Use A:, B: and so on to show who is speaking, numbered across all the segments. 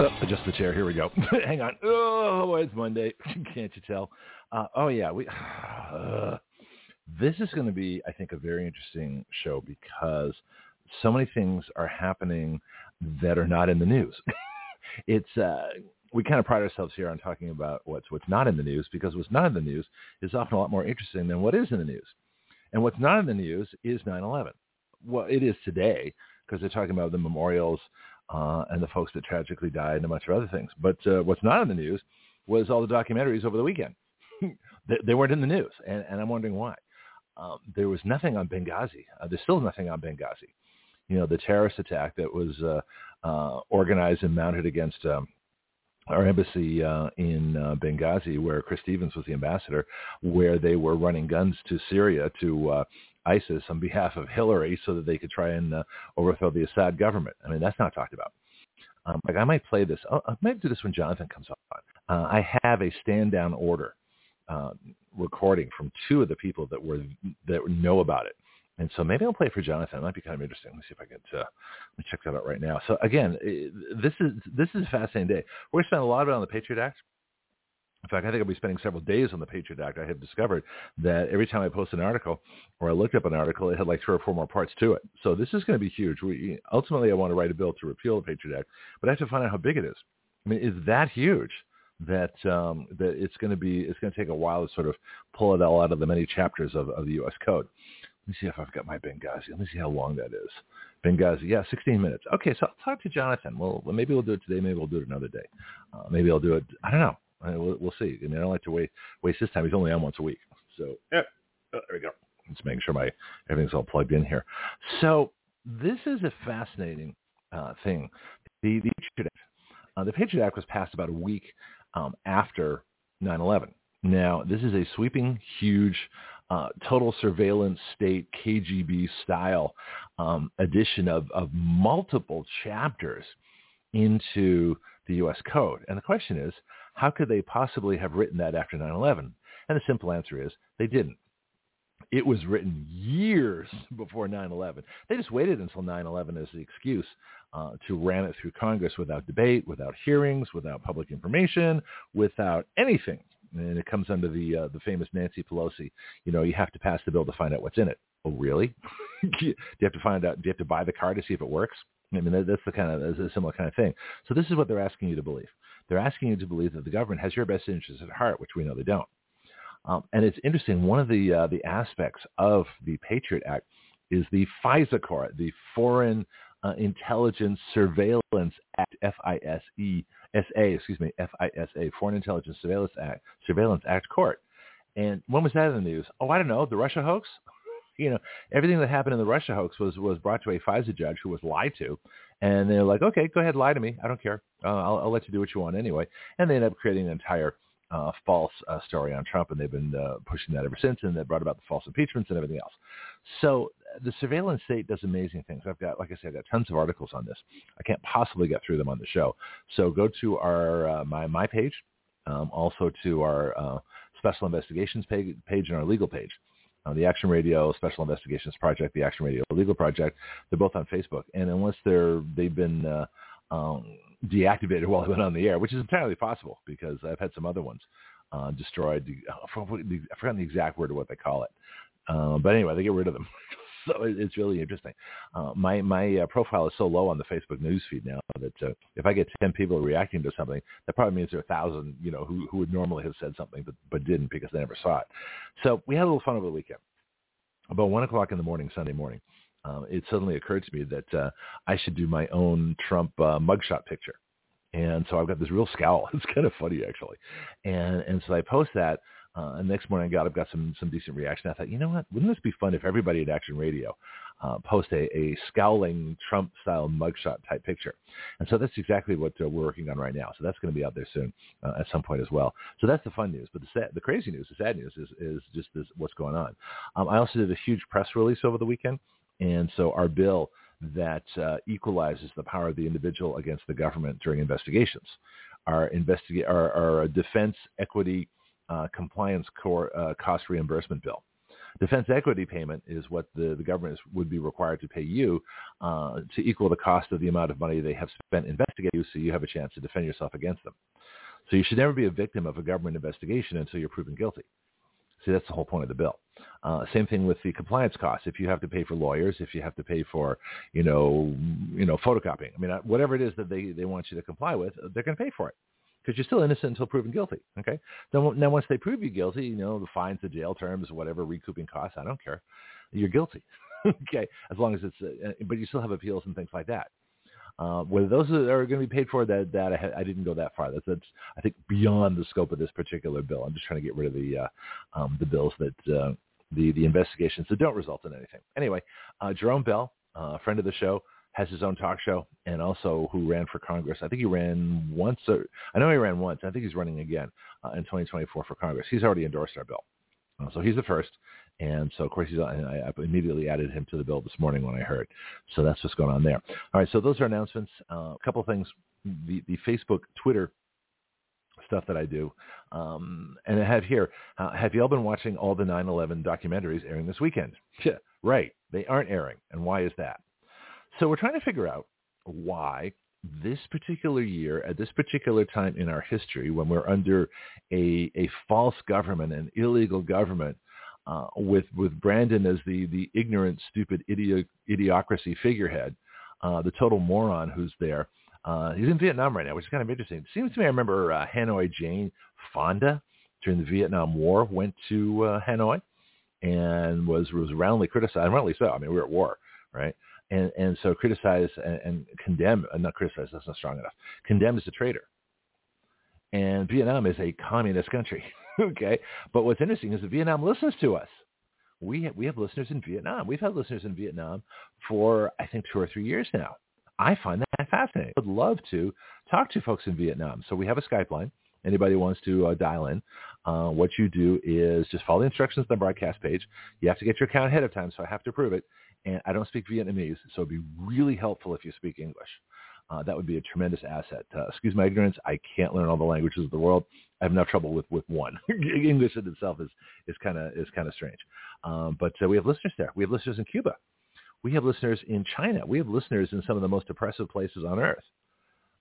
A: Oh, adjust the chair. Here we go. Hang on. Oh, it's Monday. Can't you tell? Uh, oh yeah, we. Uh, this is going to be, I think, a very interesting show because so many things are happening that are not in the news. it's uh, we kind of pride ourselves here on talking about what's what's not in the news because what's not in the news is often a lot more interesting than what is in the news. And what's not in the news is 9/11. Well, it is today because they're talking about the memorials uh, and the folks that tragically died and a bunch of other things. But uh, what's not in the news was all the documentaries over the weekend. they, they, weren't in the news, and, and I'm wondering why. Um, there was nothing on Benghazi. Uh, there's still nothing on Benghazi you know, the terrorist attack that was uh, uh, organized and mounted against um, our embassy uh, in uh, Benghazi, where Chris Stevens was the ambassador, where they were running guns to Syria to uh, ISIS on behalf of Hillary so that they could try and uh, overthrow the Assad government. I mean, that's not talked about. Um, like I might play this. Oh, I might do this when Jonathon comes on. Uh, I have a stand down order uh, recording from two of the people that were that know about it. And so maybe I'll play it for Jonathon. It might be kind of interesting. Let me see if I can uh, let me check that out right now. So again, this is this is a fascinating day. We're going to spend a lot of it on the Patriot Act. In fact, I think I'll be spending several days on the Patriot Act. I have discovered that every time I post an article or I looked up an article, it had like three or four more parts to it. So this is going to be huge. We, ultimately, I want to write a bill to repeal the Patriot Act, but I have to find out how big it is. I mean, is that huge that um, that it's going to be it's going to take a while to sort of pull it all out of the many chapters of, of the U.S. Code. Let me see if I've got my Benghazi. Let me see how long that is. Benghazi, yeah, 16 minutes. Okay, so I'll talk to Jonathon. Well, maybe we'll do it today. Maybe we'll do it another day. Uh, maybe I'll do it. I don't know. We'll, we'll see. I mean, I don't like to wait waste this time. He's only on once a week. So, yeah, oh, there we go. Let's make sure my everything's all plugged in here. So this is a fascinating uh, thing. The, the Patriot Act. Uh, the Patriot Act was passed about a week um, after 9/11. Now, this is a sweeping, huge uh, total surveillance state KGB style um, addition of, of multiple chapters into the U.S. code. And the question is, how could they possibly have written that after 9-11? And the simple answer is they didn't. It was written years before 9-11. They just waited until 9-11 as the excuse uh, to ram it through Congress without debate, without hearings, without public information, without anything and it comes under the uh, the famous Nancy Pelosi. You know, you have to pass the bill to find out what's in it. Oh, really? do you have to find out? Do you have to buy the car to see if it works? I mean, that's the kind of that's a similar kind of thing. So this is what they're asking you to believe. They're asking you to believe that the government has your best interests at heart, which we know they don't. Um, and it's interesting. One of the uh, the aspects of the Patriot Act is the FISA Court, the Foreign uh, Intelligence Surveillance Act, F-I-S-E SA, excuse me, FISA, Foreign Intelligence Surveillance Act, Surveillance Act Court. And when was that in the news? Oh, I don't know, the Russia hoax. You know, everything that happened in the Russia hoax was was brought to a FISA judge who was lied to, and they're like, okay, go ahead, lie to me. I don't care. Uh, I'll, I'll let you do what you want anyway. And they end up creating an entire uh, false uh, story on Trump, and they've been uh, pushing that ever since, and that brought about the false impeachments and everything else. So the surveillance state does amazing things. I've got, like I said, I've got tons of articles on this. I can't possibly get through them on the show. So go to our uh, my my page, um, also to our uh, special investigations page, page and our legal page. Uh, the Action Radio Special Investigations Project, the Action Radio Legal Project, they're both on Facebook. And unless they're they've been uh, um, deactivated while I went on the air, which is entirely possible because I've had some other ones uh, destroyed. I've forgotten the exact word of what they call it. Uh, but anyway, they get rid of them. so it's really interesting. Uh, my my uh, profile is so low on the Facebook news feed now that uh, if I get ten people reacting to something, that probably means there are a thousand, you know, who who would normally have said something but but didn't because they never saw it. So we had a little fun over the weekend. About one o'clock in the morning, Sunday morning, um, it suddenly occurred to me that uh, I should do my own Trump uh, mugshot picture. And so I've got this real scowl. It's kind of funny actually. And and so I post that Uh, and next morning I got up, got some some decent reaction. I thought, you know what? Wouldn't this be fun if everybody at Action Radio uh, post a, a scowling Trump-style mugshot type picture? And so that's exactly what uh, we're working on right now. So that's going to be out there soon uh, at some point as well. So that's the fun news. But the sad, the crazy news, the sad news is is just this, what's going on. Um, I also did a huge press release over the weekend, and so our bill that uh, equalizes the power of the individual against the government during investigations. Our, our, our defense equity uh, compliance core, uh, cost reimbursement bill. Defense equity payment is what the, the government is, would be required to pay you uh, to equal the cost of the amount of money they have spent investigating you so you have a chance to defend yourself against them. So you should never be a victim of a government investigation until you're proven guilty. See, that's the whole point of the bill. Uh, same thing with the compliance costs. If you have to pay for lawyers, if you have to pay for, you know, you know, photocopying. I mean, uh, whatever it is that they, they want you to comply with, they're going to pay for it because you're still innocent until proven guilty. Okay. Then, now once they prove you guilty, you know, the fines, the jail terms, whatever recouping costs, I don't care. You're guilty. okay. As long as it's, uh, but you still have appeals and things like that. Uh, whether those are going to be paid for, that that I, I, didn't go that far. That's, that's I think beyond the scope of this particular bill. I'm just trying to get rid of the uh, um, the bills that uh, the the investigations that don't result in anything. Anyway, uh, Jerome Bell, uh, a friend of the show, has his own talk show, and also who ran for Congress. I think he ran once. Or, I know he ran once. I think he's running again uh, in 2024 for Congress. He's already endorsed our bill, so he's the first. And so, of course, he's, and I immediately added him to the bill this morning when I heard. So that's what's going on there. All right, so those are announcements. Uh, a couple of things. The, the Facebook, Twitter stuff that I do. Um, and I have here, uh, have you all been watching all the 9-11 documentaries airing this weekend? Yeah, right. They aren't airing. And why is that? So we're trying to figure out why this particular year, at this particular time in our history, when we're under a, a false government, an illegal government, uh, with with Brandon as the the ignorant, stupid idi- idiocracy figurehead, uh, the total moron who's there. Uh, he's in Vietnam right now, which is kind of interesting. It seems to me I remember uh, Hanoi Jane Fonda during the Vietnam War went to uh, Hanoi and was was roundly criticized, roundly so. I mean, we were at war, right? And and so criticized and, and condemned, uh, not criticized, that's not strong enough. Condemned as a traitor. And Vietnam is a communist country. okay. But what's interesting is that Vietnam listens to us. We have, we have listeners in Vietnam. We've had listeners in Vietnam for, I think, two or three years now. I find that fascinating. I would love to talk to folks in Vietnam. So we have a Skype line. Anybody wants to uh, dial in, uh, what you do is just follow the instructions on the broadcast page. You have to get your account ahead of time, so I have to approve it. And I don't speak Vietnamese, so it'd be really helpful if you speak English uh, that would be a tremendous asset. Uh, excuse my ignorance. I can't learn all the languages of the world. I have enough trouble with, with one. English in itself is, is kind of is kind of strange. Um, but uh, we have listeners there. We have listeners in Cuba. We have listeners in China. We have listeners in some of the most oppressive places on earth.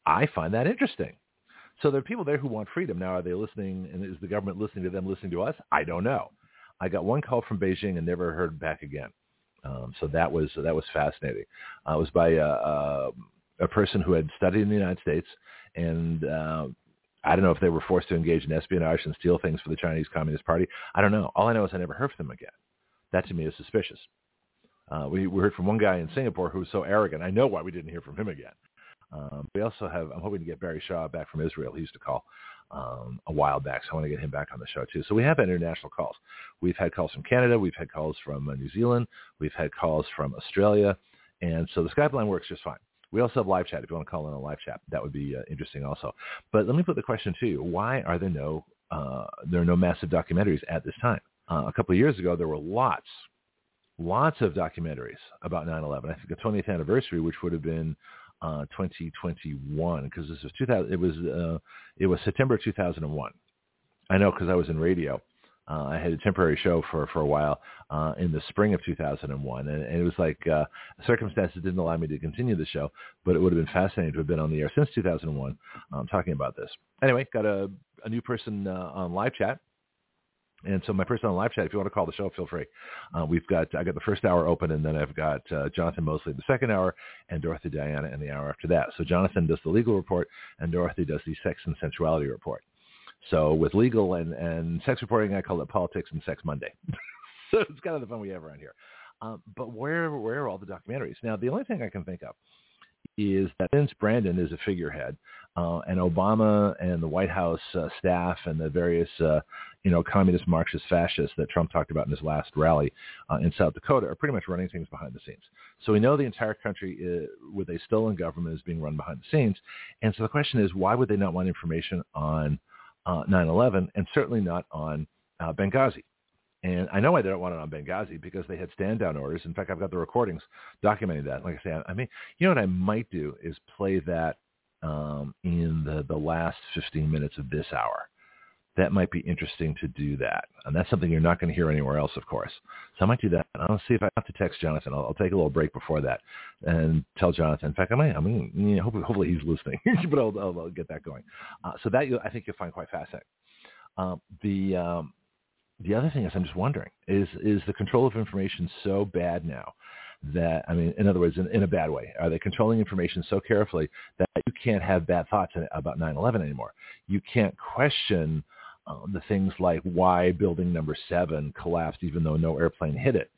A: I find that interesting. So there are people there who want freedom. Now, are they listening, and is the government listening to them, listening to us? I don't know. I got one call from Beijing and never heard back again. Um, so that was that was fascinating. Uh, it was by uh, uh, a person who had studied in the United States, and uh, I don't know if they were forced to engage in espionage and steal things for the Chinese Communist Party. I don't know. All I know is I never heard from them again. That to me is suspicious. Uh, we, we heard from one guy in Singapore who was so arrogant. I know why we didn't hear from him again. Um, we also have, I'm hoping to get Barry Shaw back from Israel. He used to call um, a while back, so I want to get him back on the show too. So we have international calls. We've had calls from Canada. We've had calls from uh, New Zealand. We've had calls from Australia. And so the Skype line works just fine. We also have live chat. If you want to call in a live chat, that would be uh, interesting also. But let me put the question to you: Why are there no uh, there are no massive documentaries at this time? Uh, a couple of years ago, there were lots, lots of documentaries about 9/11. I think the 20th anniversary, which would have been uh, 2021, because this was 2000. It was uh, it was September 2001. I know because I was in radio uh, I had a temporary show for for a while uh, in the spring of 2001, and, and it was like uh, circumstances didn't allow me to continue the show, but it would have been fascinating to have been on the air since 2001 um, talking about this. Anyway, got a, a new person uh, on live chat. And so my person on live chat, if you want to call the show, feel free. Uh, we've got I got the first hour open, and then I've got uh, Jonathon Moseley the second hour, and Dorothy Diana in the hour after that. So Jonathan does the legal report, and Dorothy does the sex and sensuality report. So with legal and, and sex reporting, I call it politics and sex Monday. so it's kind of the fun we have around here. Um, but where where are all the documentaries? Now, the only thing I can think of is that since Brandon is a figurehead, uh, and Obama and the White House uh, staff and the various, uh, you know, communist, Marxist, fascists that Trump talked about in his last rally uh, in South Dakota are pretty much running things behind the scenes. So we know the entire country is, with a stolen government is being run behind the scenes. And so the question is, why would they not want information on uh, 9/11 and certainly not on uh, Benghazi? And I know they don't want it on Benghazi because they had stand down orders. In fact, I've got the recordings documenting that. Like I say, I mean, you know what I might do is play that um, in the, the last 15 minutes of this hour. That might be interesting to do that. And that's something you're not going to hear anywhere else, of course. So I might do that. And I'll see if I have to text Jonathon. I'll, I'll take a little break before that and tell Jonathon. In fact, I might, I mean, hopefully, hopefully he's listening, but I'll, I'll, I'll, get that going. Uh, so that you, I think you'll find quite fascinating. Um, the, um, the other thing is I'm just wondering, is, is the control of information so bad now that, I mean, in other words, in, in a bad way? Are they controlling information so carefully that you can't have bad thoughts about 9-11 anymore? You can't question um, the things like why building number seven collapsed even though no airplane hit it.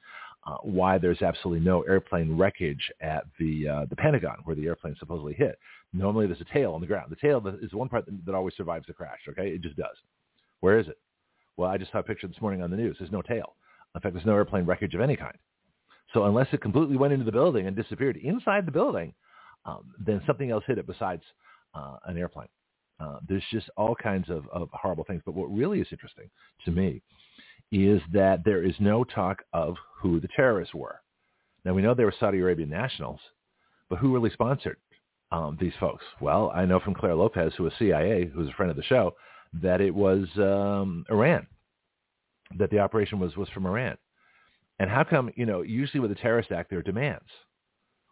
A: Uh, why there's absolutely no airplane wreckage at the uh, the Pentagon where the airplane supposedly hit. Normally there's a tail on the ground. The tail is the one part that, that always survives the crash. Okay, it just does. Where is it? Well, I just saw a picture this morning on the news. There's no tail. In fact, there's no airplane wreckage of any kind. So unless it completely went into the building and disappeared inside the building, um, then something else hit it besides uh, an airplane. Uh, there's just all kinds of, of horrible things. But what really is interesting to me is that there is no talk of who the terrorists were. Now we know they were Saudi Arabian nationals, but who really sponsored um, these folks? Well, I know from Claire Lopez, who was CIA, who was a friend of the show, that it was um, Iran, that the operation was was from Iran. And how come, you know, usually with a terrorist act, there are demands.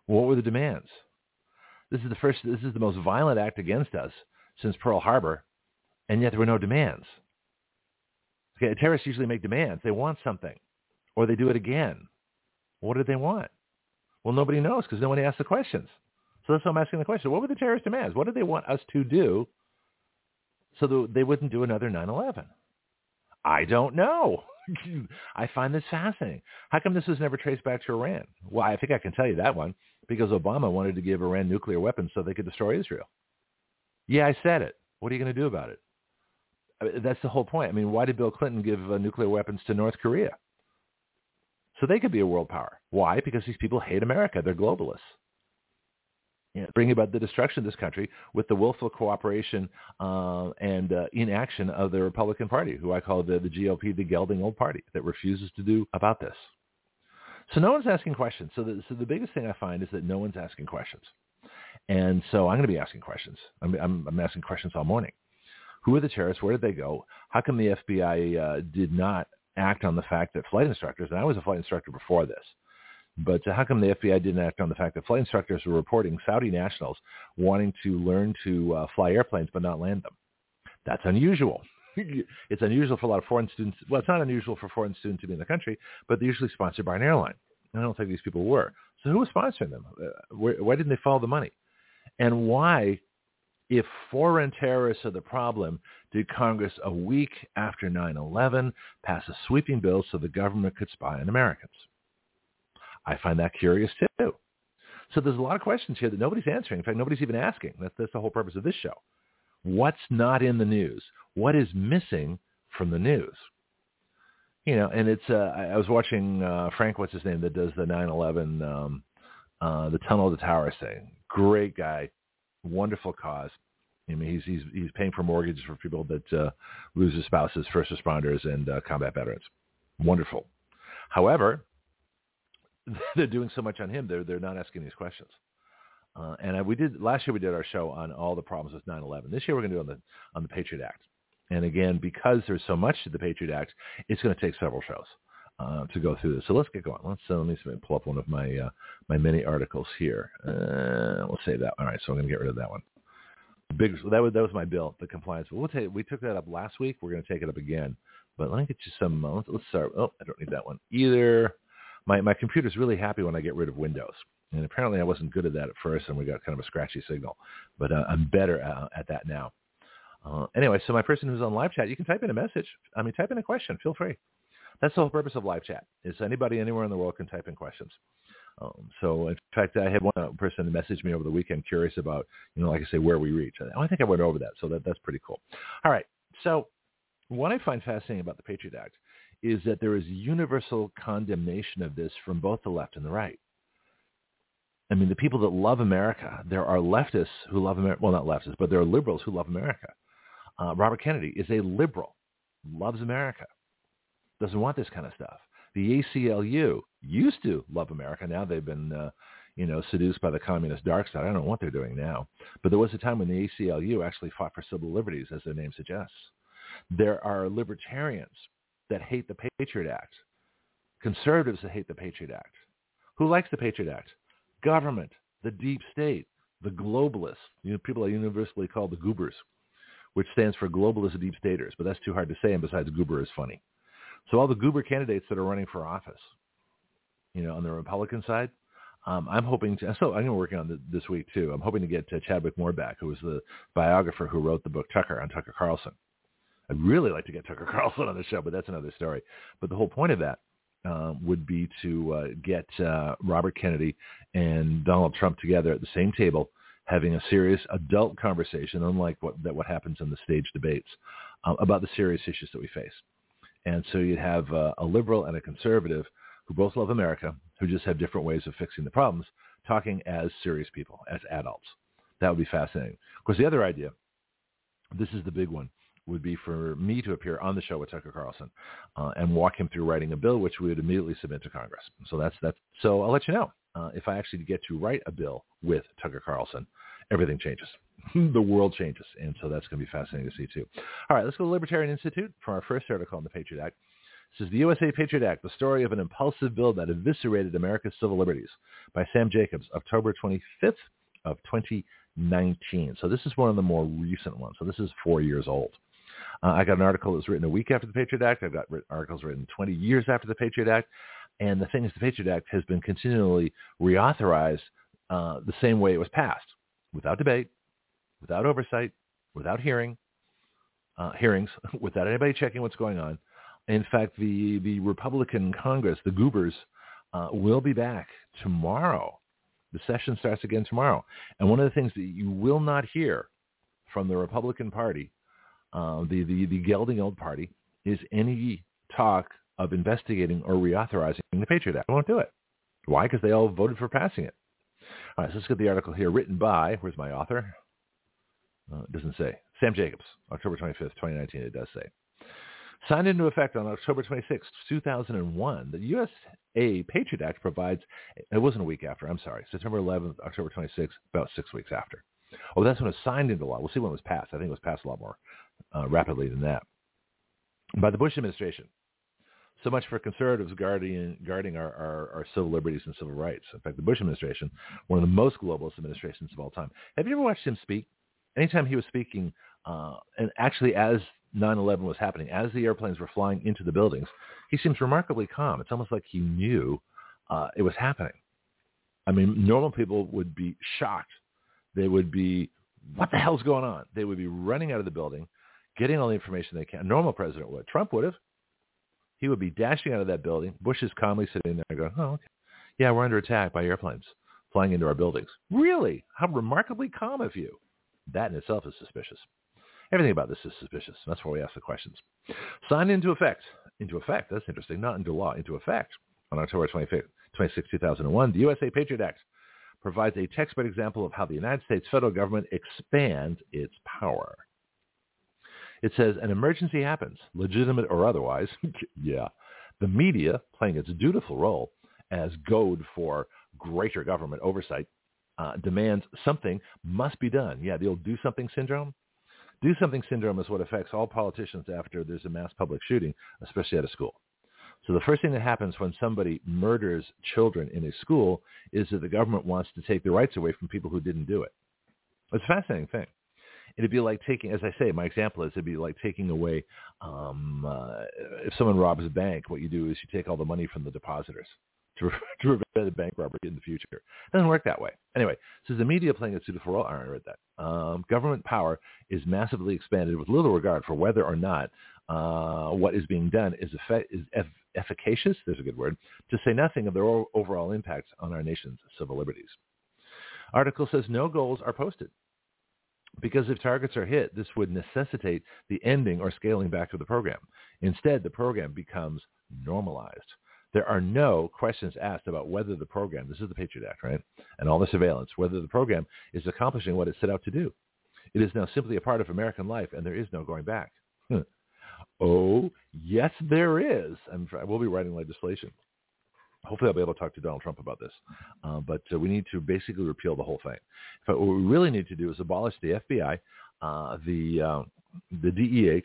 A: What were the demands? This is the first, this is the most violent act against us since Pearl Harbor, and yet there were no demands. Okay, terrorists usually make demands. They want something, or they do it again. What did they want? Well, nobody knows because nobody asked the questions. So that's why I'm asking the question. What were the terrorist demands? What did they want us to do so that they wouldn't do another 9-11? I don't know. I find this fascinating. How come this was never traced back to Iran? Well, I think I can tell you that one because Obama wanted to give Iran nuclear weapons so they could destroy Israel. Yeah, I said it. What are you going to do about it? that's the whole point. I mean, why did Bill Clinton give uh, nuclear weapons to North Korea? So they could be a world power. Why? Because these people hate America. They're globalists know, bring about the destruction of this country with the willful cooperation uh, and uh, inaction of the Republican Party, who I call the, the GOP, the gelding old party that refuses to do about this. So no one's asking questions. So the, so the biggest thing I find is that no one's asking questions. And so I'm going to be asking questions. I'm, I'm, I'm asking questions all morning. Who are the terrorists? Where did they go? How come the FBI uh, did not act on the fact that flight instructors, and I was a flight instructor before this, but how come the FBI didn't act on the fact that flight instructors were reporting Saudi nationals wanting to learn to uh, fly airplanes but not land them? That's unusual. it's unusual for a lot of foreign students. Well, it's not unusual for foreign students to be in the country, but they're usually sponsored by an airline. And I don't think these people were. So who was sponsoring them? Uh, where, why didn't they follow the money? And why, if foreign terrorists are the problem, did Congress a week after 9-11 pass a sweeping bill so the government could spy on Americans? I find that curious too. So there's a lot of questions here that nobody's answering. In fact, nobody's even asking. That's, that's the whole purpose of this show. What's not in the news? What is missing from the news? You know, and it's, uh, I was watching uh, Frank, what's his name, that does the 9-11, um, uh, the Tunnel to Towers thing. Great guy, wonderful cause. I mean, he's he's he's paying for mortgages for people that uh, lose their spouses, first responders, and uh, combat veterans. Wonderful. However, they're doing so much on him. They're they're not asking these questions. Uh, and I, we did last year. We did our show on all the problems with 9/11. This year we're going to do on the on the Patriot Act. And again, because there's so much to the Patriot Act, it's going to take several shows uh, to go through this. So let's get going. Let's uh, let me pull up one of my uh, my many articles here. Uh, we'll save that. All right, so I'm going to get rid of that one. Big that was that was my bill, the compliance. We'll take we took that up last week. We're going to take it up again. But let me get you some. Uh, let's start. Oh, I don't need that one either my, my computer's really happy when I get rid of Windows. And apparently I wasn't good at that at first, and we got kind of a scratchy signal. But uh, I'm better uh, at that now. Uh, anyway, so my person who's on live chat, you can type in a message. I mean, type in a question. Feel free. That's the whole purpose of live chat. Is anybody anywhere in the world can type in questions. Um, so in fact, I had one person message me over the weekend curious about, you know, like I say, where we reach. Oh, I think I went over that. So that, that's pretty cool. All right. So what I find fascinating about the Patriot Act is that there is universal condemnation of this from both the left and the right. I mean, the people that love America, there are leftists who love America. Well, not leftists, but there are liberals who love America. Uh, Robert Kennedy is a liberal, loves America, doesn't want this kind of stuff. The ACLU used to love America. Now they've been, uh, you know, seduced by the communist dark side. I don't know what they're doing now. But there was a time when the ACLU actually fought for civil liberties, as their name suggests. There are libertarians that hate the Patriot Act, conservatives that hate the Patriot Act. Who likes the Patriot Act? Government, the deep state, the globalists. You know, people are universally called the goobers, which stands for globalist deep staters, but that's too hard to say, and besides goober is funny. So all the goober candidates that are running for office, you know, on the Republican side, um, I'm hoping to. So I'm working on the, this week too. I'm hoping to get uh, Chadwick Moore back, who was the biographer who wrote the book Tucker on Tucker Carlson. I'd really like to get Tucker Carlson on the show, but that's another story. But the whole point of that uh, would be to uh, get uh, Robert Kennedy and Donald Trump together at the same table, having a serious adult conversation, unlike what that what happens in the stage debates, uh, about the serious issues that we face. And so you'd have a liberal and a conservative who both love America, who just have different ways of fixing the problems, talking as serious people, as adults. That would be fascinating. Of course, the other idea, this is the big one, would be for me to appear on the show with Tucker Carlson uh, and walk him through writing a bill, which we would immediately submit to Congress. So that's that's. So I'll let you know uh, if I actually get to write a bill with Tucker Carlson. Everything changes. the world changes, and so that's going to be fascinating to see too. All right, let's go to Libertarian Institute for our first article on the Patriot Act. This is the USA Patriot Act, the story of an impulsive bill that eviscerated America's civil liberties by Sam Jacobs, October 25th of 2019. So this is one of the more recent ones. So this is four years old. Uh, I got an article that was written a week after the Patriot Act. I've got articles written 20 years after the Patriot Act. And the thing is, the Patriot Act has been continually reauthorized uh, the same way it was passed, without debate, without oversight, without hearing, uh, hearings, without anybody checking what's going on. In fact, the, the Republican Congress, the goobers, uh, will be back tomorrow. The session starts again tomorrow. And one of the things that you will not hear from the Republican Party uh, the, the, the gelding old party, is any talk of investigating or reauthorizing the Patriot Act. I won't do it. Why? Because they all voted for passing it. All right, so let's get the article here written by, where's my author? Uh, it doesn't say. Sam Jacobs, October 25th, 2019, it does say. Signed into effect on October 26, 2001, the USA Patriot Act provides, it wasn't a week after, I'm sorry, September 11th, October 26th, about six weeks after. Oh, that's when it was signed into law. We'll see when it was passed. I think it was passed a lot more uh, rapidly than that. By the Bush administration. So much for conservatives guarding, guarding our, our, our, civil liberties and civil rights. In fact, the Bush administration, one of the most globalist administrations of all time. Have you ever watched him speak? Anytime he was speaking, uh, and actually as 9-11 was happening, as the airplanes were flying into the buildings, he seems remarkably calm. It's almost like he knew uh, it was happening. I mean, normal people would be shocked. They would be, what the hell's going on? They would be running out of the building getting all the information they can. A normal president would. Trump would have. He would be dashing out of that building. Bush is calmly sitting there going, oh, okay. Yeah, we're under attack by airplanes flying into our buildings. Really? How remarkably calm of you. That in itself is suspicious. Everything about this is suspicious. That's why we ask the questions. Signed into effect. Into effect. That's interesting. Not into law. Into effect. On October 25th, 26, 2001, the USA Patriot Act provides a textbook example of how the United States federal government expands its power. It says an emergency happens, legitimate or otherwise. yeah. The media, playing its dutiful role as goad for greater government oversight, uh, demands something must be done. Yeah, the old do something syndrome. Do something syndrome is what affects all politicians after there's a mass public shooting, especially at a school. So the first thing that happens when somebody murders children in a school is that the government wants to take the rights away from people who didn't do it. It's a fascinating thing it'd be like taking, as I say, my example is it'd be like taking away, um, uh, if someone robs a bank, what you do is you take all the money from the depositors to, to prevent a bank robbery in the future. It doesn't work that way. Anyway, so the media playing its dutiful role, I read that. Um, government power is massively expanded with little regard for whether or not uh, what is being done is, is eff- efficacious, there's a good word, to say nothing of their overall impact on our nation's civil liberties. Article says no goals are posted. Because if targets are hit, this would necessitate the ending or scaling back of the program. Instead, the program becomes normalized. There are no questions asked about whether the program, this is the Patriot Act, right? And all the surveillance, whether the program is accomplishing what it set out to do. It is now simply a part of American life and there is no going back. oh, yes, there is. And we'll be writing legislation. Hopefully I'll be able to talk to Donald Trump about this. Uh, but uh, we need to basically repeal the whole thing. But what we really need to do is abolish the FBI, uh, the, uh, the DEA,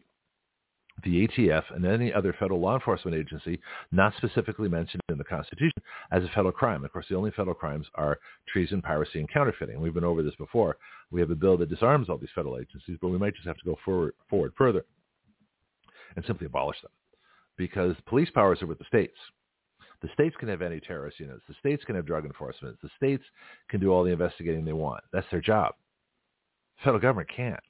A: the ATF, and any other federal law enforcement agency not specifically mentioned in the Constitution as a federal crime. Of course, the only federal crimes are treason, piracy, and counterfeiting. We've been over this before. We have a bill that disarms all these federal agencies, but we might just have to go forward, forward further and simply abolish them because police powers are with the states. The states can have anti-terrorist units. The states can have drug enforcement. The states can do all the investigating they want. That's their job. The federal government can't.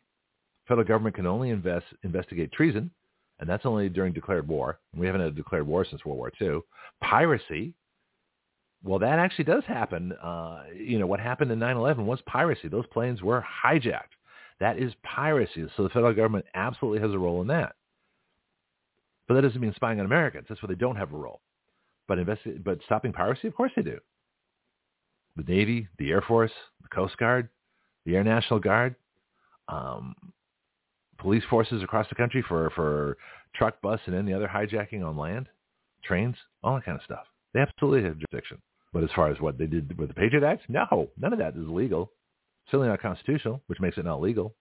A: The federal government can only invest, investigate treason, and that's only during declared war. We haven't had a declared war since World War II. Piracy, well, that actually does happen. Uh, you know, what happened in 9-11 was piracy. Those planes were hijacked. That is piracy. So the federal government absolutely has a role in that. But that doesn't mean spying on Americans. That's where they don't have a role. But investi- but stopping piracy, of course they do. The Navy, the Air Force, the Coast Guard, the Air National Guard, um, police forces across the country for, for truck, bus, and any other hijacking on land, trains, all that kind of stuff. They absolutely have jurisdiction. But as far as what they did with the Patriot Act, no, none of that is legal. Certainly not constitutional, which makes it not legal.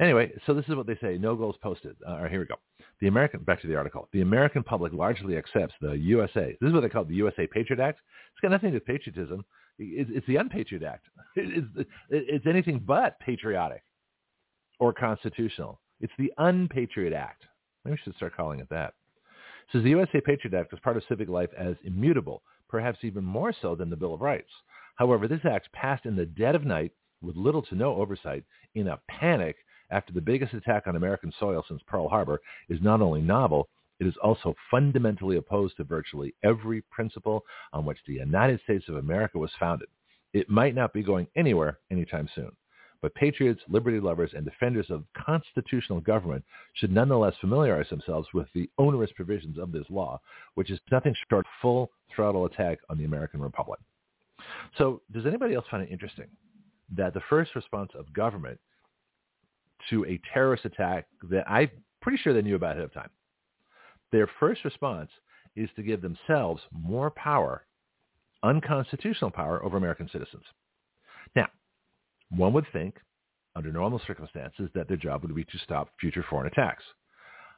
A: Anyway, so this is what they say. No goals posted. Uh, all right, here we go. The American, back to the article. The American public largely accepts the USA. This is what they call the USA Patriot Act. It's got nothing to do with patriotism. It's the Unpatriot Act. It's, it's anything but patriotic or constitutional. It's the Unpatriot Act. Maybe we should start calling it that. It says the USA Patriot Act was part of civic life as immutable, perhaps even more so than the Bill of Rights. However, this act passed in the dead of night with little to no oversight in a panic after the biggest attack on American soil since Pearl Harbor is not only novel, it is also fundamentally opposed to virtually every principle on which the United States of America was founded. It might not be going anywhere anytime soon. But patriots, liberty lovers, and defenders of constitutional government should nonetheless familiarize themselves with the onerous provisions of this law, which is nothing short of full throttle attack on the American Republic. So does anybody else find it interesting that the first response of government to a terrorist attack that I'm pretty sure they knew about ahead of time. Their first response is to give themselves more power, unconstitutional power over American citizens. Now, one would think, under normal circumstances, that their job would be to stop future foreign attacks.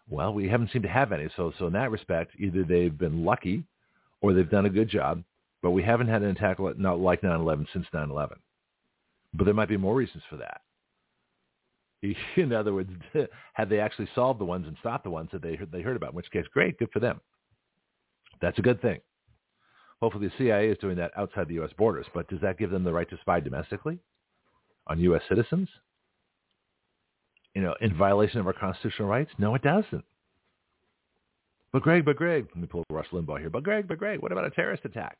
A: Well, we haven't seemed to have any. So, so in that respect, either they've been lucky or they've done a good job, but we haven't had an attack like 9-11 since 9-11. But there might be more reasons for that. In other words, had they actually solved the ones and stopped the ones that they heard, they heard about, in which case, great, good for them. That's a good thing. Hopefully the CIA is doing that outside the U.S. borders, but does that give them the right to spy domestically on U.S. citizens? You know, in violation of our constitutional rights? No, it doesn't. But Greg, but Greg, let me pull Rush Limbaugh here. But Greg, but Greg, what about a terrorist attack?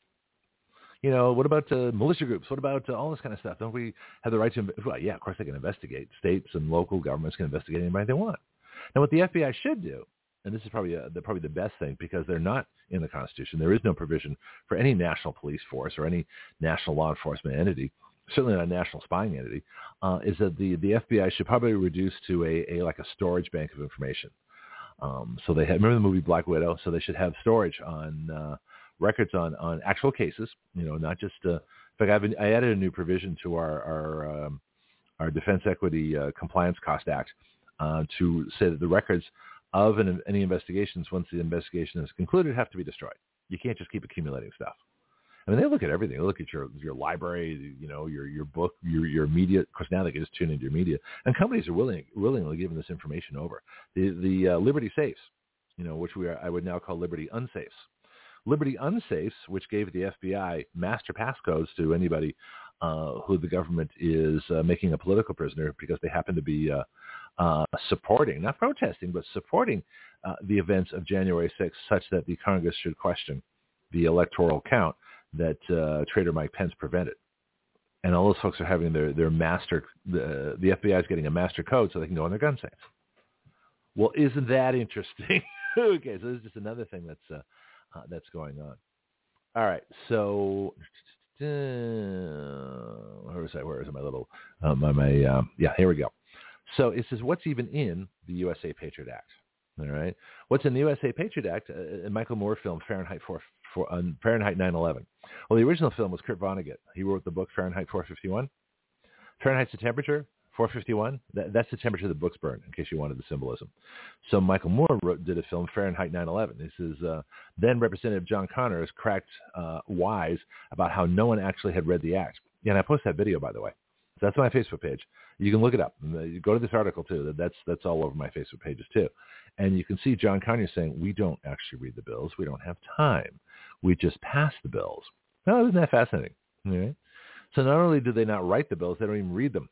A: You know, what about uh, militia groups? What about uh, all this kind of stuff? Don't we have the right to? Well, yeah, of course they can investigate. States and local governments can investigate anybody they want. Now, what the FBI should do, and this is probably uh, the, probably the best thing because they're not in the Constitution. There is no provision for any national police force or any national law enforcement entity, certainly not a national spying entity, uh, is that the, the FBI should probably reduce to a, a like a storage bank of information. Um, so they had remember the movie Black Widow, so they should have storage on uh, records on, on actual cases, you know, not just, uh, in fact, I've been, I added a new provision to our, our, um, our Defense Equity uh, Compliance Cost Act uh, to say that the records of an, any investigations, once the investigation is concluded, have to be destroyed. You can't just keep accumulating stuff. I mean, they look at everything. They look at your your library, you know, your your book, your your media. Of course, now they can just tune into your media, and companies are willing willingly giving this information over. The the uh, Liberty safes, you know, which we are, I would now call Liberty unsafes. Liberty Unsafes, which gave the FBI master passcodes to anybody uh, who the government is uh, making a political prisoner because they happen to be uh, uh, supporting, not protesting, but supporting uh, the events of January 6th such that the Congress should question the electoral count that uh, Traitor Mike Pence prevented. And all those folks are having their, their master, the, the FBI is getting a master code so they can go on their gun. Well, isn't that interesting? okay, so this is just another thing that's, uh, uh, that's going on. All right, so uh, where was I? Where is my little, uh, my, my um, yeah, here we go. So it says, what's even in the USA Patriot Act? All right. What's in the USA Patriot Act? Uh, Michael Moore film Fahrenheit 4, 4 uh, Fahrenheit 9/11. Well, the original film was Kurt Vonnegut. He wrote the book Fahrenheit 451. Fahrenheit's the temperature. 451. That, that's the temperature the books burn. In case you wanted the symbolism. So Michael Moore wrote, did a film Fahrenheit 9/11. This is uh, then Representative John Conyers cracked uh, wise about how no one actually had read the act. And I posted that video by the way. That's my Facebook page. You can look it up. You go to this article too. That's that's all over my Facebook pages too. And you can see John Conyers saying, we don't actually read the bills. We don't have time. We just pass the bills. Now, isn't that fascinating? So not only do they not write the bills, they don't even read them,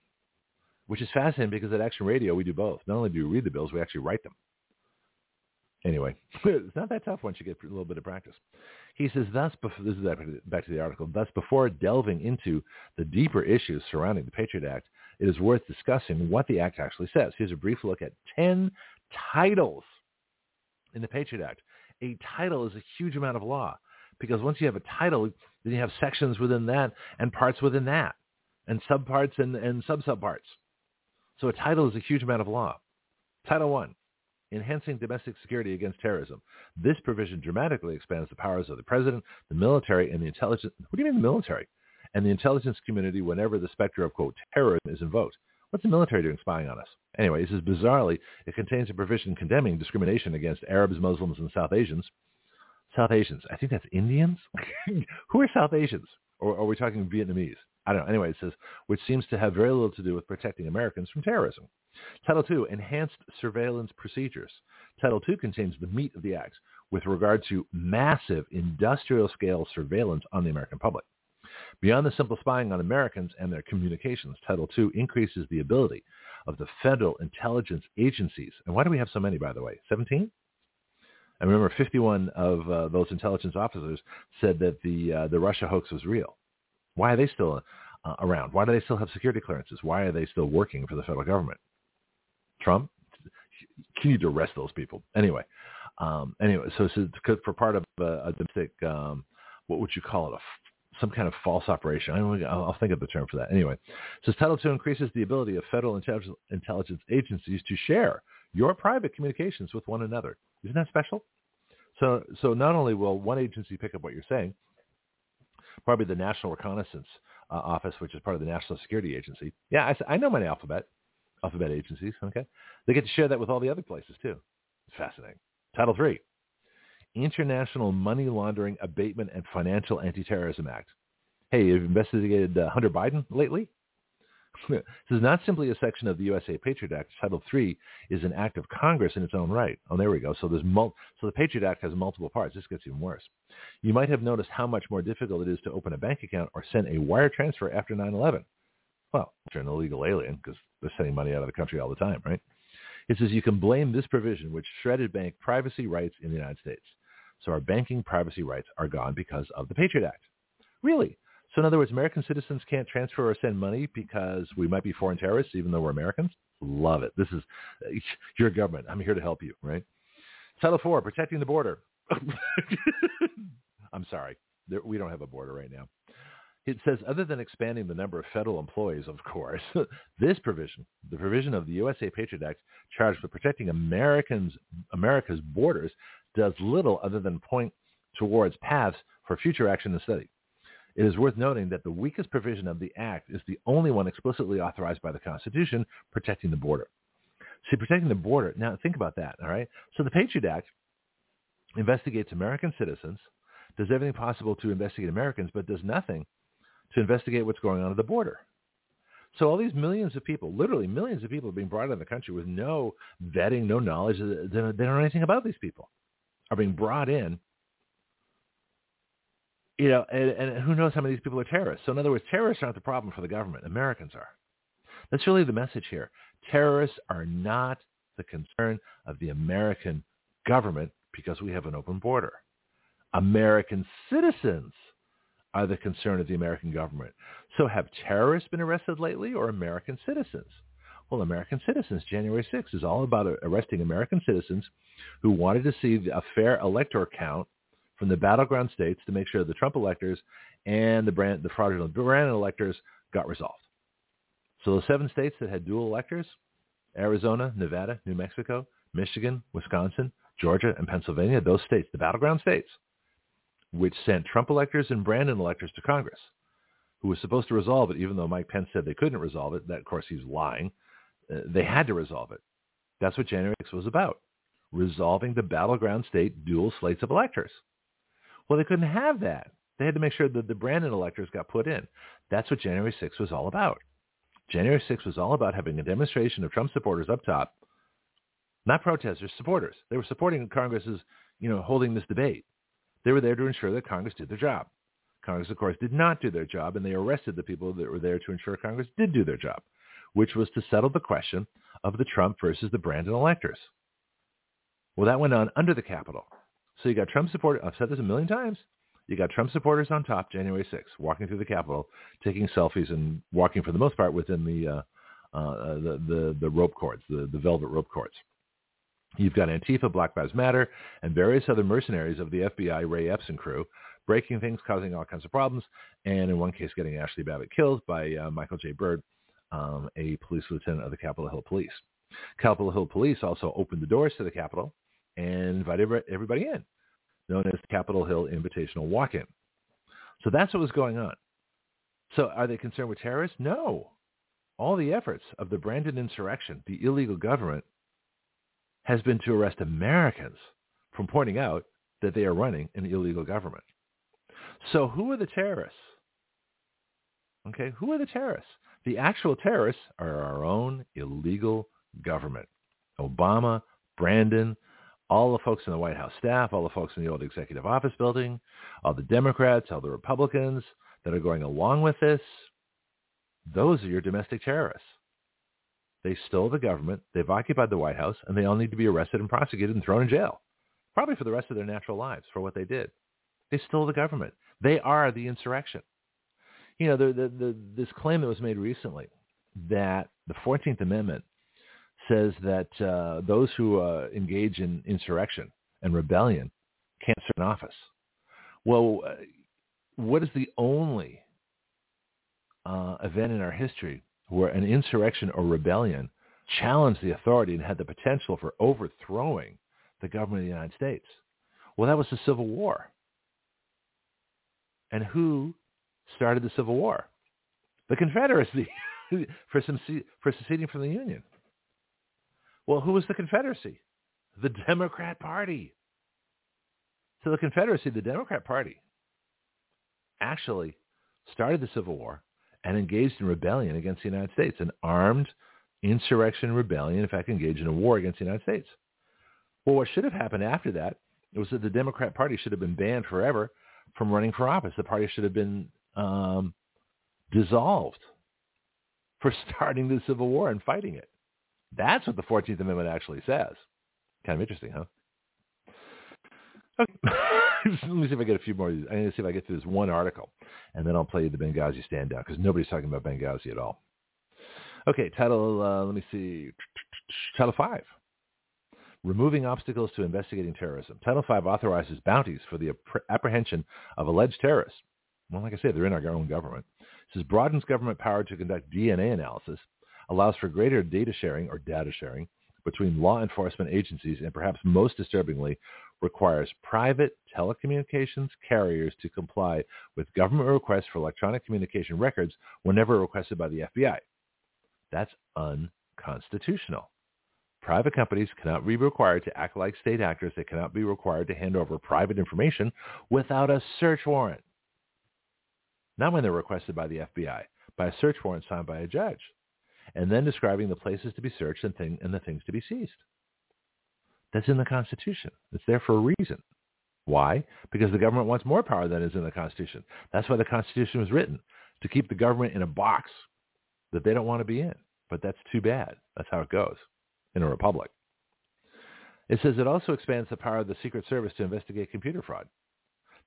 A: which is fascinating because at Action Radio, we do both. Not only do we read the bills, we actually write them. Anyway, it's not that tough once you get a little bit of practice. He says, thus, this is back to the article, thus before delving into the deeper issues surrounding the Patriot Act, it is worth discussing what the Act actually says. Here's a brief look at 10 titles in the Patriot Act. A title is a huge amount of law because once you have a title, then you have sections within that and parts within that and subparts and, and sub-subparts. So a title is a huge amount of law. Title one, enhancing domestic security against terrorism. This provision dramatically expands the powers of the president, the military, and the intelligence. What do you mean the military? And the intelligence community whenever the specter of, quote, terrorism is invoked. What's the military doing spying on us? Anyway, this is bizarrely, it contains a provision condemning discrimination against Arabs, Muslims, and South Asians. South Asians. I think that's Indians. Who are South Asians? Or are we talking Vietnamese? I don't know. Anyway, it says, which seems to have very little to do with protecting Americans from terrorism. Title II, enhanced surveillance procedures. Title II contains the meat of the acts with regard to massive industrial scale surveillance on the American public. Beyond the simple spying on Americans and their communications, Title II increases the ability of the federal intelligence agencies. And why do we have so many, by the way? 17? I remember 51 of uh, those intelligence officers said that the uh, the Russia hoax was real. Why are they still uh, around? Why do they still have security clearances? Why are they still working for the federal government? Trump, you need to arrest those people. Anyway, um, anyway, so, so for part of a, a domestic, um, what would you call it, a some kind of false operation. I will think of the term for that. Anyway, says Title II increases the ability of federal intelligence agencies to share your private communications with one another. Isn't that special? So, so not only will one agency pick up what you're saying, probably the National Reconnaissance uh, Office, which is part of the National Security Agency. Yeah, I, I know my alphabet, alphabet agencies. Okay, they get to share that with all the other places too. It's fascinating. Title III International Money Laundering Abatement and Financial Anti-Terrorism Act. Hey, you've investigated uh, Hunter Biden lately? this is not simply a section of the USA Patriot Act. Title III is an act of Congress in its own right. Oh, there we go. So there's mul- so the Patriot Act has multiple parts. This gets even worse. You might have noticed how much more difficult it is to open a bank account or send a wire transfer after 9/11. Well, you're an illegal alien, because they're sending money out of the country all the time, right? It says you can blame this provision, which shredded bank privacy rights in the United States. So our banking privacy rights are gone because of the Patriot Act. Really? So in other words, American citizens can't transfer or send money because we might be foreign terrorists, even though we're Americans? Love it. This is your government. I'm here to help you, right? Title four, protecting the border. I'm sorry. we don't have a border right now. It says, other than expanding the number of federal employees, of course, this provision, the provision of the USA Patriot Act charged with protecting Americans, America's borders, does little other than point towards paths for future action and study. It is worth noting that the weakest provision of the Act is the only one explicitly authorized by the Constitution, protecting the border. See, protecting the border, now think about that, all right? So the Patriot Act investigates American citizens, does everything possible to investigate Americans, but does nothing to investigate what's going on at the border. So all these millions of people, literally millions of people are being brought into the country with no vetting, no knowledge, they don't know anything about these people are being brought in. You know, and, and who knows how many of these people are terrorists? So in other words, terrorists aren't the problem for the government. Americans are. That's really the message here. Terrorists are not the concern of the American government because we have an open border. American citizens are the concern of the American government. So have terrorists been arrested lately or American citizens? Well, American citizens, January 6th is all about arresting American citizens who wanted to see a fair elector count from the battleground states to make sure the Trump electors and the, brand, the fraudulent Brandon electors got resolved. So the seven states that had dual electors, Arizona, Nevada, New Mexico, Michigan, Wisconsin, Georgia, and Pennsylvania, those states, the battleground states, which sent Trump electors and Brandon electors to Congress, who was supposed to resolve it, even though Mike Pence said they couldn't resolve it. That, of course, he's lying. Uh, they had to resolve it. That's what January 6 was about, resolving the battleground state dual slates of electors. Well, they couldn't have that. They had to make sure that the Brandon electors got put in. That's what January 6 was all about. January 6 was all about having a demonstration of Trump supporters up top, not protesters, supporters. They were supporting Congress's, you know, holding this debate. They were there to ensure that Congress did their job. Congress, of course, did not do their job, and they arrested the people that were there to ensure Congress did do their job, which was to settle the question of the Trump versus the Brandon electors. Well, that went on under the Capitol. So you got Trump supporters. I've said this a million times. You got Trump supporters on top January 6th, walking through the Capitol, taking selfies and walking for the most part within the uh, uh, the, the, the rope cords, the, the velvet rope cords. You've got Antifa, Black Lives Matter, and various other mercenaries of the FBI Ray Epps and crew breaking things, causing all kinds of problems, and in one case getting Ashley Babbitt killed by uh, Michael J. Byrd, um, a police lieutenant of the Capitol Hill Police. Capitol Hill Police also opened the doors to the Capitol and invited everybody in known as Capitol Hill Invitational Walk-In. So that's what was going on. So are they concerned with terrorists? No. All the efforts of the Brandon insurrection, the illegal government, has been to arrest Americans from pointing out that they are running an illegal government. So who are the terrorists? Okay, who are the terrorists? The actual terrorists are our own illegal government. Obama, Brandon, all the folks in the White House staff, all the folks in the old executive office building, all the Democrats, all the Republicans that are going along with this, those are your domestic terrorists. They stole the government, they've occupied the White House, and they all need to be arrested and prosecuted and thrown in jail, probably for the rest of their natural lives for what they did. They stole the government. They are the insurrection. You know, the, the, the, this claim that was made recently that the 14th Amendment says that uh, those who uh, engage in insurrection and rebellion can't serve in office. Well, uh, what is the only uh, event in our history where an insurrection or rebellion challenged the authority and had the potential for overthrowing the government of the United States? Well, that was the Civil War. And who started the Civil War? The Confederacy for, some, for seceding from the Union. Well, who was the Confederacy? The Democrat Party. So the Confederacy, the Democrat Party, actually started the Civil War and engaged in rebellion against the United States, an armed insurrection rebellion, in fact, engaged in a war against the United States. Well, what should have happened after that was that the Democrat Party should have been banned forever from running for office. The party should have been um, dissolved for starting the Civil War and fighting it. That's what the 14th Amendment actually says. Kind of interesting, huh? Okay. Let me see if I get a few more. I'm going to see if I get through this one article, and then I'll play you the Benghazi standout because nobody's talking about Benghazi at all. Okay, title. Uh, let me see. Title five. Removing obstacles to investigating terrorism. Title five authorizes bounties for the apprehension of alleged terrorists. Well, like I said, they're in our own government. This broadens government power to conduct DNA analysis allows for greater data sharing or data sharing between law enforcement agencies and perhaps most disturbingly requires private telecommunications carriers to comply with government requests for electronic communication records whenever requested by the FBI. That's unconstitutional. Private companies cannot be required to act like state actors. They cannot be required to hand over private information without a search warrant. Not when they're requested by the FBI, by a search warrant signed by a judge and then describing the places to be searched and, thing, and the things to be seized. That's in the Constitution. It's there for a reason. Why? Because the government wants more power than is in the Constitution. That's why the Constitution was written, to keep the government in a box that they don't want to be in. but that's too bad. That's how it goes in a republic. It says it also expands the power of the Secret Service to investigate computer fraud.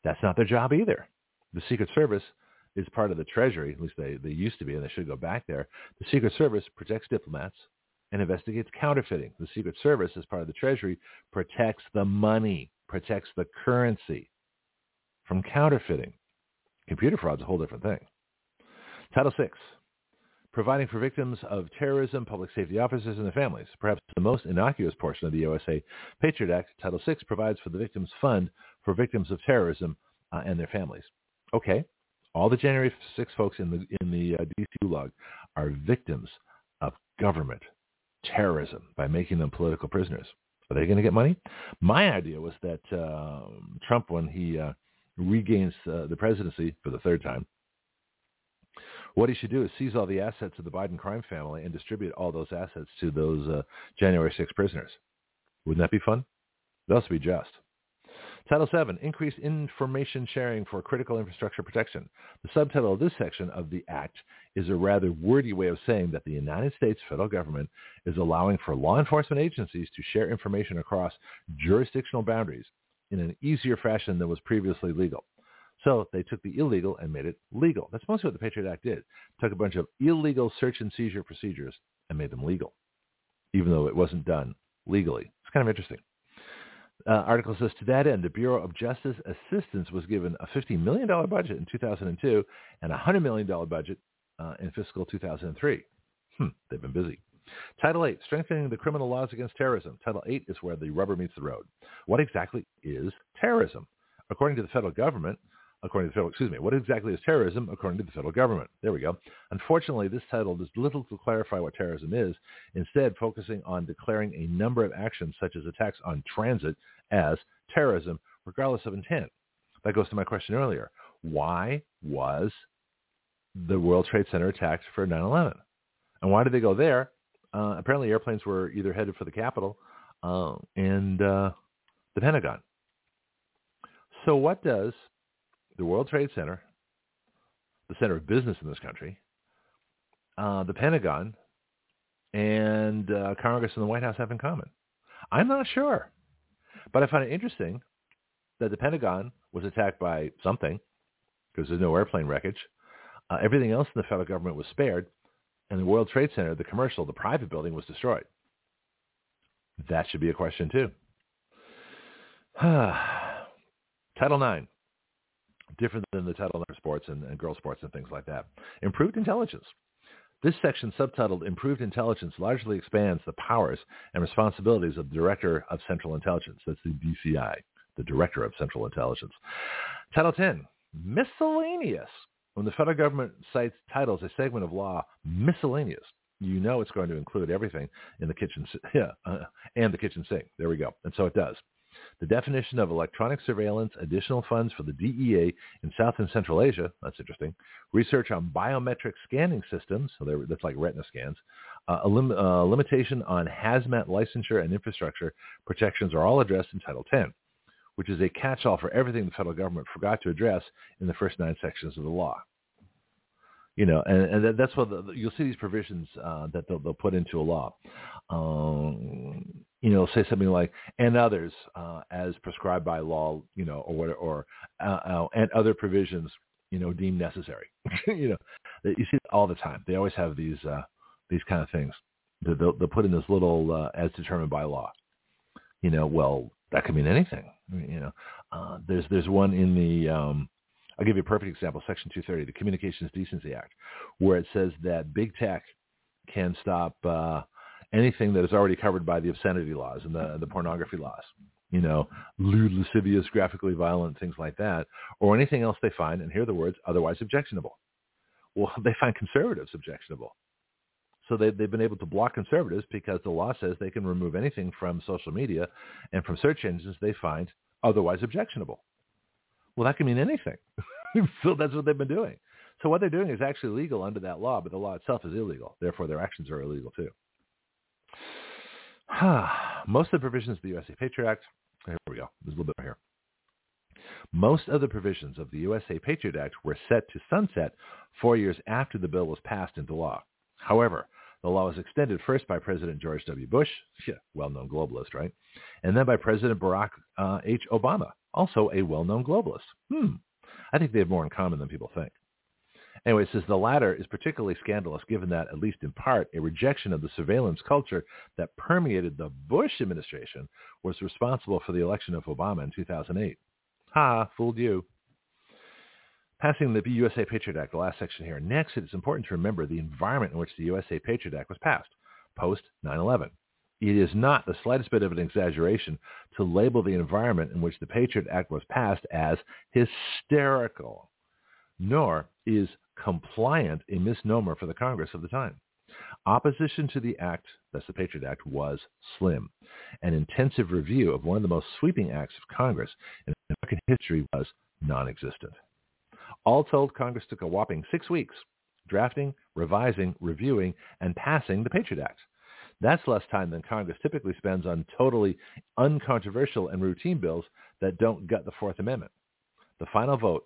A: That's not their job either. The Secret Service is part of the Treasury, at least they, they used to be, and they should go back there. The Secret Service protects diplomats and investigates counterfeiting. The Secret Service, as part of the Treasury, protects the money, protects the currency from counterfeiting. Computer fraud is a whole different thing. Title VI, providing for victims of terrorism, public safety officers, and their families. Perhaps the most innocuous portion of the USA Patriot Act, Title VI, provides for the Victims Fund for victims of terrorism uh, and their families. Okay, all the January 6 folks in the in the uh, DC log are victims of government terrorism by making them political prisoners. Are they going to get money? My idea was that uh, Trump, when he uh, regains uh, the presidency for the third time, what he should do is seize all the assets of the Biden crime family and distribute all those assets to those uh, January 6 prisoners. Wouldn't that be fun? That would be just. Title 7, increased information sharing for critical infrastructure protection. The subtitle of this section of the Act is a rather wordy way of saying that the United States federal government is allowing for law enforcement agencies to share information across jurisdictional boundaries in an easier fashion than was previously legal. So they took the illegal and made it legal. That's mostly what the Patriot Act did. Took a bunch of illegal search and seizure procedures and made them legal, even though it wasn't done legally. It's kind of interesting. Uh, article says, to that end, the Bureau of Justice Assistance was given a $50 million budget in 2002 and a $100 million budget uh, in fiscal 2003. Hmm, they've been busy. Title 8, strengthening the criminal laws against terrorism. Title 8 is where the rubber meets the road. What exactly is terrorism? According to the federal government, according to the federal, excuse me, what exactly is terrorism according to the federal government? There we go. Unfortunately, this title does little to clarify what terrorism is, instead focusing on declaring a number of actions such as attacks on transit as terrorism, regardless of intent. That goes to my question earlier. Why was the World Trade Center attacked for 9-11? And why did they go there? Uh, apparently airplanes were either headed for the Capitol uh, and uh, the Pentagon. So what does the World Trade Center, the center of business in this country, uh, the Pentagon, and uh, Congress and the White House have in common? I'm not sure. But I find it interesting that the Pentagon was attacked by something because there's no airplane wreckage. Uh, everything else in the federal government was spared. And the World Trade Center, the commercial, the private building was destroyed. That should be a question too. Title IX different than the title of sports and, and girl sports and things like that. Improved intelligence. This section, subtitled Improved Intelligence, largely expands the powers and responsibilities of the Director of Central Intelligence. That's the DCI, the Director of Central Intelligence. Title 10, Miscellaneous. When the federal government cites titles a segment of law miscellaneous, you know it's going to include everything in the kitchen yeah, uh, and the kitchen sink. There we go. And so it does the definition of electronic surveillance, additional funds for the DEA in South and Central Asia, that's interesting, research on biometric scanning systems, so that's like retina scans, uh, a lim- uh, limitation on hazmat licensure and infrastructure protections are all addressed in Title 10, which is a catch-all for everything the federal government forgot to address in the first nine sections of the law you know, and, and that's what the, you'll see these provisions uh, that they'll, they'll put into a law. Um, you know, say something like "and others uh, as prescribed by law," you know, or or uh, uh, and other provisions, you know, deemed necessary. you know, you see all the time. They always have these uh, these kind of things. They'll, they'll put in this little uh, as determined by law. You know, well, that could mean anything. You know, uh, there's there's one in the um, I'll give you a perfect example, Section 230, the Communications Decency Act, where it says that big tech can stop anything that is already covered by the obscenity laws and the, the pornography laws, you know, lewd, lascivious, graphically violent, things like that, or anything else they find, and here are the words, otherwise objectionable. Well, they find conservatives objectionable. So they, they've been able to block conservatives because the law says they can remove anything from social media and from search engines they find otherwise objectionable. Well, that can mean anything. so that's what they've been doing. So what they're doing is actually legal under that law, but the law itself is illegal. Therefore, their actions are illegal too. Most of the provisions of the USA Patriot Act, here we go, there's a little bit here. Most of the provisions of the USA Patriot Act were set to sunset four years after the bill was passed into law. However, The law was extended first by President George W. Bush, well-known globalist, right? And then by President Barack uh, H. Obama, also a well-known globalist. Hmm. I think they have more in common than people think. Anyway, it says the latter is particularly scandalous given that, at least in part, a rejection of the surveillance culture that permeated the Bush administration was responsible for the election of Obama in 2008. Ha, fooled you. Passing the USA Patriot Act, the last section here. Next, it is important to remember the environment in which the USA Patriot Act was passed, post 9-11. It is not the slightest bit of an exaggeration to label the environment in which the Patriot Act was passed as hysterical, nor is compliant a misnomer for the Congress of the time. Opposition to the act, that's the Patriot Act, was slim. An intensive review of one of the most sweeping acts of Congress in American history was non-existent. All told, Congress took a whopping six weeks drafting, revising, reviewing, and passing the Patriot Act. That's less time than Congress typically spends on totally uncontroversial and routine bills that don't gut the Fourth Amendment. The final vote,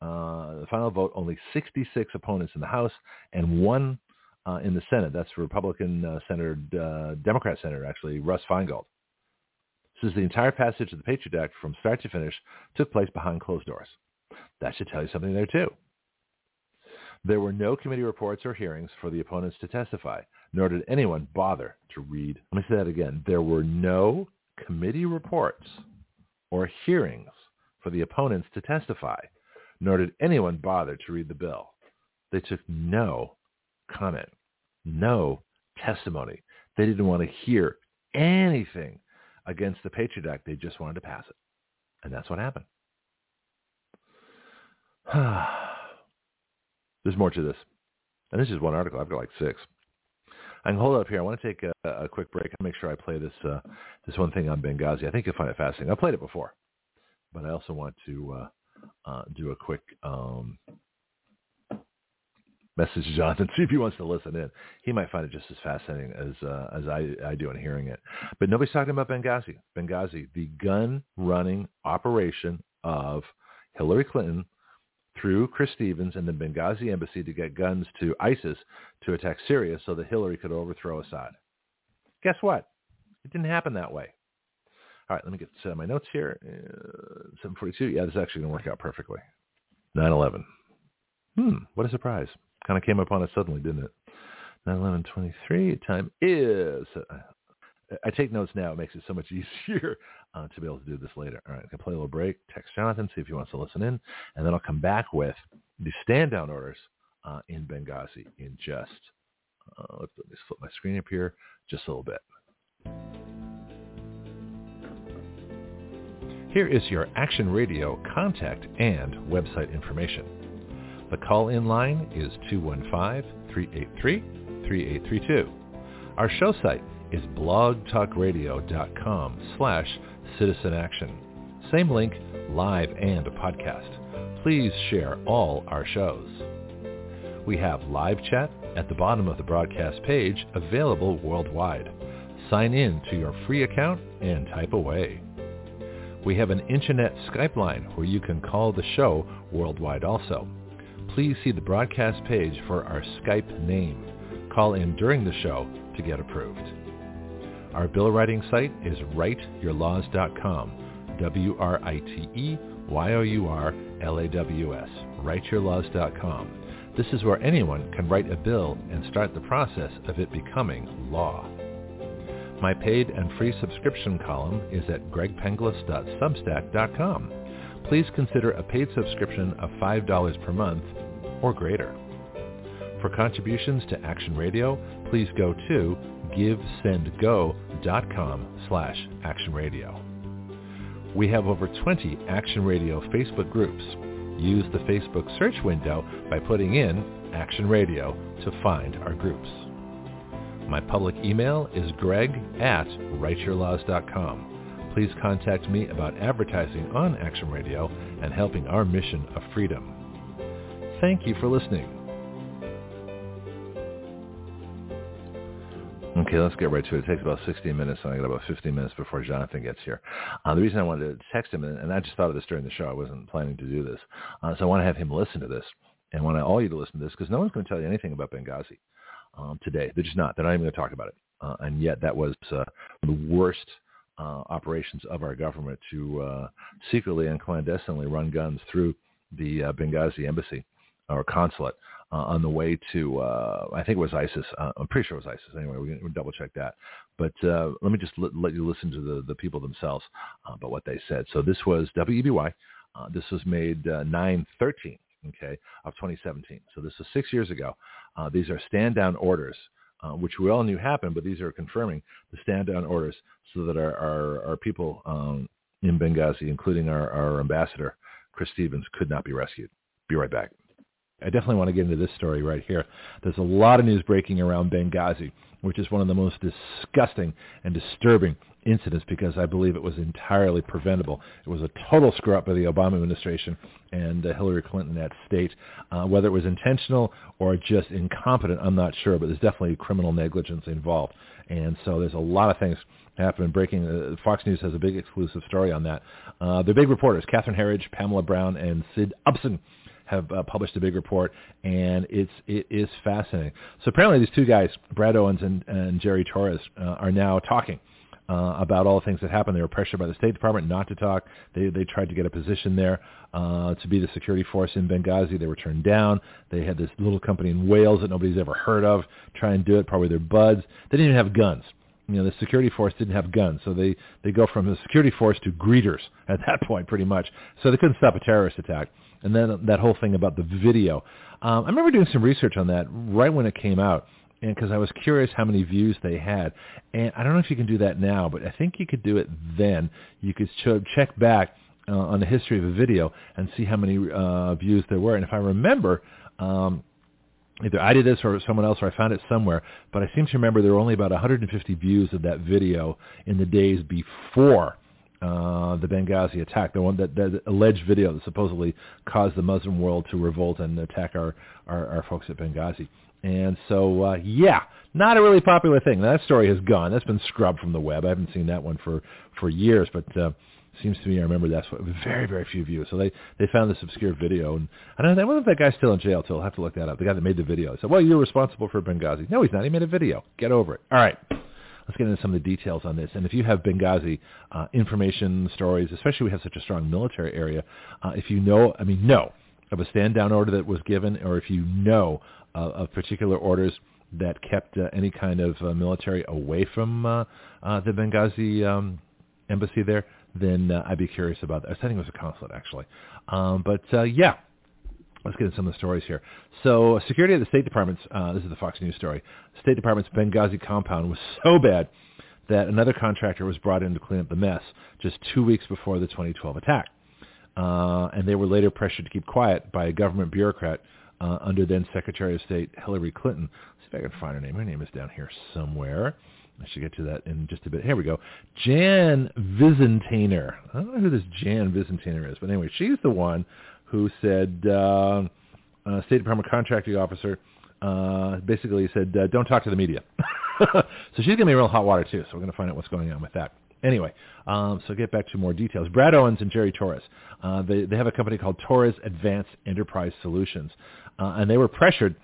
A: the final vote, only 66 opponents in the House and one uh, in the Senate. That's Republican uh, Senator, uh, Democrat Senator, actually, Russ Feingold. Says the entire passage of the Patriot Act from start to finish took place behind closed doors. That should tell you something there too. There were no committee reports or hearings for the opponents to testify, nor did anyone bother to read. Let me say that again. There were no committee reports or hearings for the opponents to testify, nor did anyone bother to read the bill. They took no comment, no testimony. They didn't want to hear anything against the Patriot Act. They just wanted to pass it. And that's what happened. There's more to this. And this is one article. I've got like six. I can hold up here. I want to take a, a quick break. I'll make sure I play this uh, this one thing on Benghazi. I think you'll find it fascinating. I've played it before, but I also want to uh, uh, do a quick um, message to Jonathan, see if he wants to listen in. He might find it just as fascinating as uh, as I, I do in hearing it. But nobody's talking about Benghazi. Benghazi, the gun running operation of Hillary Clinton through Chris Stevens and the Benghazi embassy to get guns to ISIS to attack Syria so that Hillary could overthrow Assad. Guess what? It didn't happen that way. All right, let me get uh, my notes here. Uh, 742. Yeah, this is actually going to work out perfectly. 9-11. Hmm, what a surprise. Kind of came upon us suddenly, didn't it? 9-11-23. Time is... Uh, I take notes now. It makes it so much easier uh, to be able to do this later. All right, I can play a little break. Text Jonathan, see if he wants to listen in, and then I'll come back with the stand down orders uh, in Benghazi in just. Uh, let me flip my screen up here just a little bit. Here is your Action Radio contact and website information. The call-in line is 215-383-3832. Our show site is blogtalkradio.com slash citizen action. Same link, live and a podcast. Please share all our shows. We have live chat at the bottom of the broadcast page available worldwide. Sign in to your free account and type away. We have an internet Skype line where you can call the show worldwide also. Please see the broadcast page for our Skype name. Call in during the show to get approved. Our bill writing site is writeyourlaws.com. W-R-I-T-E-Y-O-U-R-L-A-W-S. Writeyourlaws.com. This is where anyone can write a bill and start the process of it becoming law. My paid and free subscription column is at gregpenglis.substack.com. Please consider a paid subscription of $5 per month or greater. For contributions to Action Radio, please go to givesendgo.com slash actionradio. We have over 20 Action Radio Facebook groups. Use the Facebook search window by putting in Action Radio to find our groups. My public email is greg at writeyourlaws.com. Please contact me about advertising on Action Radio and helping our mission of freedom. Thank you for listening. Okay, let's get right to it. It takes about 16 minutes, and I got about 15 minutes before Jonathan gets here. Uh, the reason I wanted to text him, and I just thought of this during the show, I wasn't planning to do this, uh, so I want to have him listen to this, and I want all you to listen to this, because no one's going to tell you anything about Benghazi. Um, today. They're just not. They're not even going to talk about it. Uh, and yet that was uh, the worst uh, operations of our government to uh, secretly and clandestinely run guns through the uh, Benghazi embassy or consulate uh, on the way to, I think it was ISIS. I'm pretty sure it was ISIS. Anyway, we can double check that. But let me just let, let you listen to the, the people themselves about what they said. So this was WEBY. This was made uh, 9-13, okay, of 2017. So this was six years ago. Uh, these are stand-down orders, uh, which we all knew happened, but these are confirming the stand-down orders so that our, our, our people um, in Benghazi, including our, our ambassador, Chris Stevens, could not be rescued. Be right back. I definitely want to get into this story right here. There's a lot of news breaking around Benghazi, which is one of the most disgusting and disturbing incidents because I believe it was entirely preventable. It was a total screw-up by the Obama administration and uh, Hillary Clinton at state. Uh, whether it was intentional or just incompetent, I'm not sure, but there's definitely criminal negligence involved. And so there's a lot of things happening. Breaking, uh, Fox News has a big exclusive story on that. Uh, the big reporters, Catherine Herridge, Pamela Browne, and Cyd Upson, have uh, published a big report, and it's it is fascinating. So apparently, these two guys, Brad Owens and, and Jerry Torres, uh, are now talking. Uh, about all the things that happened. They were pressured by the State Department not to talk. They they tried to get a position there uh, to be the security force in Benghazi. They were turned down. They had this little company in Wales that nobody's ever heard of try and do it. Probably their buds. They didn't even have guns you know, the security force didn't have guns, so they they go from the security force to greeters at that point, pretty much. So they couldn't stop a terrorist attack and then that whole thing about the video. Um, I remember doing some research on that right when it came out, and because I was curious how many views they had. And I don't know if you can do that now, but I think you could do it then. You could ch- check back uh, on the history of a video and see how many uh, views there were. And if I remember, um, either I did this or someone else, or I found it somewhere, but I seem to remember there were only about 150 views of that video in the days before uh, the Benghazi attack, the one that the alleged video that supposedly caused the Muslim world to revolt and attack our, our, our folks at Benghazi. And so, uh, yeah, not a really popular thing. That story has gone. That's been scrubbed from the web. I haven't seen that one for, for years, but uh, seems to me I remember that's what, very, very few views. So they, they found this obscure video. And I don't know, I wonder if that guy's still in jail, too. I'll have to look that up. The guy that made the video. He said, well, you're responsible for Benghazi. No, he's not. He made a video. Get over it. All right let's get into some of the details on this. And if you have Benghazi uh, information stories, especially we have such a strong military area, uh, if you know, I mean, know of a stand-down order that was given, or if you know uh, of particular orders that kept uh, any kind of uh, military away from uh, uh, the Benghazi um, embassy there, then uh, I'd be curious about that. I think it was a consulate, actually. Um, but uh, yeah, Let's get into some of the stories here. So security at the State Department's, uh, this is the Fox News story, State Department's Benghazi compound was so bad that another contractor was brought in to clean up the mess just two weeks before the 2012 attack. Uh, and they were later pressured to keep quiet by a government bureaucrat uh, under then Secretary of State Hillary Clinton. Let's see if I can find her name. Her name is down here somewhere. I should get to that in just a bit. Here we go. Jan Visintainer. I don't know who this Jan Visintainer is, but anyway, she's the one who said, uh, uh, State Department contracting officer, uh, basically said, uh, don't talk to the media. so she's going to be real hot water too, so we're going to find out what's going on with that. Anyway, um, so get back to more details. Brad Owens and Jerry Torres, uh, they, they have a company called Torres Advanced Enterprise Solutions, uh, and they were pressured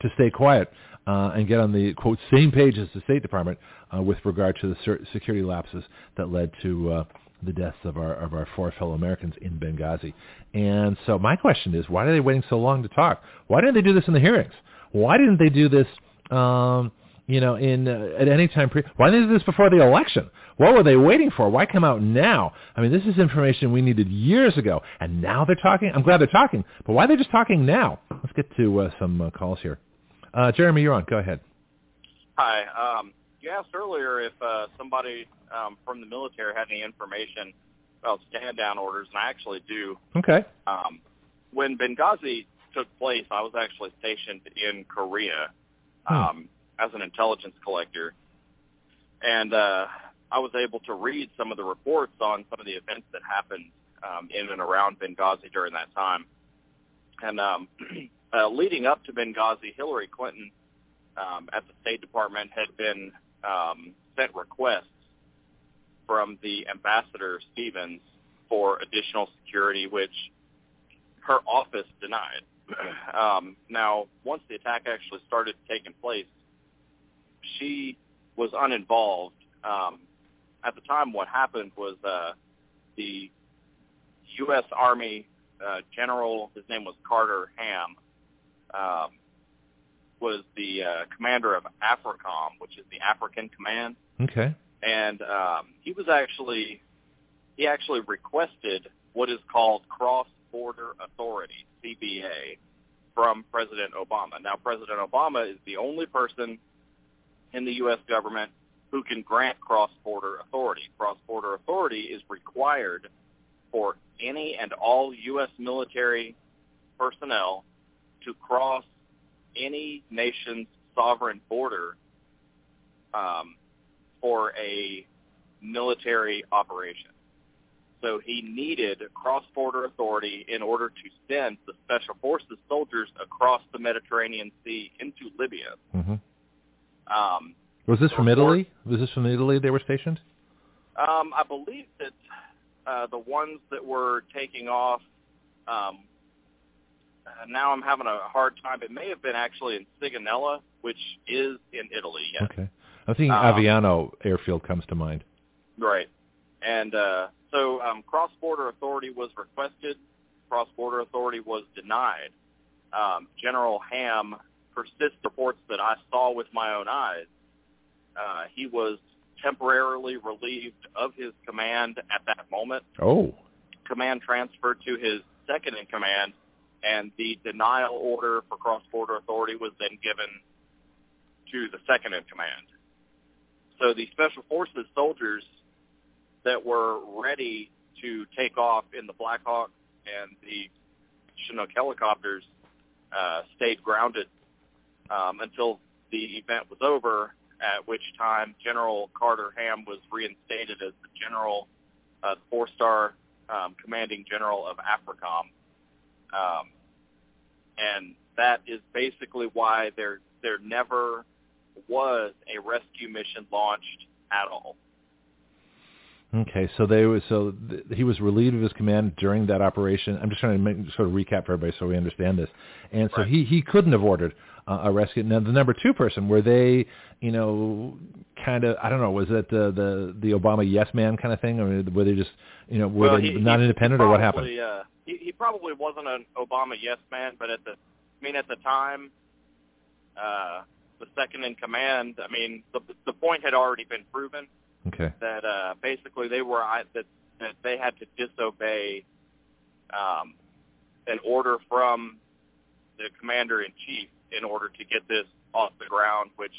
A: to stay quiet uh, and get on the, quote, same page as the State Department uh, with regard to the security lapses that led to uh, the deaths of our of our four fellow Americans in Benghazi. And so my question is, why are they waiting so long to talk? Why didn't they do this in the hearings? Why didn't they do this? Um, you know, in uh, at any time. Pre- why didn't they do this before the election? What were they waiting for? Why come out now? I mean, this is information we needed years ago, and now they're talking. I'm glad they're talking, but why are they just talking now? Let's get to uh, some uh, calls here. Uh, Jeremy, you're on. Go ahead.
B: Hi. Um, you asked earlier if uh, somebody um, from the military had any information about stand down orders, and I actually do.
A: Okay.
B: Um, when Benghazi took place, I was actually stationed in Korea hmm. um, as an intelligence collector, and uh, I was able to read some of the reports on some of the events that happened um, in and around Benghazi during that time. And um, uh, leading up to Benghazi, Hillary Clinton um, at the State Department had been um, sent requests from the ambassador Stevens for additional security, which her office denied. um, now, once the attack actually started taking place, she was uninvolved. Um, at the time, what happened was uh, the U.S. Army uh, general, his name was Carter Ham, um, was the uh, commander of AFRICOM, which is the African Command,
A: Okay.
B: and um, he was actually he actually requested what is called cross-border authority (CBA) from President Obama. Now, President Obama is the only person in the U.S. government who can grant cross-border authority. Cross-border authority is required for any and all U.S. military personnel to cross any nation's sovereign border um, for a military operation. So he needed cross-border authority in order to send the special forces soldiers across the Mediterranean Sea into Libya.
A: hmm
B: Um,
A: Was this from Italy? Was this from Italy they were stationed?
B: Um, I believe that uh, the ones that were taking off. Um, uh, now I'm having a hard time. It may have been actually in Sigonella, which is in Italy. Yes,
A: Okay. I'm thinking
B: Um,
A: Aviano Airfield comes to mind.
B: right. And uh, so um, cross-border authority was requested. Cross-border authority was denied. Um, General Ham persists reports that I saw with my own eyes. Uh, he was temporarily relieved of his command at that moment.
A: Oh.
B: command transferred to his second in command, and the denial order for cross-border authority was then given to the second in command. So the special forces soldiers that were ready to take off in the Black Hawk and the Chinook helicopters uh, stayed grounded um, until the event was over, at which time General Carter Ham was reinstated as the general, uh, four-star um, commanding general of AFRICOM. Um, and that is basically why there there never was a rescue mission launched at all.
A: Okay, so they was so th- he was relieved of his command during that operation. I'm just trying to make, sort of recap for everybody so we understand this. And so
B: Right.
A: he he couldn't have ordered uh, a rescue. Now the number two person were they, you know, kind of I don't know, was it the the the Obama yes man kind of thing, or were they just you know were
B: Well,
A: they
B: he-
A: not
B: he-
A: independent
B: he
A: or what happened?
B: Uh, he, he probably wasn't an Obama yes man, but at the I mean at the time, uh, the second in command. I mean the the point had already been proven.
A: Okay,
B: that uh, basically they were I- that that they had to disobey um, an order from the commander in chief in order to get this off the ground, which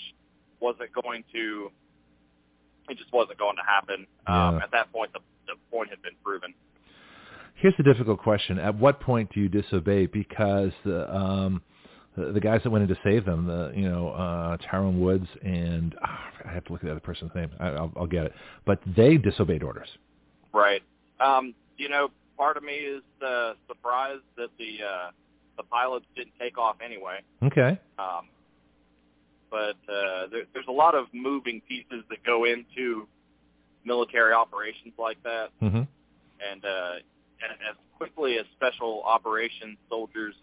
B: wasn't going to. It just wasn't going to happen. Um,
A: Yeah.
B: At that point, the, the point had been proven.
A: Here's the difficult question: At what point do you disobey? Because the um, the, the guys that went in to save them, the you know uh, Tyrone Woods and ah, I have to look at the other person's name. I, I'll, I'll get it, but they disobeyed orders.
B: Right. Um, you know, part of me is uh, surprised that the uh, the pilots didn't take off anyway.
A: Okay.
B: Um, but uh, there, there's a lot of moving pieces that go into military operations like that,
A: hmm
B: and uh, as quickly as special operations soldiers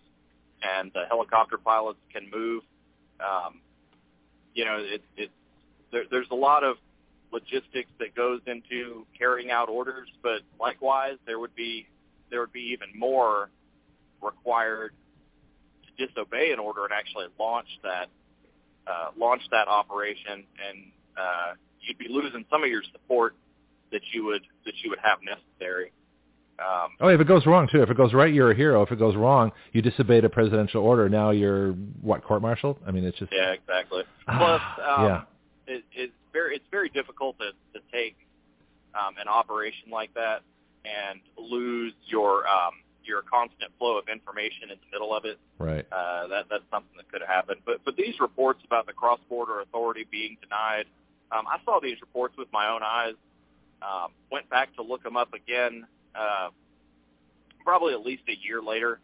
B: and uh, helicopter pilots can move, um, you know, it, it there, there's a lot of logistics that goes into carrying out orders, but likewise there would be there would be even more required to disobey an order and actually launch that uh, launch that operation, and uh, you'd be losing some of your support that you would that you would have necessary. Um,
A: Oh, if it goes wrong too. If it goes right, you're a hero. If it goes wrong, you disobeyed a presidential order. Now you're what court-martialed? I mean, it's just
B: yeah, exactly. Plus, um,
A: yeah.
B: it, it's very it's very difficult to, to take um, an operation like that and lose your um, your constant flow of information in the middle of it.
A: Right.
B: Uh, that that's something that could happen. But but these reports about the cross border authority being denied, um, I saw these reports with my own eyes. Um, went back to look them up again, uh, probably at least a year later,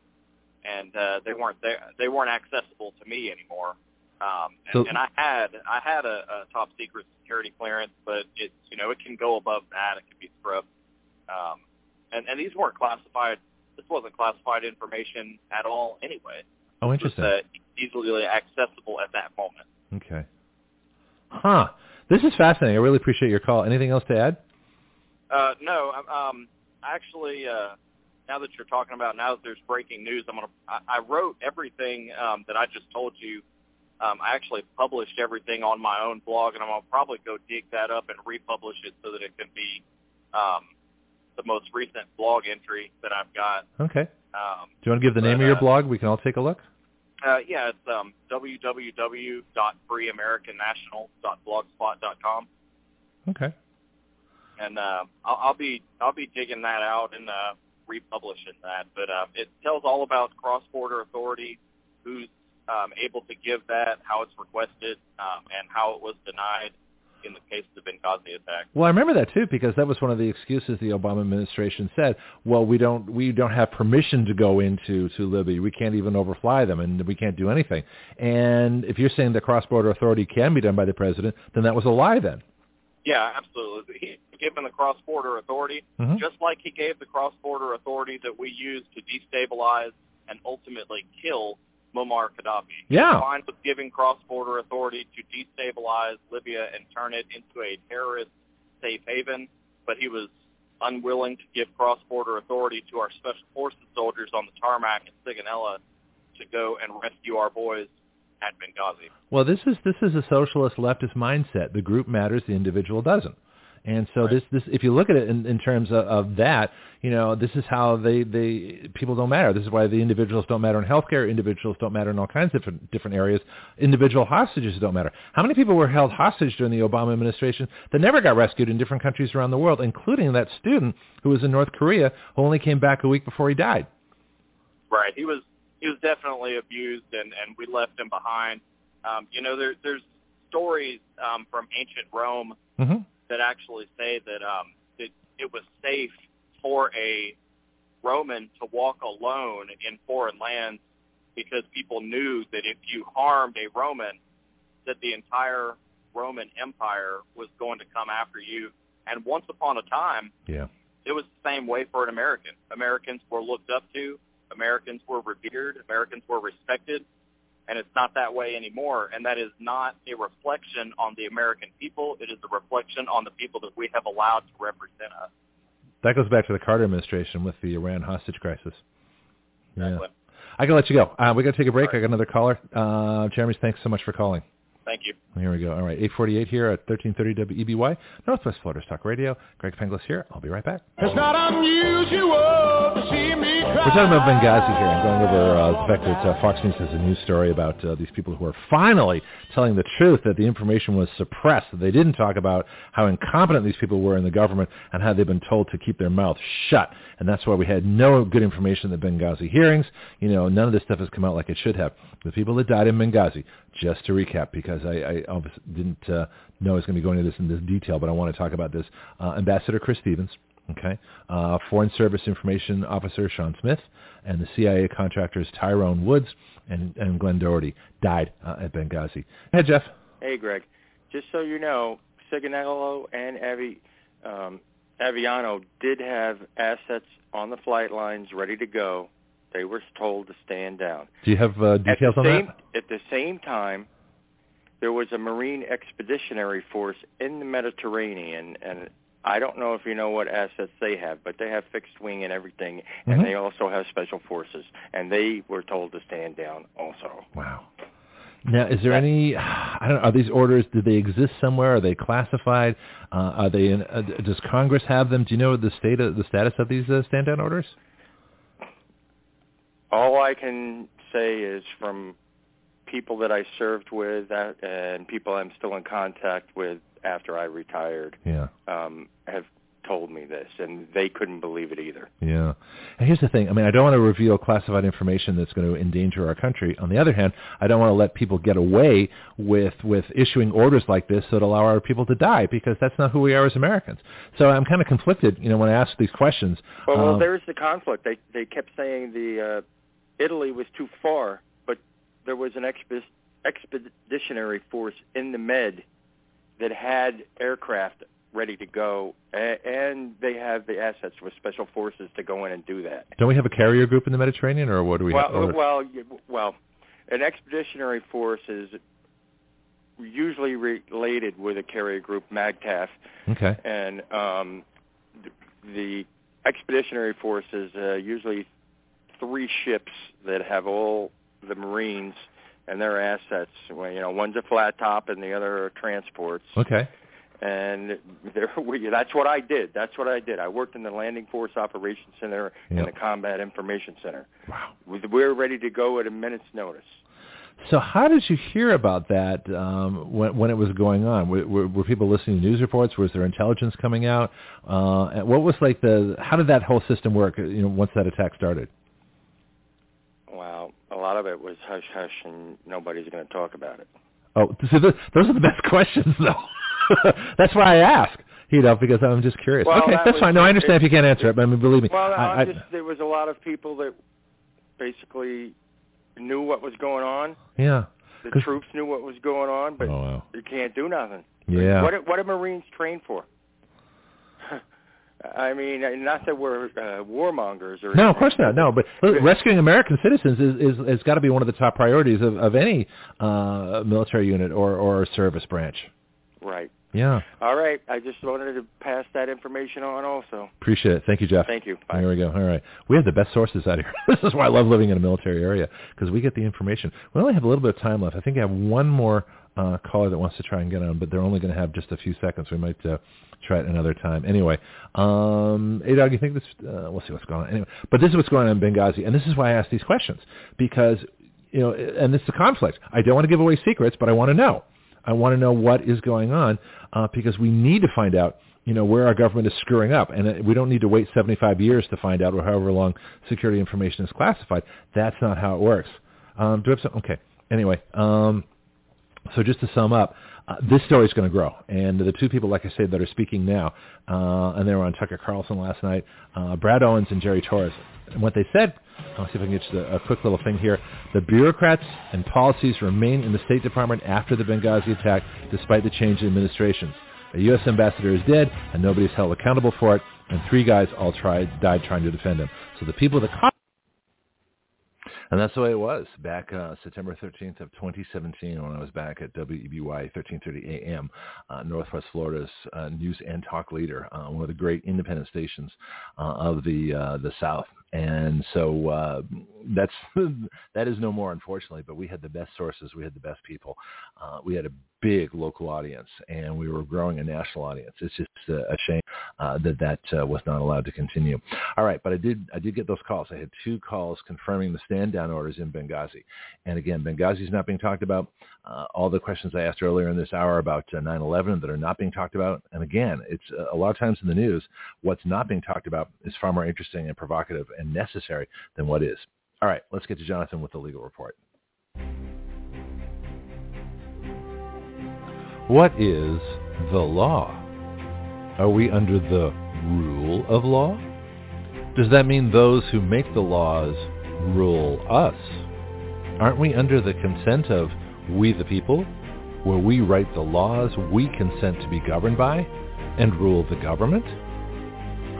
B: and uh, they weren't there. They weren't accessible to me anymore. Um, and,
A: So-
B: and I had I had a, a top secret security clearance, but it's you know it can go above that. It can be scrubbed. Um, and and these weren't classified. This wasn't classified information at all anyway.
A: Oh,
B: was,
A: interesting.
B: uh, easily accessible at that moment.
A: Okay. Huh. This is fascinating. I really appreciate your call. Anything else to add?
B: Uh, no, um, actually, uh, now that you're talking about now that there's breaking news, I'm gonna. I, I wrote everything um, that I just told you. Um, I actually published everything on my own blog, and I'm gonna probably go dig that up and republish it so that it can be um, the most recent blog entry that I've got.
A: Okay.
B: Um,
A: Do you want to give the name of your
B: uh,
A: blog? We can all take a look.
B: uh, yeah, it's um, www.freeamericannational.blogspot.com.
A: Okay.
B: And uh, I'll, I'll be I'll be digging that out and uh, republishing that. But uh, it tells all about cross-border authority, who's um, able to give that, how it's requested, um, and how it was denied in the case of the Benghazi attack.
A: Well, I remember that too because that was one of the excuses the Obama administration said. Well, we don't we don't have permission to go into to Libya. We can't even overfly them, and we can't do anything. And if you're saying that cross-border authority can be done by the president, then that was a lie. Then.
B: Yeah, absolutely. He's given the cross-border authority,
A: Mhm.
B: just like he gave the cross-border authority that we use to destabilize and ultimately kill Muammar Gaddafi.
A: Yeah.
B: He's fine with giving cross-border authority to destabilize Libya and turn it into a terrorist safe haven, but he was unwilling to give cross-border authority to our special forces soldiers on the tarmac in Sigonella to go and rescue our boys at Benghazi.
A: Well, this is this is a socialist leftist mindset. The group matters, the individual doesn't. And so
B: Right.
A: this this if you look at it in, in terms of, of that, you know, this is how they they people don't matter. This is why the individuals don't matter in healthcare. Individuals don't matter in all kinds of different different areas. Individual hostages don't matter. How many people were held hostage during the Obama administration that never got rescued in different countries around the world, including that student who was in North Korea who only came back a week before he died?
B: Right. He was he was definitely abused, and and we left him behind. Um, you know, there, there's stories um, from ancient Rome
A: hmm
B: that actually say that um, that it was safe for a Roman to walk alone in foreign lands because people knew that if you harmed a Roman, that the entire Roman Empire was going to come after you. And once upon a time,
A: Yeah.
B: it was the same way for an American. Americans were looked up to. Americans were revered. Americans were respected. And it's not that way anymore. And that is not a reflection on the American people. It is a reflection on the people that we have allowed to represent us.
A: That goes back to the Carter administration with the Iran hostage crisis. Yeah.
B: Exactly.
A: I can let you go. Uh, we got to take a break.
B: All right.
A: I got another caller. Uh, Jeremy, thanks so much for calling.
B: Thank you.
A: Here we go. All right, 848 here at 1330 WEBY, Northwest Florida Talk Radio. Greg Penglis here. I'll be right back.
C: It's not unusual to see me cry.
A: We're talking about Benghazi here. I'm going over uh, the fact that uh, Fox News has a news story about uh, these people who are finally telling the truth that the information was suppressed. That they didn't talk about how incompetent these people were in the government and how they've been told to keep their mouth shut. And that's why we had no good information in the Benghazi hearings. You know, none of this stuff has come out like it should have. The people that died in Benghazi, just to recap, because I, I didn't uh, know I was going to be going into this in this detail, but I want to talk about this. Uh, Ambassador Chris Stevens, okay, uh, Foreign Service Information Officer Sean Smith, and the CIA contractors Tyrone Woods and, and Glenn Doherty died uh, at Benghazi. Hey, Jeff.
D: Hey, Greg. Just so you know, Sigonella and Avi, um, Aviano did have assets on the flight lines ready to go. They were told to stand down.
A: Do you have uh,
D: At
A: details
D: the
A: on
D: same,
A: that?
D: At the same time, there was a Marine Expeditionary Force in the Mediterranean, and I don't know if you know what assets they have, but they have fixed wing and everything, and
A: Mhm.
D: they also have special forces, and they were told to stand down also.
A: Wow. Now, is there any? I don't. know, Are these orders? Do they exist somewhere? Are they classified? Uh, are they? In, uh, does Congress have them? Do you know the state of, the status of these uh, stand down orders?
D: All I can say is from people that I served with uh, and people I'm still in contact with after I retired
A: Yeah.
D: um, have told me this, and they couldn't believe it either.
A: Yeah. And here's the thing. I mean, I don't want to reveal classified information that's going to endanger our country. On the other hand, I don't want to let people get away with with issuing orders like this that allow our people to die because that's not who we are as Americans. So I'm kind of conflicted, you know, when I ask these questions.
D: Well, well
A: Um,
D: there's the conflict. They they kept saying the uh, Italy was too far, but there was an expe- expeditionary force in the Med that had aircraft ready to go, and they have the assets with special forces to go in and do that.
A: don't we have a carrier group in the Mediterranean, or what do we
D: well,
A: have?
D: well, well, an expeditionary force is usually related with a carrier group, MAGTF,
A: Okay.
D: and um, the, the expeditionary force is uh, usually three ships that have all the Marines and their assets. Well, you know, one's a flat top and the other are transports.
A: Okay.
D: And there, we, that's what I did. That's what I did. I worked in the Landing Force Operations Center
A: Yep.
D: and the Combat Information Center.
A: Wow.
D: We we were ready to go at a minute's notice.
A: So how did you hear about that um, when, when it was going on? Were, were, were people listening to news reports? Was there intelligence coming out? Uh, and what was like the? How did that whole system work? You know, once that attack started.
D: Wow, a lot of it was hush hush, and nobody's going to talk about it.
A: Oh, so th- those are the best questions, though. That's why I ask. You know, because I'm just curious.
D: Well,
A: okay,
D: that
A: that's fine. No, I understand if you can't answer it, but I mean, believe me.
D: Well,
A: I,
D: I,
A: I,
D: just there was a lot of people that basically knew what was going on.
A: yeah.
D: The troops knew what was going on, but
A: oh wow.
D: you can't do nothing.
A: Yeah.
D: What what are Marines trained for? I mean, not that we're uh, warmongers or
A: No, of course not. No, but rescuing American citizens is is has got to be one of the top priorities of, of any uh, military unit or or service branch.
D: Right.
A: Yeah,
D: All right. I just wanted to pass that information on. Also,
A: appreciate it. Thank you, Jeff.
D: thank you. Bye.
A: There we go. All right. We have the best sources out here. this is why I love living in a military area because we get the information. We only have a little bit of time left. I think I have one more uh, caller that wants to try and get on, but they're only going to have just a few seconds. We might uh, try it another time. Anyway, um, Doug, you think this? Uh, we'll see what's going on. Anyway, but this is what's going on in Benghazi, and this is why I ask these questions because you know, and this is a conflict. I don't want to give away secrets, but I want to know. I want to know what is going on uh, because we need to find out, you know, where our government is screwing up, and uh, we don't need to wait 75 years to find out, or however long security information is classified. That's not how it works. Um, do I have some? Okay. Anyway, um, so just to sum up, uh, this story is going to grow, and the two people, like I said, that are speaking now, uh, and they were on Tucker Carlson last night, uh, Brad Owens and Jerry Torres. And what they said, I'll see if I can get you the, a quick little thing here. The bureaucrats and policies remain in the State Department after the Benghazi attack, despite the change in administrations. A U.S. ambassador is dead, and nobody is held accountable for it, and three guys all tried died trying to defend him. So the people that and that's the way it was back uh, September 13th of 2017 when I was back at WEBY 1330 AM, uh, Northwest Florida's uh, news and talk leader, uh, one of the great independent stations uh, of the uh, the South. And so uh, that's that is no more, unfortunately. But we had the best sources, we had the best people, uh, we had a big local audience, and we were growing a national audience. It's just a, a shame uh, that that uh, was not allowed to continue. All right, but I did I did get those calls. I had two calls confirming the stand down orders in Benghazi, and again, Benghazi is not being talked about. Uh, all the questions I asked earlier in this hour about uh, 9/11 that are not being talked about, and again, it's uh, a lot of times in the news. What's not being talked about is far more interesting and provocative and necessary than what is. All right, let's get to Jonathon with the legal report. What is the law? Are we under the rule of law? Does that mean those who make the laws rule us? Aren't we under the consent of we the people, where we write the laws we consent to be governed by and rule the government?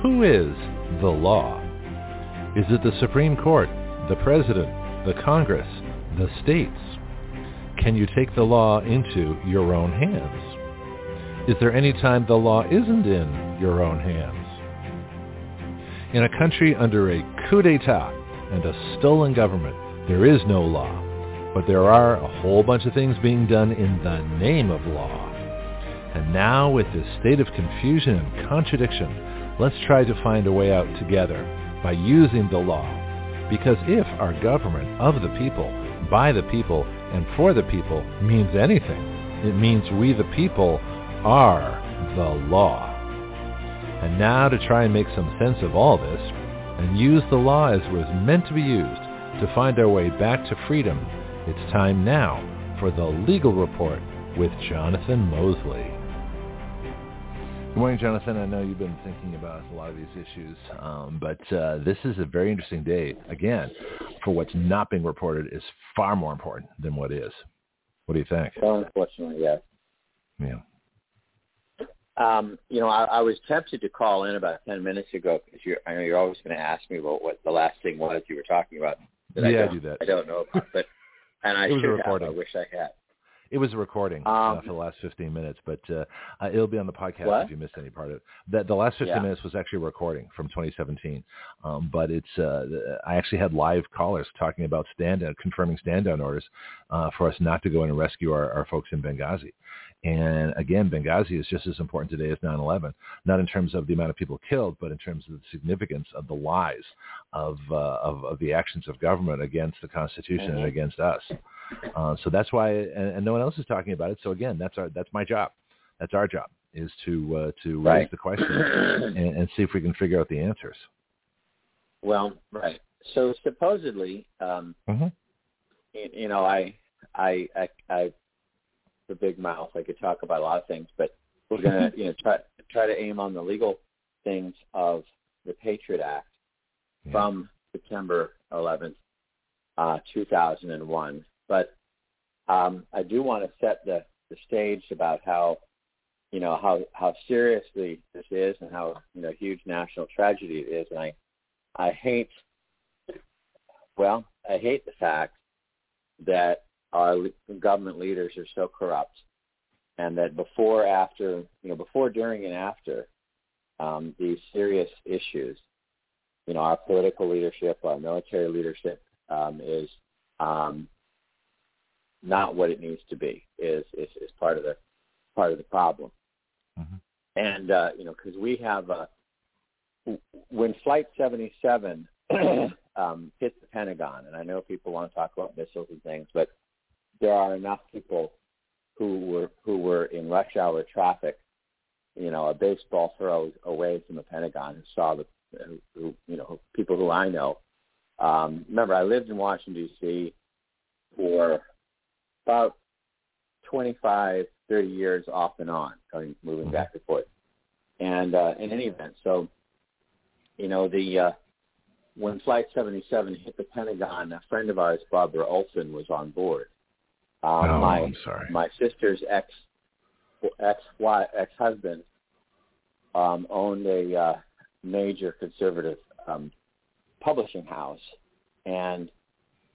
A: Who is the law? Is it the Supreme Court, the President, the Congress, the states? Can you take the law into your own hands? Is there any time the law isn't in your own hands? In a country under a coup d'etat and a stolen government, there is no law, but there are a whole bunch of things being done in the name of law. And now with this state of confusion and contradiction, let's try to find a way out together by using the law. Because if our government of the people, by the people, and for the people means anything, it means we the people are the law. And now to try and make some sense of all this, and use the law as it was meant to be used to find our way back to freedom, it's time now for the Legal Report with Jonathon Moseley. Good morning, Jonathon. I know you've been thinking about a lot of these issues, um, but uh, this is a very interesting day. Again, for what's not being reported is far more important than what is. What do you think?
E: Well, unfortunately, yes.
A: Yeah.
E: Um, you know, I, I was tempted to call in about ten minutes ago because you're, I know you're always going to ask me about what the last thing was you were talking about. That I
A: Yeah, I
E: don't-
A: do that.
E: I don't know about, but And I
A: It was a
E: should have.
A: recording.
E: I wish I had.
A: It was a recording uh,
E: Um,
A: for the last 15 minutes, but uh, uh, it'll be on the podcast
E: What?
A: if you missed any part of it. The, the last 15
E: Yeah.
A: minutes was actually a recording from 2017, um, but it's uh, I actually had live callers talking about stand down, confirming stand down orders uh, for us not to go in and rescue our, our folks in Benghazi. And again, Benghazi is just as important today as 9/11, not in terms of the amount of people killed, but in terms of the significance of the lies of uh, of, of the actions of government against the Constitution and
E: Mhm.
A: against us. Uh, so that's why, and, and no one else is talking about it. So again, that's our that's my job. That's our job is to uh, to raise
E: Right.
A: the question and, and see if we can figure out the answers.
E: Well, right. So supposedly, um,
A: Mhm.
E: you, you know, I, I, I, I, the big mouth. I could talk about a lot of things, but we're gonna, you know, try try to aim on the legal things of the Patriot Act
A: Yeah.
E: from September 11th, uh, 2001. But um, I do want to set the, the stage about how, you know, how how seriously this is and how you know huge national tragedy it is. And I I hate, well, I hate the fact that our government leaders are so corrupt, and that before, after, you know, before, during, and after um, these serious issues, you know, our political leadership, our military leadership um, is um, not what it needs to be. Is is, is part of the part of the problem.
A: Mhm.
E: And uh, you know, because we have uh, when Flight 77 um, hit the Pentagon, and I know people want to talk about missiles and things, but there are enough people who were who were in rush hour traffic, you know, a baseball throw away from the Pentagon, who saw the, who, you know, people who I know. Um, remember, I lived in Washington D.C. for about 25, 30 years off and on, moving back and forth. And uh, in any event, so you know the uh, when Flight 77 hit the Pentagon, a friend of ours, Barbara Olson, was on board. Um,
A: oh,
E: my
A: I'm sorry.
E: my sister's ex ex ex husband um, owned a uh, major conservative um, publishing house, and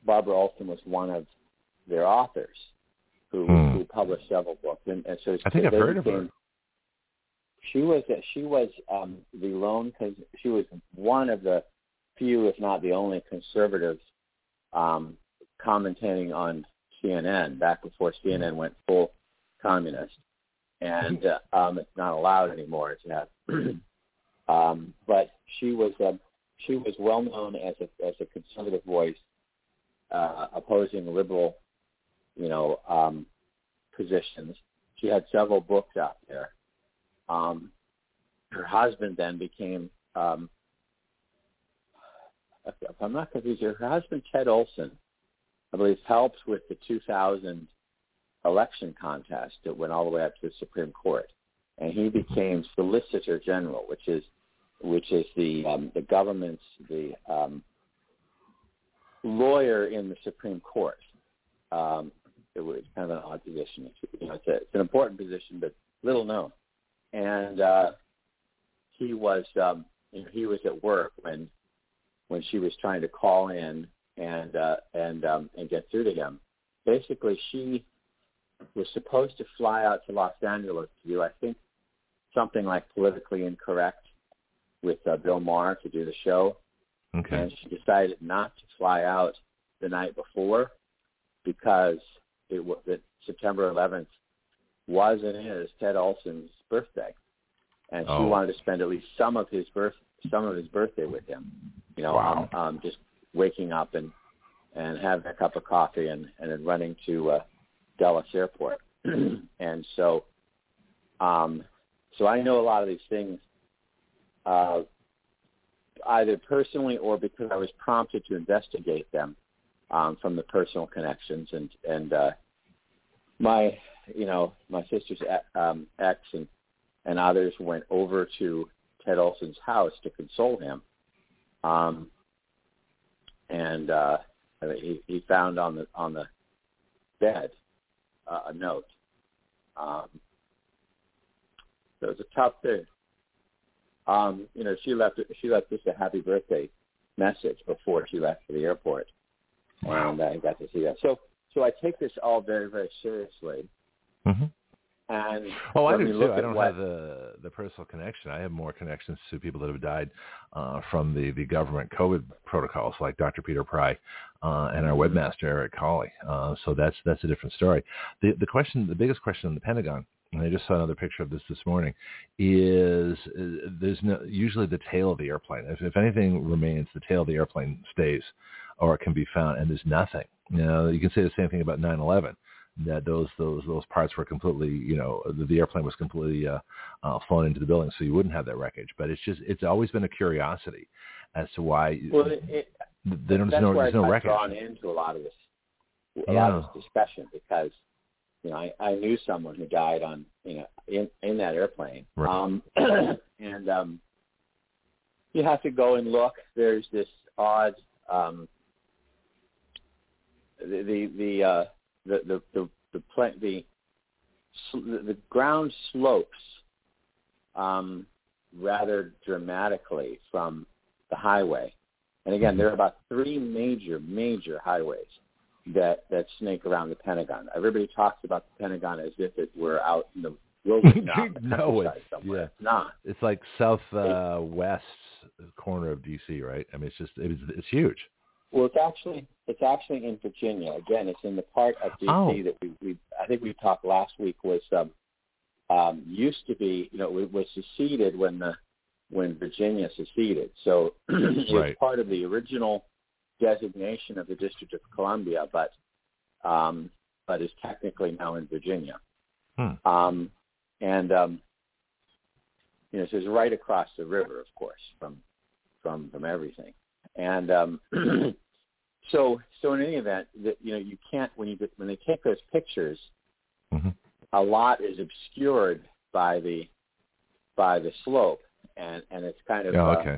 E: Barbara Olson was one of their authors who
A: Hmm.
E: who published several books. And, and so
A: I think I've heard of her.
E: She was she was um, the lone because she was one of the few, if not the only, conservatives um, commentating on CNN back before CNN went full communist, and uh, um, it's not allowed anymore to have. Um, but she was uh, she was well known as a as a conservative voice uh, opposing liberal, you know, um, positions. She had several books out there. Um, her husband then became, um, if I'm not confused, her husband Ted Olson, I believe, helped with the 2000 election contest that went all the way up to the Supreme Court, and he became Solicitor General, which is which is the um, the government's the um, lawyer in the Supreme Court. Um, it was kind of an odd position. It's, you know, it's, a, it's an important position, but little known. And uh, he was, um, you know, he was at work when when she was trying to call in and uh, and um, and get through to him. Basically, she was supposed to fly out to Los Angeles to do, I think, something like politically incorrect with uh, Bill Maher to do the show
A: Okay.
E: and she decided not to fly out the night before because it was that September 11th was and is Ted Olson's birthday, and she
A: Oh.
E: wanted to spend at least some of his birth some of his birthday with him. You know,
A: Wow.
E: um, um, just waking up and and having a cup of coffee and and then running to uh, Dulles Airport, and so um, so I know a lot of these things. Uh, either personally or because I was prompted to investigate them um, from the personal connections and and uh, my you know my sister's um, ex and and others went over to Ted Olson's house to console him, um, and uh, he, he found on the on the bed uh, a note. Um, so it was a tough thing um, you know, she left she left just a happy birthday message before she left for the airport.
A: Wow.
E: And I got to see that. So so I take this all very very seriously.
A: hmm
E: And
A: Oh, I do too. I don't
E: what-
A: have the the personal connection. I have more connections to people that have died uh, from the the government COVID protocols, like Dr. Peter Pry uh, and our webmaster Eric Colley. Uh, so that's that's a different story. The the question, the biggest question in the Pentagon, and I just saw another picture of this this morning, is uh, there's no usually the tail of the airplane. If, if anything remains, the tail of the airplane stays, or it can be found, and there's nothing. You know, you can say the same thing about 9/11 that those those those parts were completely you know the, the airplane was completely uh, uh, flown into the building, so you wouldn't have that wreckage. But it's just it's always been a curiosity as to why
E: well, it, it,
A: they don't, there's no there's no wreckage.
E: drawn into a lot of this, a lot of this discussion because you know I, I knew someone who died on you know in in that airplane,
A: Right.
E: um, and um, you have to go and look. There's this odd um, the the the uh, the the the the, pla- the the the ground slopes um, rather dramatically from the highway. And again, there are about three major, major highways that, that snake around the Pentagon. Everybody talks about the Pentagon as if it were out in the wilderness. out in the
A: No, it's-
E: somewhere.
A: yeah.
E: It's not.
A: It's like southwest uh, west corner of DC, right? I mean, it's just it's it's huge.
E: Well, it's actually it's actually in Virginia. Again, it's in the part of DC
A: Oh.
E: that we, we I think we talked last week was um, um, used to be you know it was seceded when the when Virginia seceded. So it was
A: Right.
E: part of the original designation of the District of Columbia, but um, but is technically now in Virginia.
A: Hmm.
E: Um, and um, you know, so it's right across the river, of course, from from from everything. And um, so so in any event, that you know, you can't when you get, when they take those pictures,
A: hmm
E: a lot is obscured by the by the slope, and and it's kind of
A: Oh,
E: uh,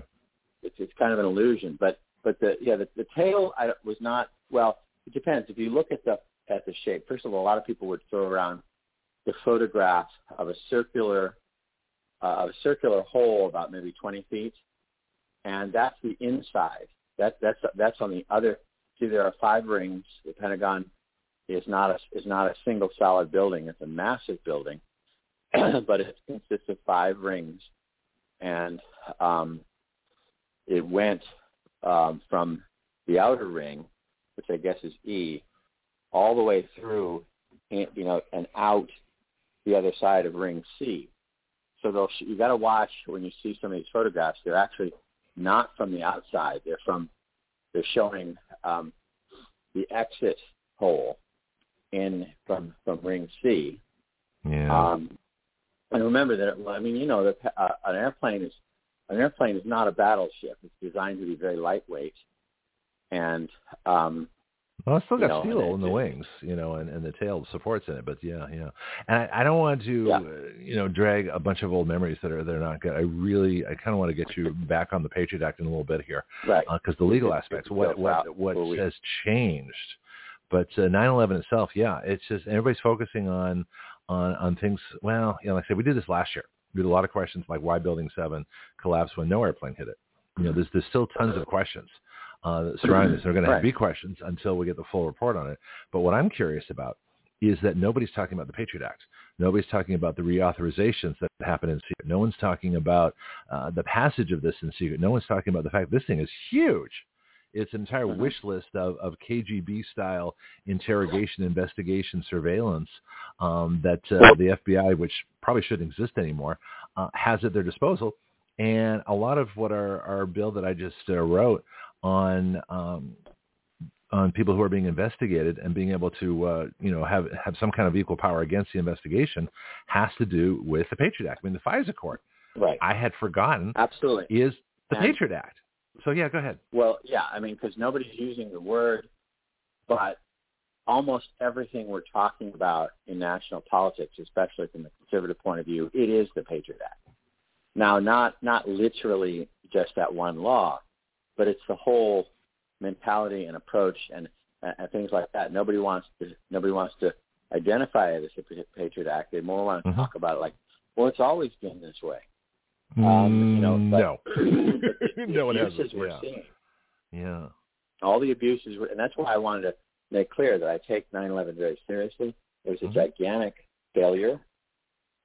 E: it's it's kind of an illusion. But but the yeah the, the tail I, was not well. It depends. If you look at the at the shape, first of all, a lot of people would throw around the photograph of a circular uh, of a circular hole about maybe 20 feet, and that's the inside. That that's that's on the other. See, there are five rings. The Pentagon is not a is not a single solid building. It's a massive building, but it consists of five rings, and um, it went um, from the outer ring, which I guess is E, all the way through, and, you know, and out the other side of ring C. So they'll sh- you got to watch when you see some of these photographs. They're actually not from the outside. They're from they're showing um, the exit hole in from from ring C.
A: Yeah.
E: Um, and remember that I mean you know that uh, an airplane is an airplane is not a battleship. It's designed to be very lightweight, and um,
A: Well, it's still got
E: know,
A: steel in the wings, you know, and, and the tail supports in it. But yeah, yeah. And I, I don't want to,
E: Yeah.
A: uh, you know, drag a bunch of old memories that are they're not good. I really, I kind of want to get you back on the Patriot Act in a little bit here,
E: right.
A: because the legal aspects, what what what has changed. But uh, 9/11 itself, yeah, it's just everybody's focusing on on on things. Well, you know, like I said, we did this last year. We had a lot of questions like why Building Seven collapsed when no airplane hit it. You know, there's there's still tons of questions uh, surrounding this. There are going to
E: Right.
A: be questions until we get the full report on it. But what I'm curious about is that nobody's talking about the Patriot Act. Nobody's talking about the reauthorizations that happen in secret. No one's talking about uh, the passage of this in secret. No one's talking about the fact this thing is huge. It's an entire
E: Mhm.
A: wish list of, of KGB style interrogation, investigation, surveillance um, that uh, the FBI, which probably shouldn't exist anymore, uh, has at their disposal. And a lot of what our, our bill that I just uh, wrote on um, on people who are being investigated and being able to uh, you know have have some kind of equal power against the investigation has to do with the Patriot Act. I mean, the FISA court.
E: Right.
A: I had forgotten
E: Absolutely.
A: is the
E: And-
A: Patriot Act. So yeah, go ahead.
E: Well, yeah, I mean, because nobody's using the word, but almost everything we're talking about in national politics, especially from the conservative point of view, it is the Patriot Act. Now, not not literally just that one law, but it's the whole mentality and approach and, and things like that. Nobody wants to nobody wants to identify it as the Patriot Act. They more want to
A: Mhm.
E: talk about it like, well, it's always been this way. Um, you know, but,
A: no.
E: but the, the
A: No one has
E: abuses we're
A: yeah.
E: seeing
A: Yeah.
E: all the abuses, and that's why I wanted to, make clear that I take 9/11 very seriously. It was a
A: Mhm.
E: gigantic failure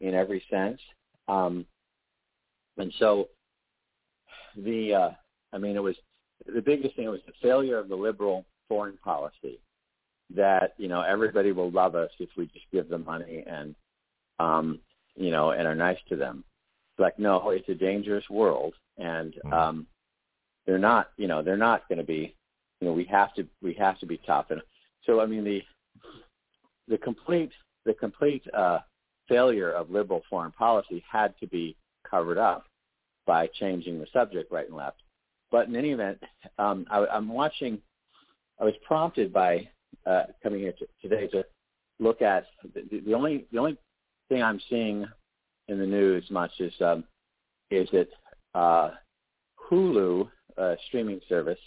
E: in every sense, um, and so the uh, I mean, it was the biggest thing it was the failure of the liberal foreign policy. That you know everybody will love us if we just give them money and um, you know and are nice to them. Like no, it's a dangerous world, and
A: Mhm.
E: um, they're not you know they're not going to be you know we have to we have to be tough and so I mean the the complete the complete uh, failure of liberal foreign policy had to be covered up by changing the subject right and left. But in any event, um, I, I'm watching. I was prompted by uh, coming here to, today to look at the, the only the only thing I'm seeing in the news much is um, is that uh, Hulu uh, streaming service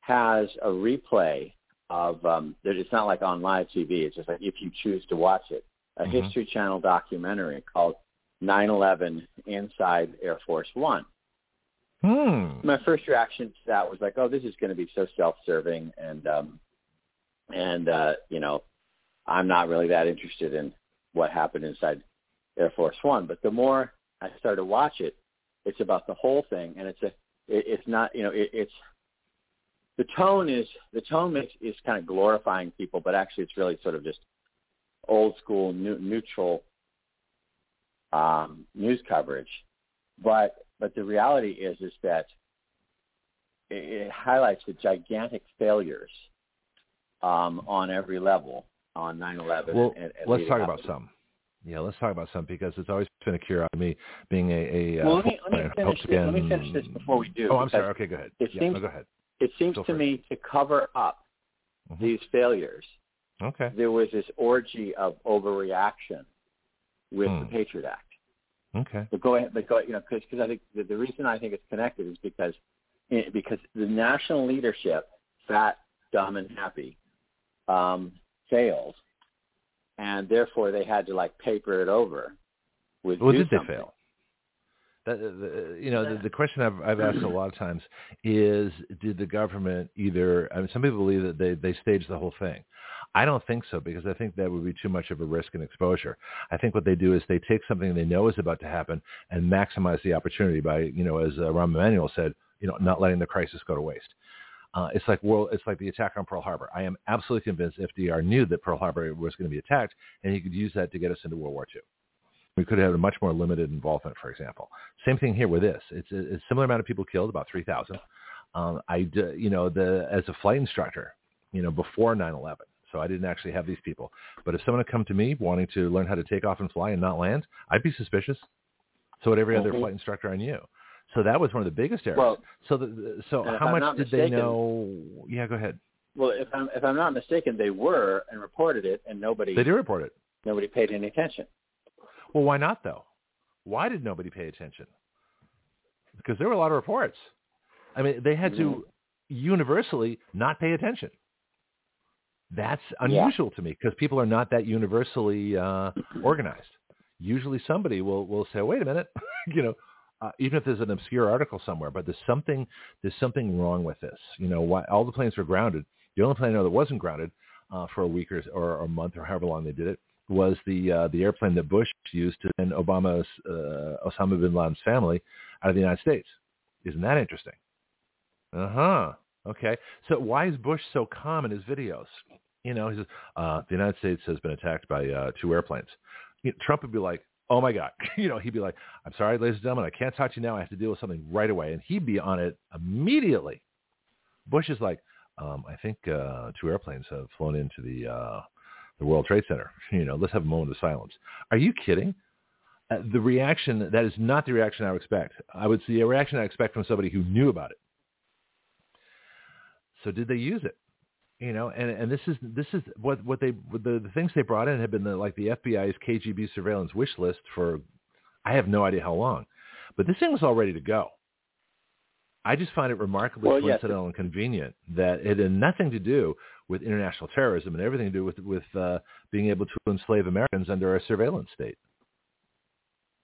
E: has a replay of um, that it's not like on live TV. It's just like if you choose to watch it, a
A: Mhm.
E: History Channel documentary called 9/11 Inside Air Force One.
A: Hmm.
E: My first reaction to that was like, oh, this is going to be so self-serving, and um, and uh, you know, I'm not really that interested in what happened inside Air Force One. But the more I started to watch it, it's about the whole thing, and it's a, it, it's not, you know, it, it's the tone is the tone makes is kind of glorifying people, but actually it's really sort of just old school, new, neutral um, news coverage. But but the reality is is that it, it highlights the gigantic failures um, on every level on 9/11.
A: Well,
E: and, and
A: let's talk about some. Yeah, let's talk about some because it's always been a curiosity me, being a, a
E: Well,
A: uh,
E: let me, let me finish. This, let me finish this before we do.
A: Oh, I'm sorry. Okay, go ahead.
E: it
A: yeah,
E: seems-
A: no, go ahead.
E: It seems to me to cover up
A: Mhm.
E: these failures,
A: Okay.
E: there was this orgy of overreaction with the
A: Hmm.
E: Patriot Act.
A: Okay.
E: But go ahead, but go, you know, because I think the, the reason I think it's connected is because eh, because the national leadership, fat, dumb, and happy, um, failed, and therefore they had to like paper it over with
A: Well,
E: do
A: did they fail? That, the, you know, the, the question I've, I've asked a lot of times is, did the government either? I mean, some people believe that they they staged the whole thing. I don't think so because I think that would be too much of a risk and exposure. I think what they do is they take something they know is about to happen and maximize the opportunity by, you know, as uh, Rahm Emanuel said, you know, not letting the crisis go to waste. Uh, it's like world, it's like the attack on Pearl Harbor. I am absolutely convinced FDR knew that Pearl Harbor was going to be attacked, and he could use that to get us into World War II. We could have had a much more limited involvement, for example. Same thing here with this. It's a, a similar amount of people killed, about 3,000. Um, I, you know, the as a flight instructor, you know, before 9/11, so I didn't actually have these people. But if someone had come to me wanting to learn how to take off and fly and not land, I'd be suspicious. So would every other
E: Mhm.
A: flight instructor I knew. So that was one of the biggest errors.
E: Well,
A: so the, so how
E: I'm
A: much did they know? Yeah, go ahead.
E: Well, if I'm if I'm not mistaken, they were and reported it, and nobody
A: They did report it.
E: nobody paid any attention.
A: Well, why not though? Why did nobody pay attention? Because there were a lot of reports. I mean, they had to universally not pay attention. That's unusual to me because people are not that universally uh, organized. Usually, somebody will will say, "Wait a minute," you know, uh, even if there's an obscure article somewhere, but there's something there's something wrong with this. You know, why all the planes were grounded. The only plane I know that wasn't grounded uh, for a week or, or a month or however long they did it was the uh, the airplane that Bush used to send Obama's uh, Osama bin Laden's family out of the United States. Isn't that interesting? Uh huh. Okay. So why is Bush so calm in his videos? You know, he says uh, the United States has been attacked by uh, two airplanes. You know, Trump would be like, "Oh my God!" you know, he'd be like, "I'm sorry, ladies and gentlemen, I can't talk to you now. I have to deal with something right away," and he'd be on it immediately. Bush is like, um, "I think uh, two airplanes have flown into the uh, the World Trade Center. You know, let's have a moment of silence." Are you kidding? Uh, the reaction that is not the reaction I would expect. I would see a reaction I expect from somebody who knew about it. So did they use it? You know, and and this is this is what what they the, the things they brought in have been the, like the FBI's KGB surveillance wish list for I have no idea how long, but this thing was all ready to go. I just find it remarkably
E: Well, yes,
A: coincidental and convenient that it had nothing to do with international terrorism and everything to do with with uh, being able to enslave Americans under a surveillance state.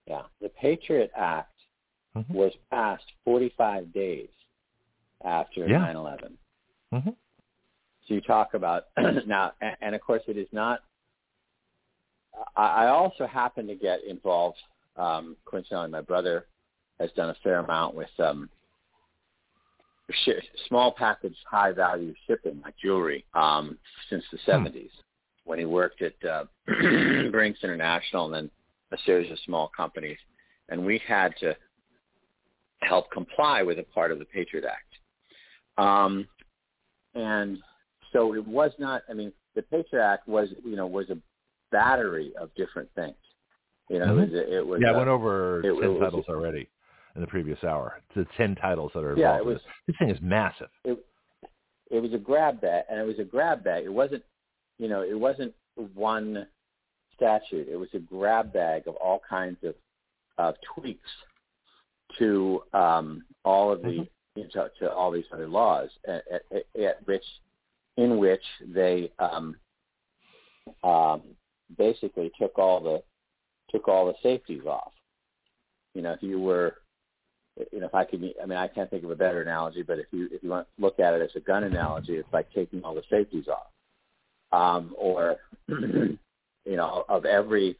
E: Yeah, the Patriot Act
A: Mhm.
E: was passed 45 days after
A: Yeah.
E: 9/11.
A: hmm
E: so you talk about now, and, and of course, it is not. I, I also happen to get involved. Um, coincidentally, my brother has done a fair amount with um, sh- small package, high value shipping, like jewelry, um, since the 70s when he worked at uh, Brinks International and then a series of small companies. And we had to help comply with a part of the Patriot Act. Um, and so it was not, I mean, the Patriot Act was, you know, was a battery of different things. You know,
A: Mhm.
E: it was, it was
A: Yeah, I
E: uh,
A: went over
E: it-
A: 10
E: it was-
A: titles already in the previous hour. The 10 titles that are involved
E: Yeah, it was-
A: this. This thing is massive.
E: it it was a grab bag and it was a grab bag. It wasn't you know, it wasn't one statute. It was a grab bag of all kinds of of tweaks to um all of the you know, to, to all these other laws at, at, at which in which they um um basically took all the took all the safeties off. You know, if you were you know, if I could, I mean, I can't think of a better analogy, but if you if you want to look at it as a gun analogy, it's like taking all the safeties off, um, or you know, of every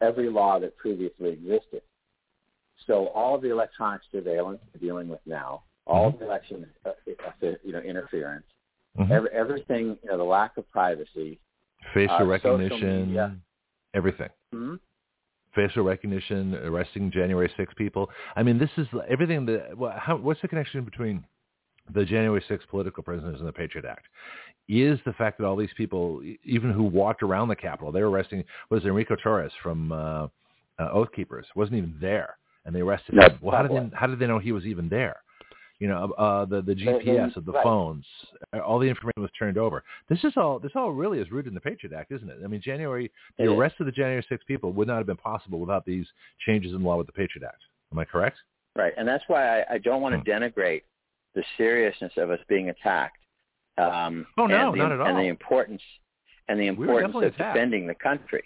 E: every law that previously existed. So all of the electronic surveillance we're dealing with now, all of the election, uh, uh, you know, interference,
A: Mhm.
E: every, everything, you know, the lack of privacy.
A: Facial
E: uh,
A: recognition,
E: media.
A: everything.
E: hmm
A: Facial recognition, arresting January 6 people. I mean, this is everything that, well, how, what's the connection between the January 6 political prisoners and the Patriot Act? Is the fact that all these people, even who walked around the Capitol, they were arresting, was Enrique Tarrio from uh, uh, Oath Keepers, wasn't even there, and they arrested
E: No,
A: him. Well, how did they, how did they know he was even there? You know, uh, the the GPS of the
E: right.
A: phones, uh, all the information was turned over. This is all. This all really is rooted in the Patriot Act, isn't it? I mean, January, the
E: It is.
A: arrest of the January 6 people would not have been possible without these changes in law with the Patriot Act. Am I correct?
E: Right, and that's why I, I don't want to
A: Hmm.
E: denigrate the seriousness of us being attacked. Um,
A: Oh, no,
E: and the,
A: not at all.
E: And the importance and the importance
A: definitely
E: of
A: attacked.
E: defending the country.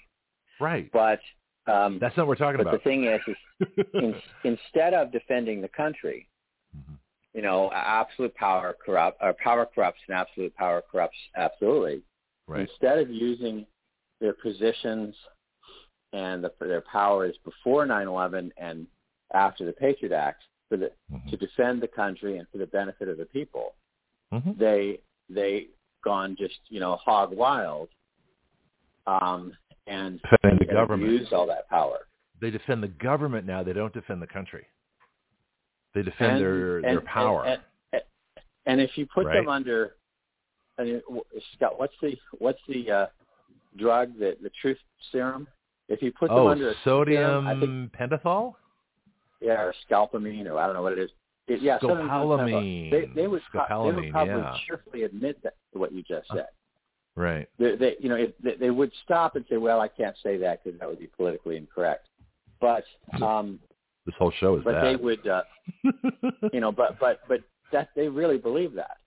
A: Right.
E: But um,
A: That's not what we're talking about.
E: but the thing is, is in, instead of defending the country,
A: Mhm.
E: You know, absolute power corrupt, or power corrupts, and absolute power corrupts absolutely.
A: right.
E: Instead of using their positions and the, their powers before 9/11 and after the Patriot Act for the
A: Mhm.
E: to defend the country and for the benefit of the people,
A: Mhm.
E: they they gone just you know hog wild, um, and,
A: Defending the
E: and
A: government.
E: abused all that power.
A: They defend the government now. They don't defend the country. They defend
E: And-
A: their
E: and-
A: their power.
E: And, and, if you put
A: Right.
E: them under, I mean, Scott, what's the what's the uh, drug that the truth serum? If you put them
A: oh,
E: under a
A: sodium
E: serum, think
A: pentothal.
E: yeah, or scalpamine, or I don't know what it is. It, yeah,
A: Scopolamine.
E: They, they would pro- they would probably
A: yeah.
E: cheerfully admit that what you just said.
A: Right.
E: They, they, you know, if they, they would stop and say, "Well, I can't say that because that would be politically incorrect." But, um,
A: This whole show is
E: but they would, uh, you know, but but but that they really believe that.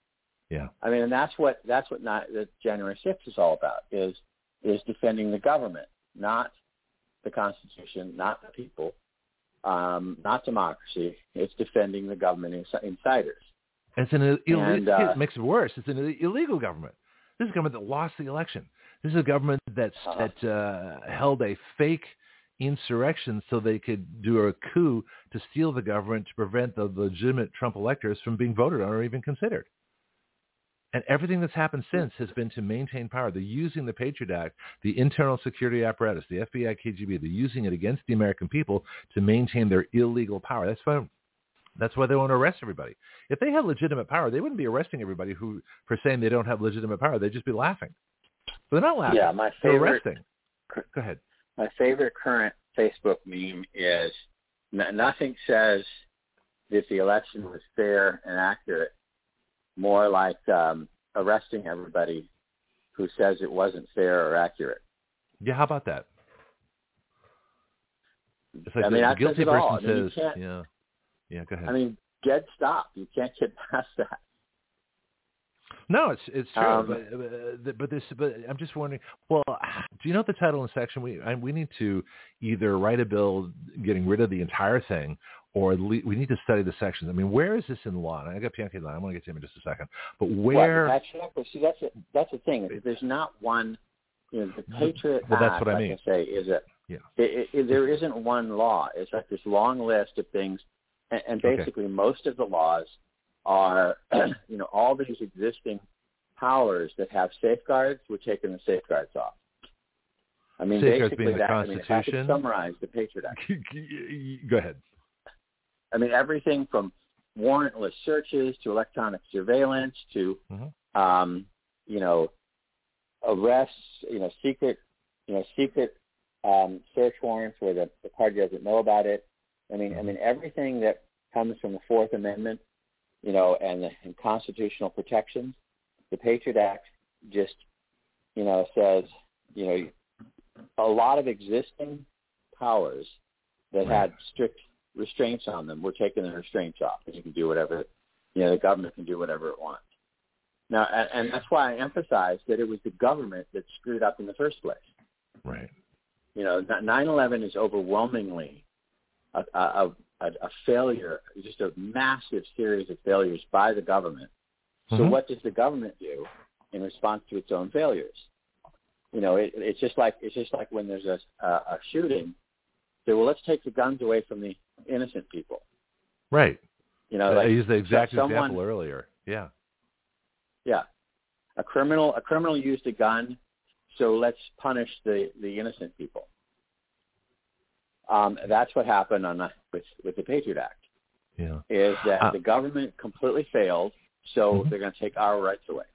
A: yeah.
E: I mean, and that's what that's what not, the January 6th is all about is is defending the government, not the Constitution, not the people, um, not democracy. It's defending the government ins- insiders.
A: It's an Ill-
E: And, uh,
A: it makes it worse. It's an illegal government. This is a government that lost the election. This is a government that's,
E: Uh-huh.
A: that uh, held a fake insurrection so they could do a coup to steal the government to prevent the legitimate Trump electors from being voted on or even considered. And everything that's happened since has been to maintain power. They're using the Patriot Act, the internal security apparatus, the FBI, KGB. They're using it against the American people to maintain their illegal power. That's why that's why they want to arrest everybody. If they had legitimate power, they wouldn't be arresting everybody who for saying they don't have legitimate power. They'd just be laughing. But they're not laughing.
E: Yeah, my
A: they're
E: favorite
A: arresting. Go ahead.
E: My favorite current Facebook meme is n- nothing says that the election was fair and accurate more like um, arresting everybody who says it wasn't fair or accurate.
A: Yeah, how about that? It's like
E: I mean,
A: the guilty person
E: I mean,
A: says, yeah, yeah. Go ahead.
E: I mean, dead stop. You can't get past that.
A: No, it's it's true,
E: Um,
A: but but this but I'm just wondering. Well, do you know the title and section? We I, we need to either write a bill getting rid of the entire thing, or least we need to study the sections. I mean, where is this in law? And I got Bianchi line. I'm going to get to him in just a second. But where?
E: Well, that's, well, see, that's a, that's the thing. There's not one. You know, the Patriot
A: well, that's
E: Act,
A: what I
E: like
A: mean.
E: I say, is a.
A: Yeah.
E: It, it, there isn't one law. It's like this long list of things, and, and
A: Okay.
E: basically most of the laws are, you know, all these existing powers that have safeguards. We're taking the safeguards off. I mean,
A: Safeguards
E: basically that. I mean, if I could
A: Constitution?
E: summarize the Patriot Act.
A: Go ahead.
E: I mean, everything from warrantless searches to electronic surveillance to,
A: Mhm.
E: um, you know, arrests, you know, secret, you know, secret um, search warrants where the, the party doesn't know about it. I mean, I mean, everything that comes from the Fourth Amendment, you know, and, and constitutional protections, the Patriot Act just, you know, says, you know, a lot of existing powers that had strict restraints on them. We're taking the restraints off, and you can do whatever. You know, the government can do whatever it wants. Now, and, and that's why I emphasize that it was the government that screwed up in the first place.
A: Right.
E: You know, 9/11 is overwhelmingly a, a, a, a failure, just a massive series of failures by the government. So,
A: Mhm.
E: what does the government do in response to its own failures? You know, it, it's just like it's just like when there's a, a, a shooting. Say, well, let's take the guns away from the innocent people.
A: Right.
E: You know,
A: I used the exact
E: someone-
A: example earlier. Yeah.
E: Yeah. A criminal a criminal used a gun, so let's punish the, the innocent people. Um, that's what happened on the, with with the Patriot Act.
A: Yeah.
E: Is that
A: Uh,
E: the government completely failed, so
A: Mhm.
E: they're going to take our rights away.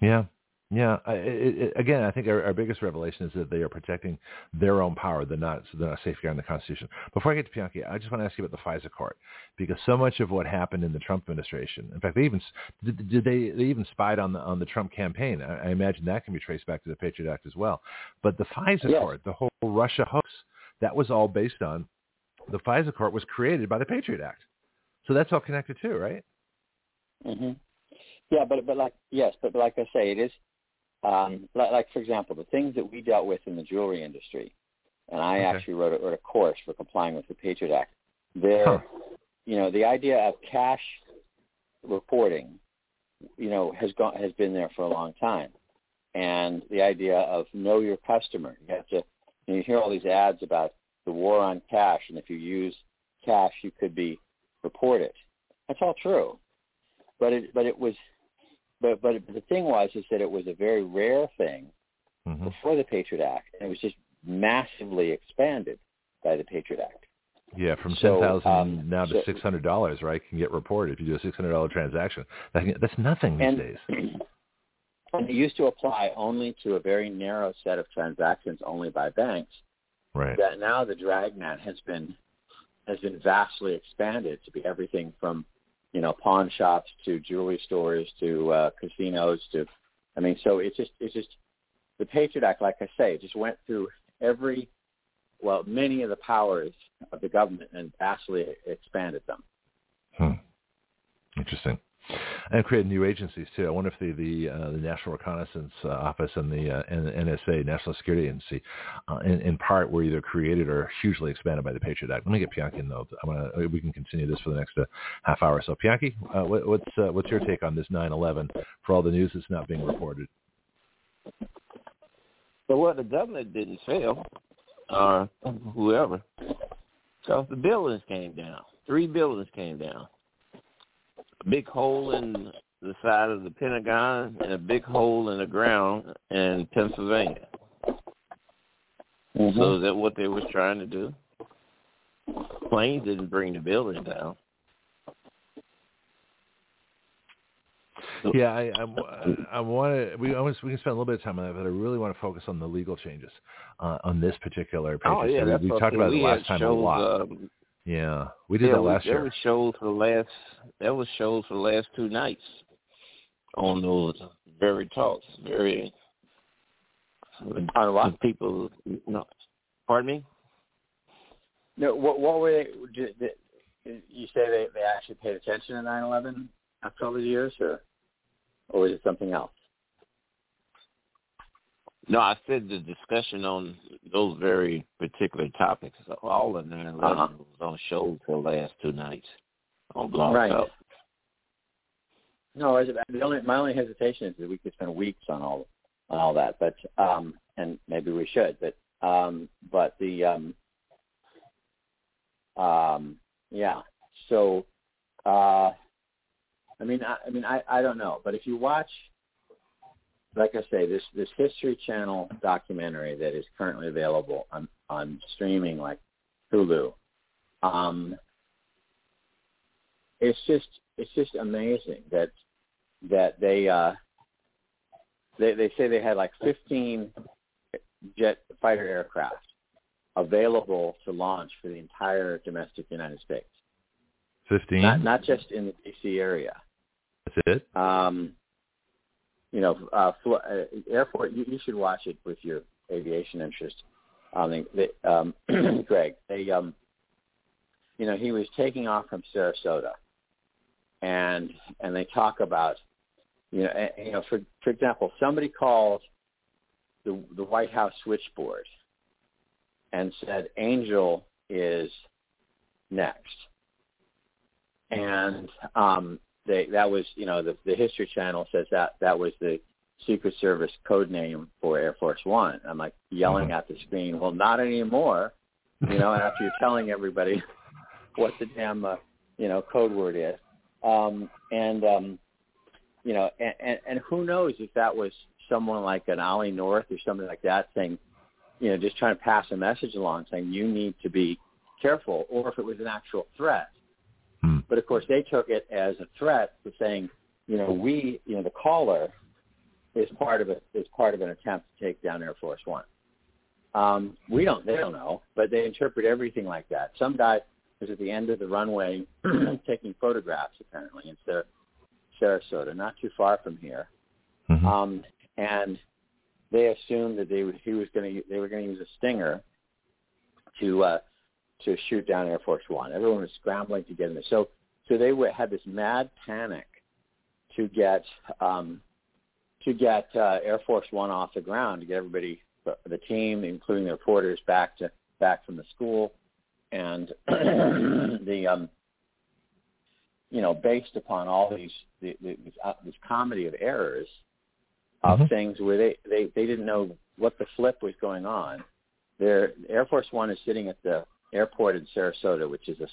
A: Yeah. Yeah. I, it, it, again, I think our, our biggest revelation is that they are protecting their own power. They're not, they're not safeguarding the Constitution. Before I get to Bianchi, I just want to ask you about the FISA court because so much of what happened in the Trump administration, in fact, they even did, did they they even spied on the on the Trump campaign. I, I imagine that can be traced back to the Patriot Act as well. But the FISA
E: Yes.
A: court, the whole Russia hoax, that was all based on the FISA court was created by the Patriot Act. So that's all connected too, right?
E: Mm-hmm. Yeah, but but like yes, but like I say, it is um, like, like for example, the things that we dealt with in the jewelry industry, and I
A: Okay.
E: actually wrote a, wrote a course for complying with the Patriot Act. There,
A: Huh.
E: you know, the idea of cash reporting, you know, has gone has been there for a long time, and the idea of know your customer. You have to. You, know, you hear all these ads about the war on cash, and if you use cash, you could be reported. That's all true, but it but it was. But but the thing was is that it was a very rare thing
A: hmm
E: before the Patriot Act, and it was just massively expanded by the Patriot Act.
A: Yeah, from ten thousand
E: um,
A: now to
E: so-
A: six hundred dollars, right? Can get reported if you do a six hundred dollar transaction. That can, that's nothing these
E: And-
A: days.
E: And it used to apply only to a very narrow set of transactions, only by banks.
A: Right.
E: That now the dragnet has been has been vastly expanded to be everything from you know pawn shops to jewelry stores to uh, casinos to I mean so it's just it's just the Patriot Act like I say just went through every well many of the powers of the government and vastly expanded them.
A: Hmm. Interesting. And created new agencies too. I wonder if the the, uh, the National Reconnaissance uh, Office and the uh, NSA, National Security Agency, uh, in, in part were either created or hugely expanded by the Patriot Act. Let me get Pianki in though. I'm gonna we can continue this for the next uh, half hour. So Pianki, uh, what, what's uh, what's your take on this 9/11 for all the news that's not being reported?
F: So what the government didn't fail, or whoever, because the buildings came down. Three buildings came down. Big hole in the side of the Pentagon and a big hole in the ground in Pennsylvania. So is that what they was trying to do? Planes didn't bring the building down.
A: Yeah, I I, I want to. We almost we can spend a little bit of time on that, but I really want to focus on the legal changes uh, on this particular.
F: Oh yeah,
A: we, we talked about it last time
F: shows,
A: a lot.
F: Um,
A: yeah, we did
F: yeah,
A: that last
F: there
A: year.
F: was shows for the last. That was shows for the last two nights on those very talks. Very
E: On what?
F: people. No, pardon me.
E: No, what, what were they? Did, did, you say they, they actually paid attention to 9/11 after all these years, or or was it something else?
F: No, I said the discussion on those very particular topics. All of 9 uh-huh. was on show for the last two nights on Blog
E: right.
F: Talk.
E: No, the only my only hesitation is that we could spend weeks on all on all that, but um, and maybe we should, but um, but the um, um, yeah. So, uh, I mean, I, I mean, I, I don't know, but if you watch, like I say, this this History Channel documentary that is currently available on on streaming like Hulu, um, it's just it's just amazing that that they uh, they they say they had like 15 jet fighter aircraft available to launch for the entire domestic United States.
A: Fifteen.
E: Not not just in the DC area.
A: That's it.
E: Um, you know, uh, uh, airport. You, you should watch it with your aviation interest. Um, they, um, Greg, they, um, you know, he was taking off from Sarasota, and and they talk about, you know, and, you know, for for example, somebody called the the White House switchboard and said Angel is next. And um, they, that was, you know, the, the History Channel says that that was the Secret Service code name for Air Force One. I'm like yelling mm-hmm. at the screen, well, not anymore. You know, after you're telling everybody what the damn, uh, you know, code word is. Um, and, um, you know, and, and, and who knows if that was someone like an Ollie North or something like that saying, you know, just trying to pass a message along saying you need to be careful, or if it was an actual threat. But of course, they took it as a threat to saying, you know, we, you know, the caller is part of it is part of an attempt to take down Air Force One. Um, we don't, they don't know, but they interpret everything like that. Some guy was at the end of the runway taking photographs, apparently in Sarasota, not too far from here,
A: mm-hmm.
E: um, and they assumed that they he was going to they were going to use a stinger to uh, to shoot down Air Force One. Everyone was scrambling to get in there. So so they were, had this mad panic to get um, to get uh, Air Force One off the ground to get everybody the team, including the reporters, back to back from the school, and the um, you know based upon all these the, the, this, uh, this comedy of errors of mm-hmm. things where they, they they didn't know what the flip was going on. Their Air Force One is sitting at the airport in Sarasota, which is a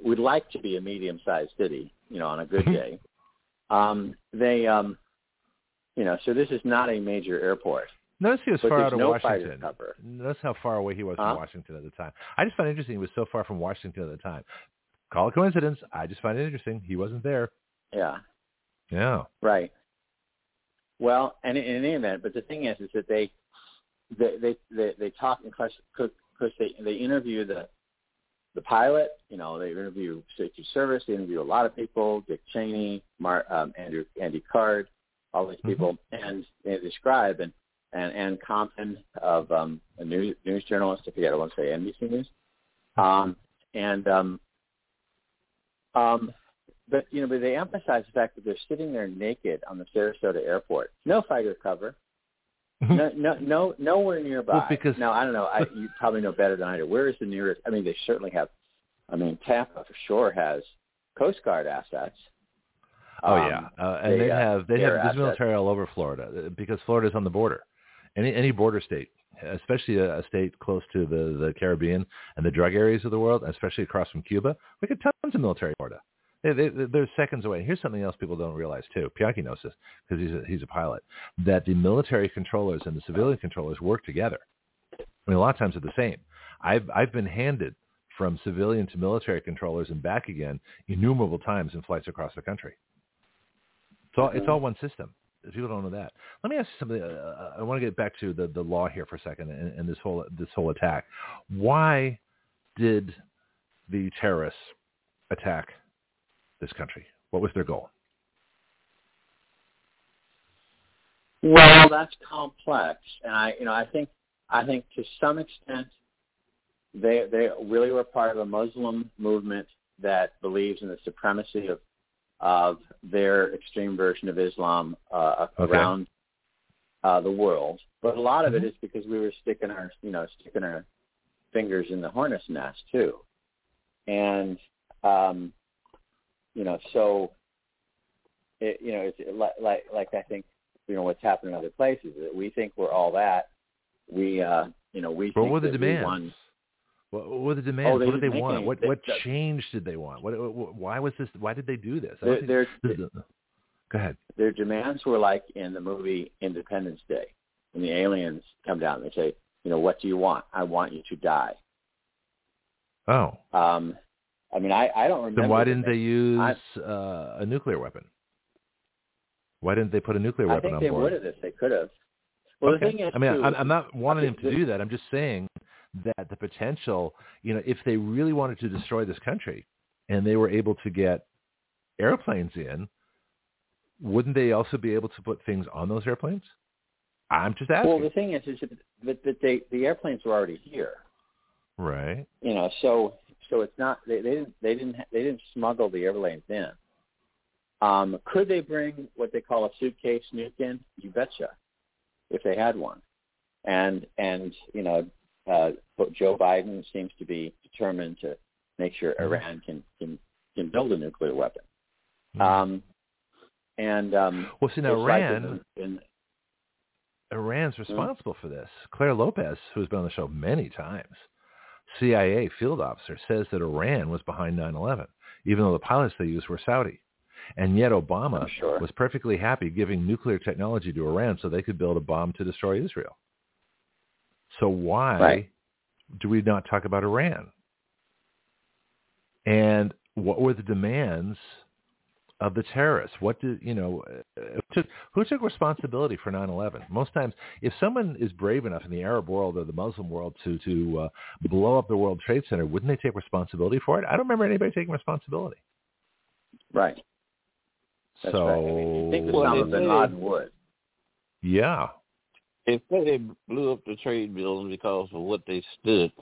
E: would like to be a medium-sized city, you know, on a good mm-hmm. day. Um, they, um, you know, so this is not a major airport.
A: Notice he was
E: but
A: far out of
E: no
A: Washington. Notice how far away he was
E: huh?
A: from Washington at the time. I just find it interesting he was so far from Washington at the time. Call it coincidence. I just find it interesting. He wasn't there.
E: Yeah.
A: Yeah.
E: Right. Well, and in, any event, but the thing is, is that they they they they, they talk because because they they interview the the pilot. You know, they interview safety service. They interview a lot of people: Dick Cheney, Mar, um, Andrew Andy Card, all these people, mm-hmm. and they describe and and Ann Compton of um, a news news journalist. I forget. I want to say NBC News. Um, and um, um, but you know, but they emphasize the fact that they're sitting there naked on the Sarasota airport, no fighter cover,
A: Mm-hmm.
E: No, no, no, nowhere nearby.
A: Well, because
E: now I don't know. I, you probably know better than I do. Where is the nearest? I mean, they certainly have. I mean, Tampa for sure has Coast Guard assets.
A: Oh
E: um,
A: yeah, uh, and
E: they,
A: they
E: uh,
A: have they have
E: assets.
A: military all over Florida uh, because Florida is on the border. Any any border state, especially a, a state close to the the Caribbean and the drug areas of the world, especially across from Cuba, we get tons of military in Florida. They, they, they're seconds away. Here's something else people don't realize too. Pianki knows this because he's a, he's a pilot. That the military controllers and the civilian controllers work together. I mean, a lot of times they're the same. I've I've been handed from civilian to military controllers and back again innumerable times in flights across the country. It's all it's all one system. People don't know that. Let me ask you something. Uh, I want to get back to the, the law here for a second and, and this whole this whole attack. Why did the terrorists attack this country? What was their goal?
E: Well, that's complex, and I, you know, I think, I think to some extent, they they really were part of a Muslim movement that believes in the supremacy of of their extreme version of Islam uh,
A: okay.
E: around uh, the world, but a lot of it is because we were sticking our, you know, sticking our fingers in the hornet's nest too, and um, you know, so it, you know, it's like like like I think you know what's happening in other places that we think we're all that. We, uh, you know, we.
A: What
E: think
A: were the demands? What, what were the demands?
E: Oh,
A: what did they want?
E: any-
A: What
E: they-
A: what change did they want? What, what why was this? Why did they do this?
E: Their,
A: don't
E: their,
A: this is- go ahead.
E: their demands were like in the movie Independence Day, when the aliens come down and they say, you know, what do you want? I want you to die.
A: Oh,
E: Um, I mean, I, I don't remember.
A: then why didn't they
E: making-
A: use
E: I-
A: uh, a nuclear weapon? Why didn't they put a nuclear weapon?
E: I think
A: on
E: they
A: board?
E: would have if they could have. Well,
A: okay.
E: the thing is,
A: I mean,
E: too,
A: I'm, I'm not wanting them to do that. I'm just saying that the potential, you know, if they really wanted to destroy this country and they were able to get airplanes in, wouldn't they also be able to put things on those airplanes? I'm just asking.
E: Well, the thing is, is that, that they the airplanes were already here.
A: right.
E: You know, so so it's not they, they didn't they didn't they didn't smuggle the airplanes in. Um, could they bring what they call a suitcase nuke in? You betcha, if they had one. And and you know, uh, Joe Biden seems to be determined to make sure
A: Mm-hmm.
E: Iran can can can build a nuclear weapon.
A: Mhm.
E: Um, and um,
A: well, see now Iran,
E: in, in,
A: Iran's responsible for this. Clare Lopez, who's been on the show many times, CIA field officer, says that Iran was behind 9/11, even though the pilots they used were Saudi. And yet Obama
E: sure.
A: was perfectly happy giving nuclear technology to Iran so they could build a bomb to destroy Israel. So why
E: Right.
A: do we not talk about Iran? And what were the demands of the terrorists? What did you know? uh, Who took, who took responsibility for 9/11? Most times, if someone is brave enough in the Arab world or the Muslim world to to uh, blow up the World Trade Center, wouldn't they take responsibility for it? I don't remember anybody taking responsibility.
E: right. That's
A: so
E: right. I mean, you think
F: Well,
E: Osama
F: they
E: bin
F: say-
E: Laden would.
A: yeah,
F: If they blew up the trade building because of what they stood,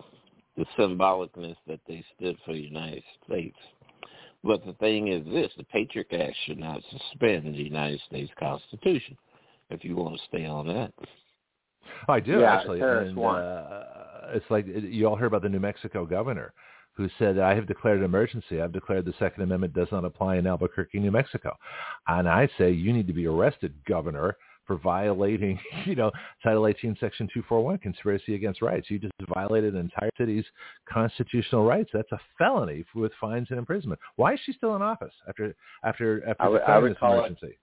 F: the symbolicness that they stood for the United States. But the thing is this, the Patriot Act should not suspend the United States Constitution, if you want to stay on that.
A: I do
E: Yeah,
A: actually. And, uh, it's like you all heard about the New Mexico governor who said, "I have declared an emergency. I've declared the Second Amendment does not apply in Albuquerque, New Mexico." And I say, you need to be arrested, governor, for violating, you know, Title 18, Section 241, conspiracy against rights. You just violated an entire city's constitutional rights. That's a felony with fines and imprisonment. Why is she still in office after after after
E: I would- I would
A: this
E: call it-
A: emergency?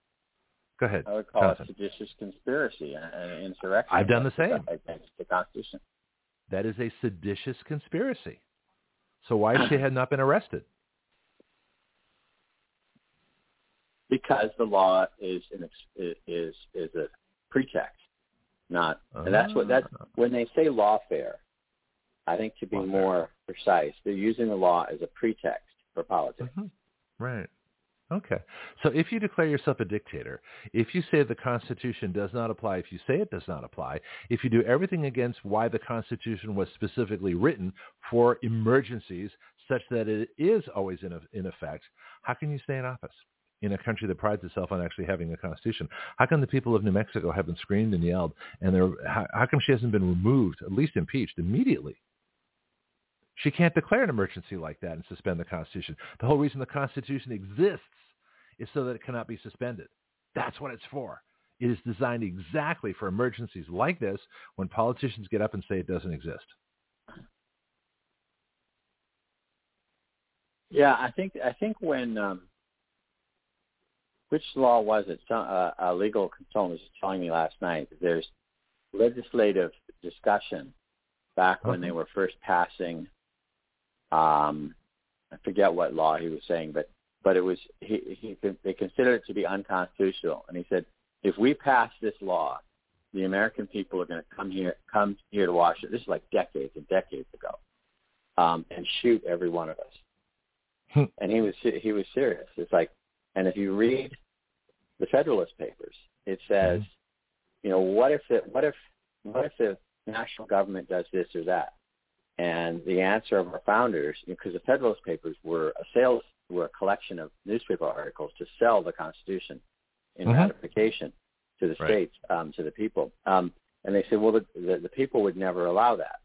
A: Go ahead.
E: I would call
A: Johnson.
E: it seditious conspiracy and, insurrection.
A: I've done the same.
E: against the Constitution.
A: That is a seditious conspiracy. So why she had not been arrested?
E: Because the law is an ex- is is a pretext, not. And that's what that's
A: Ah.
E: when they say lawfare. I think to be
A: Lawfare.
E: more precise, they're using the law as a pretext for politics.
A: Mhm. Right. Okay. So if you declare yourself a dictator, if you say the Constitution does not apply, if you say it does not apply, if you do everything against why the Constitution was specifically written for emergencies such that it is always in, in effect, how can you stay in office in a country that prides itself on actually having a Constitution? How come the people of New Mexico haven't screamed and yelled, and how, how come she hasn't been removed, at least impeached immediately? She can't declare an emergency like that and suspend the Constitution. The whole reason the Constitution exists is so that it cannot be suspended. That's what it's for. It is designed exactly for emergencies like this when politicians get up and say it doesn't exist.
E: Yeah, I think I think when um, which law was it? Some, uh, a legal consultant was telling me last night that there's legislative discussion back when they
A: Uh-huh.
E: were first passing. Um, I forget what law he was saying, but but it was he, he they considered it to be unconstitutional, and he said if we pass this law, the American people are going to come here come here to Washington. This is like decades and decades ago, um, and shoot every one of us
A: Hmm.
E: and he was he was serious. It's like, and if you read the Federalist Papers, it says, you know, what if it, what if what if the national government does this or that? And the answer of our founders, because the Federalist Papers were a sales were a collection of newspaper articles to sell the Constitution in
A: Mhm.
E: ratification. to the
A: Right.
E: states, um, to the people. Um, and they said, well, the, the, the people would never allow that.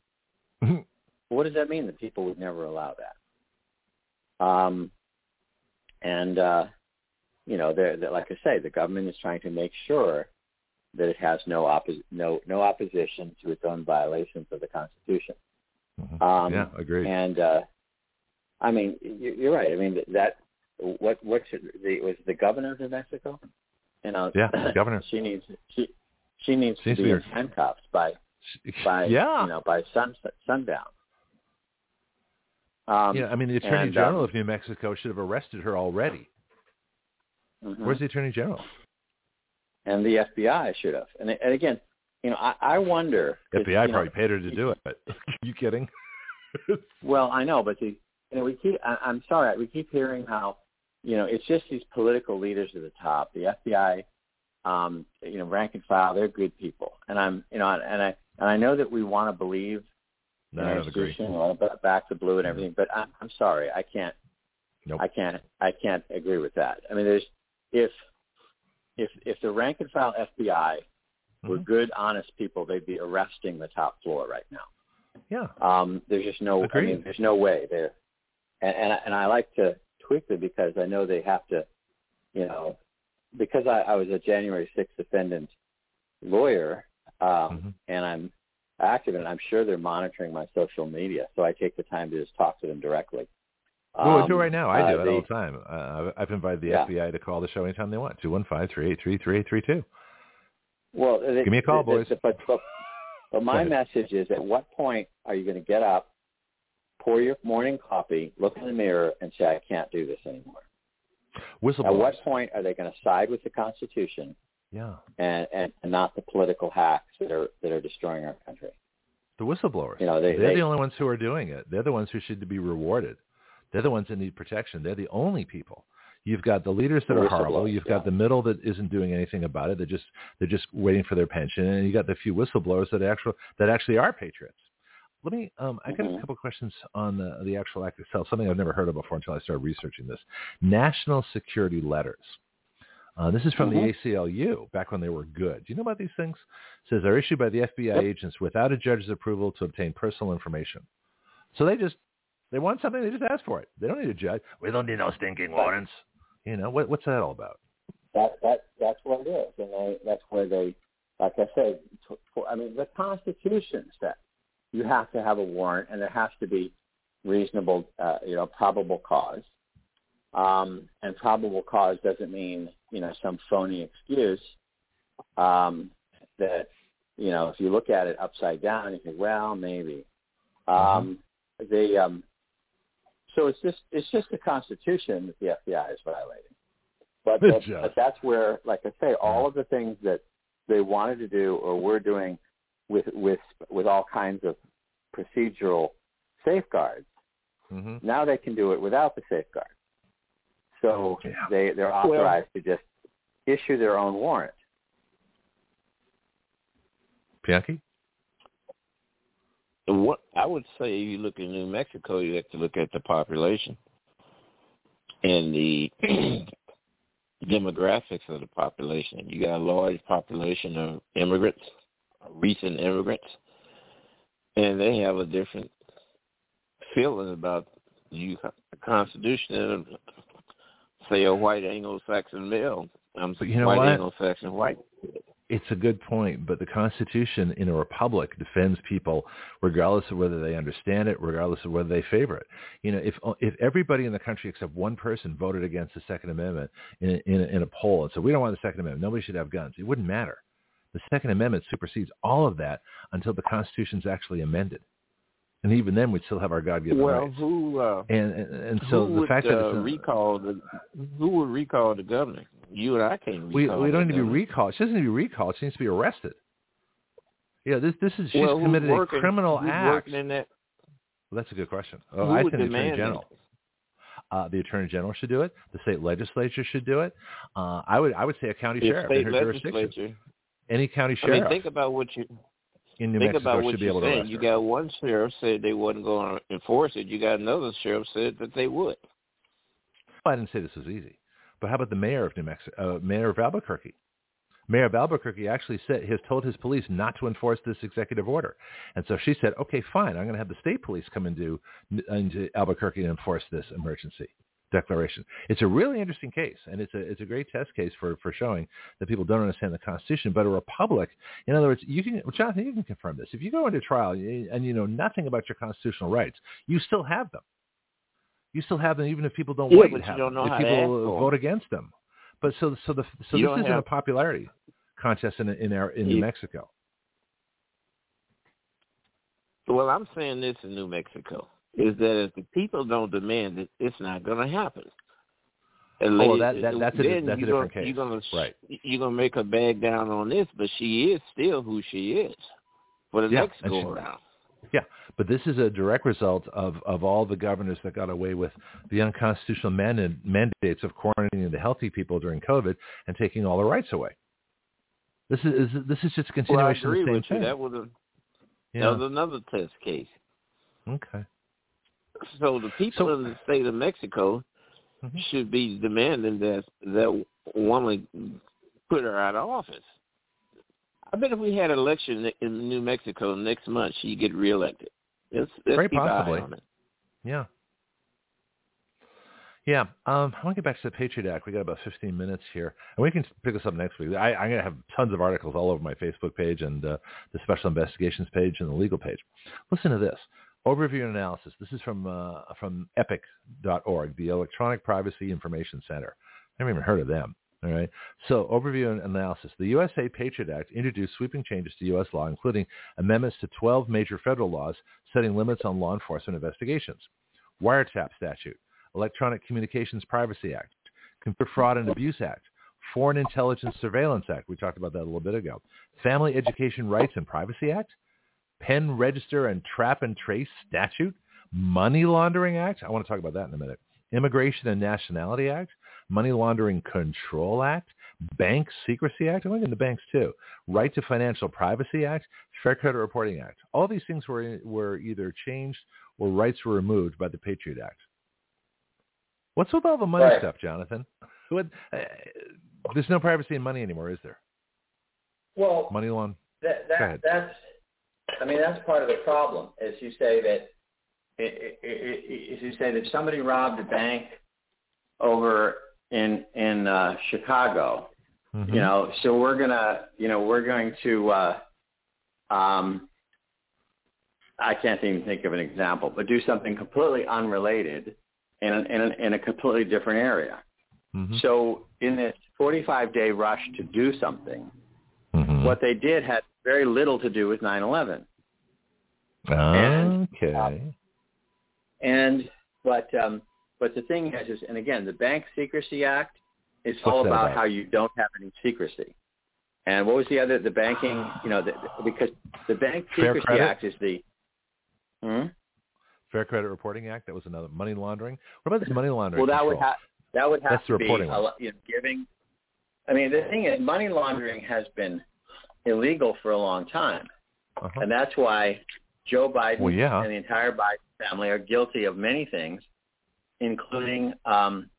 E: Well, what does that mean? The people would never allow that. Um, and uh, you know, they're, they're, like I say, the government is trying to make sure that it has no oppo- no no opposition to its own violations of the Constitution.
A: Mhm.
E: Um,
A: yeah, agreed.
E: And uh, I mean, you- you're right. I mean that what what should the was the governor of New Mexico? You know,
A: Yeah, the governor.
E: She needs she she needs
A: Seems
E: to be
A: be
E: in handcuffs by by
A: yeah.
E: you know by sun sundown. Um,
A: yeah, I mean, the Attorney
E: and,
A: General
E: um,
A: of New Mexico should have arrested her already.
E: Mhm.
A: Where's the Attorney General?
E: and the FBI should have. And and again, you know, I, I wonder.
A: FBI
E: you know,
A: probably paid her to do it. Are you kidding?
E: Well, I know, but the you know we keep. I, I'm sorry, we keep hearing how you know it's just these political leaders at the top. The FBI, um, you know, rank and file, they're good people, and I'm you know, and I and I know that we want to believe
A: no, I don't agree.
E: institution, we want to back the blue and everything, but I'm, I'm sorry, I can't.
A: Nope.
E: I can't. I can't agree with that. I mean, there's if if if the rank and file FBI were
A: Mhm.
E: good, honest people, they'd be arresting the top floor right now.
A: Yeah.
E: Um, there's just no. I mean, there's no way there. And and I, and I like to tweak it because I know they have to, you know, because I, I was a January 6th defendant lawyer, um,
A: Mhm.
E: and I'm active, and I'm sure they're monitoring my social media, so I take the time to just talk to them directly.
A: Well, we
E: Um,
A: do right now. I
E: uh,
A: do it
E: they-
A: all the time. Uh, I've invited the
E: Yeah.
A: FBI to call the show anytime they want. Two one five three eight three three eight three two.
E: Well, they,
A: Give me a call, boys.
E: but, but, but my message is: at what point are you going to get up, pour your morning coffee, look in the mirror, and say, "I can't do this anymore"?
A: Whistleblowers.
E: At what point are they going to side with the Constitution
A: Yeah.
E: and, and, and not the political hacks that are that are destroying our country?
A: The whistleblowers.
E: You know, they-
A: They're
E: they-
A: the only ones who are doing it. They're the ones who should be rewarded. They're the ones that need protection. They're the only people. You've got the leaders that are horrible. You've got
E: yeah.
A: the middle that isn't doing anything about it. They're just they're just waiting for their pension, and you got the few whistleblowers that actual that actually are patriots. Let me. Um, I got a
E: Mhm.
A: couple of questions on the, the actual act itself. Something I've never heard of before until I started researching this. National security letters. Uh, this is from
E: Mhm.
A: the ACLU back when they were good. Do you know about these things? It says they're issued by the FBI
E: Yep.
A: agents without a judge's approval to obtain personal information. So they just they want something, they just ask for it. They don't need a judge. We don't need no stinking warrants. You know what? What's that all about?
E: That that that's what it is, and they, that's where they, like I said, for, I mean, the Constitution says you have to have a warrant, and there has to be reasonable, uh, you know, probable cause. Um, and probable cause doesn't mean you know some phony excuse um, that you know if you look at it upside down, you think, well, maybe. Um, They um, so it's just it's just the Constitution that the FBI is violating. But,
A: Good
E: but, but that's where, like I say, all of the things that they wanted to do or were doing with with with all kinds of procedural safeguards,
A: hmm
E: now they can do it without the safeguards. So
A: Yeah.
E: they they're authorized to just issue their own warrant.
A: Bianchi?
F: What I would say, if you look at New Mexico, you have to look at the population and the demographics of the population. You got a large population of immigrants, recent immigrants, and they have a different feeling about the Constitution than, say, a white Anglo-Saxon male. I'm
A: But you know
F: white
A: what?
F: Anglo-Saxon white.
A: It's a good point, but the Constitution in a republic defends people regardless of whether they understand it, regardless of whether they favor it. You know, if if everybody in the country except one person voted against the Second Amendment in in, in a poll and said we don't want the Second Amendment, nobody should have guns, it wouldn't matter. The Second Amendment supersedes all of that until the Constitution's actually amended, and even then we'd still have our God-given
F: Well,
A: rights.
F: who uh,
A: And and, and so
F: who
A: the
F: would,
A: fact that
F: uh, recall the who would recall the governor? You and I can't
A: we
F: recall.
A: we don't need to be recalled. She doesn't need to be recalled. She needs to be arrested. Yeah, this this is she's
F: well,
A: committed
F: working,
A: a criminal act.
F: That,
A: Well, that's a good question. Oh,
F: who
A: I
F: would
A: think the attorney general.
F: it?
A: Uh, the attorney general should do it. The state legislature should do it. Uh, I would I would say a county
F: The
A: sheriff in her jurisdiction.
F: legislature.
A: Any county
F: I mean,
A: sheriff
F: think about what you
A: in New
F: think
A: Mexico
F: about what
A: should be
F: you're
A: able to
F: saying.
A: arrest
F: You got one sheriff said they wasn't going to enforce it. You got another sheriff said that they would.
A: Well, I didn't say this was easy, but how about the mayor of New Mexico, uh, mayor of Albuquerque? Mayor of Albuquerque actually said has told his police not to enforce this executive order, and so she said, "Okay, fine, I'm going to have the state police come into into Albuquerque and enforce this emergency." Declaration. It's a really interesting case, and it's a it's a great test case for for showing that people don't understand the Constitution. But a republic, in other words, you can Jonathon, you can confirm this. If you go into trial and you know nothing about your constitutional rights, you still have them. You still have them, even if people don't
F: yeah,
A: want
F: you
A: to have
F: don't
A: them. If people vote against them. But so so the so
F: you
A: this isn't
F: have,
A: a popularity contest in in our, in
F: you,
A: New Mexico.
F: Well, I'm saying this in New Mexico is that if the people don't demand it, it's not going to happen.
A: And oh, that, that, that's a, that's a
F: gonna,
A: different case.
F: You're gonna,
A: right.
F: You're going to make her bag down on this, but she is still who she is for the
A: yeah,
F: next go around.
A: Yeah, but this is a direct result of, of all the governors that got away with the unconstitutional mandate, mandates of quarantining the healthy people during COVID and taking all the rights away. This is this is just a continuation
F: well, I agree
A: of the same
F: with
A: thing.
F: That was a
A: yeah.
F: that was another test case.
A: Okay.
F: So the people
A: So-
F: in the state of Mexico
A: Mhm.
F: should be demanding that that woman put her out of office. I bet if we had an election in New Mexico next month, she'd get reelected. Let's, let's
A: Very
F: keep an eye
A: possibly.
F: it.
A: Yeah. Yeah. Um, I want to get back to the Patriot Act. We got about 15 minutes here, and we can pick this up next week. I, I'm going to have tons of articles all over my Facebook page and uh, the Special Investigations page and the legal page. Listen to this. Overview and analysis. This is from uh, from EPIC.org, the Electronic Privacy Information Center. I haven't even heard of them. All right. So overview and analysis. The USA Patriot Act introduced sweeping changes to U.S. law, including amendments to 12 major federal laws setting limits on law enforcement investigations. Wiretap statute, Electronic Communications Privacy Act, Computer Fraud and Abuse Act, Foreign Intelligence Surveillance Act. We talked about that a little bit ago. Family Education Rights and Privacy Act, Pen Register and Trap and Trace Statute, Money Laundering Act. I want to talk about that in a minute. Immigration and Nationality Act, Money Laundering Control Act, Bank Secrecy Act. I'm looking the banks too. Right to Financial Privacy Act, Fair Credit Reporting Act. All these things were were either changed or rights were removed by the Patriot Act. What's with all the money
E: Right.
A: stuff, Jonathon? What, uh, there's no privacy in money anymore, is there?
E: Well,
A: Money lawn.
E: that, that that's I mean that's part of the problem. As you say that you say that somebody robbed a bank over in in uh, Chicago,
A: Mhm.
E: you know, so we're gonna you know we're going to uh, um, I can't even think of an example, but do something completely unrelated in an, in, an, in a completely different area.
A: Mhm.
E: So in this 45 day rush to do something,
A: Mhm.
E: what they did had very little to do with 9/11. and,
A: Okay.
E: And but um, but the thing is, is and again, the Bank Secrecy Act is
A: What's
E: all about,
A: about?
E: how you don't have any secrecy. And what was the other? The banking, you know, the, because the Bank
A: Fair
E: Secrecy
A: credit?
E: Act is the. Hmm?
A: Fair Credit Reporting Act. That was another money laundering. What about this money laundering?
E: Well, that would have that would have
A: That's
E: to be a, you know, giving. I mean, the thing is, money laundering has been illegal for a long time,
A: Uh-huh.
E: and that's why Joe Biden
A: Well, yeah.
E: and the entire Biden family are guilty of many things, including um,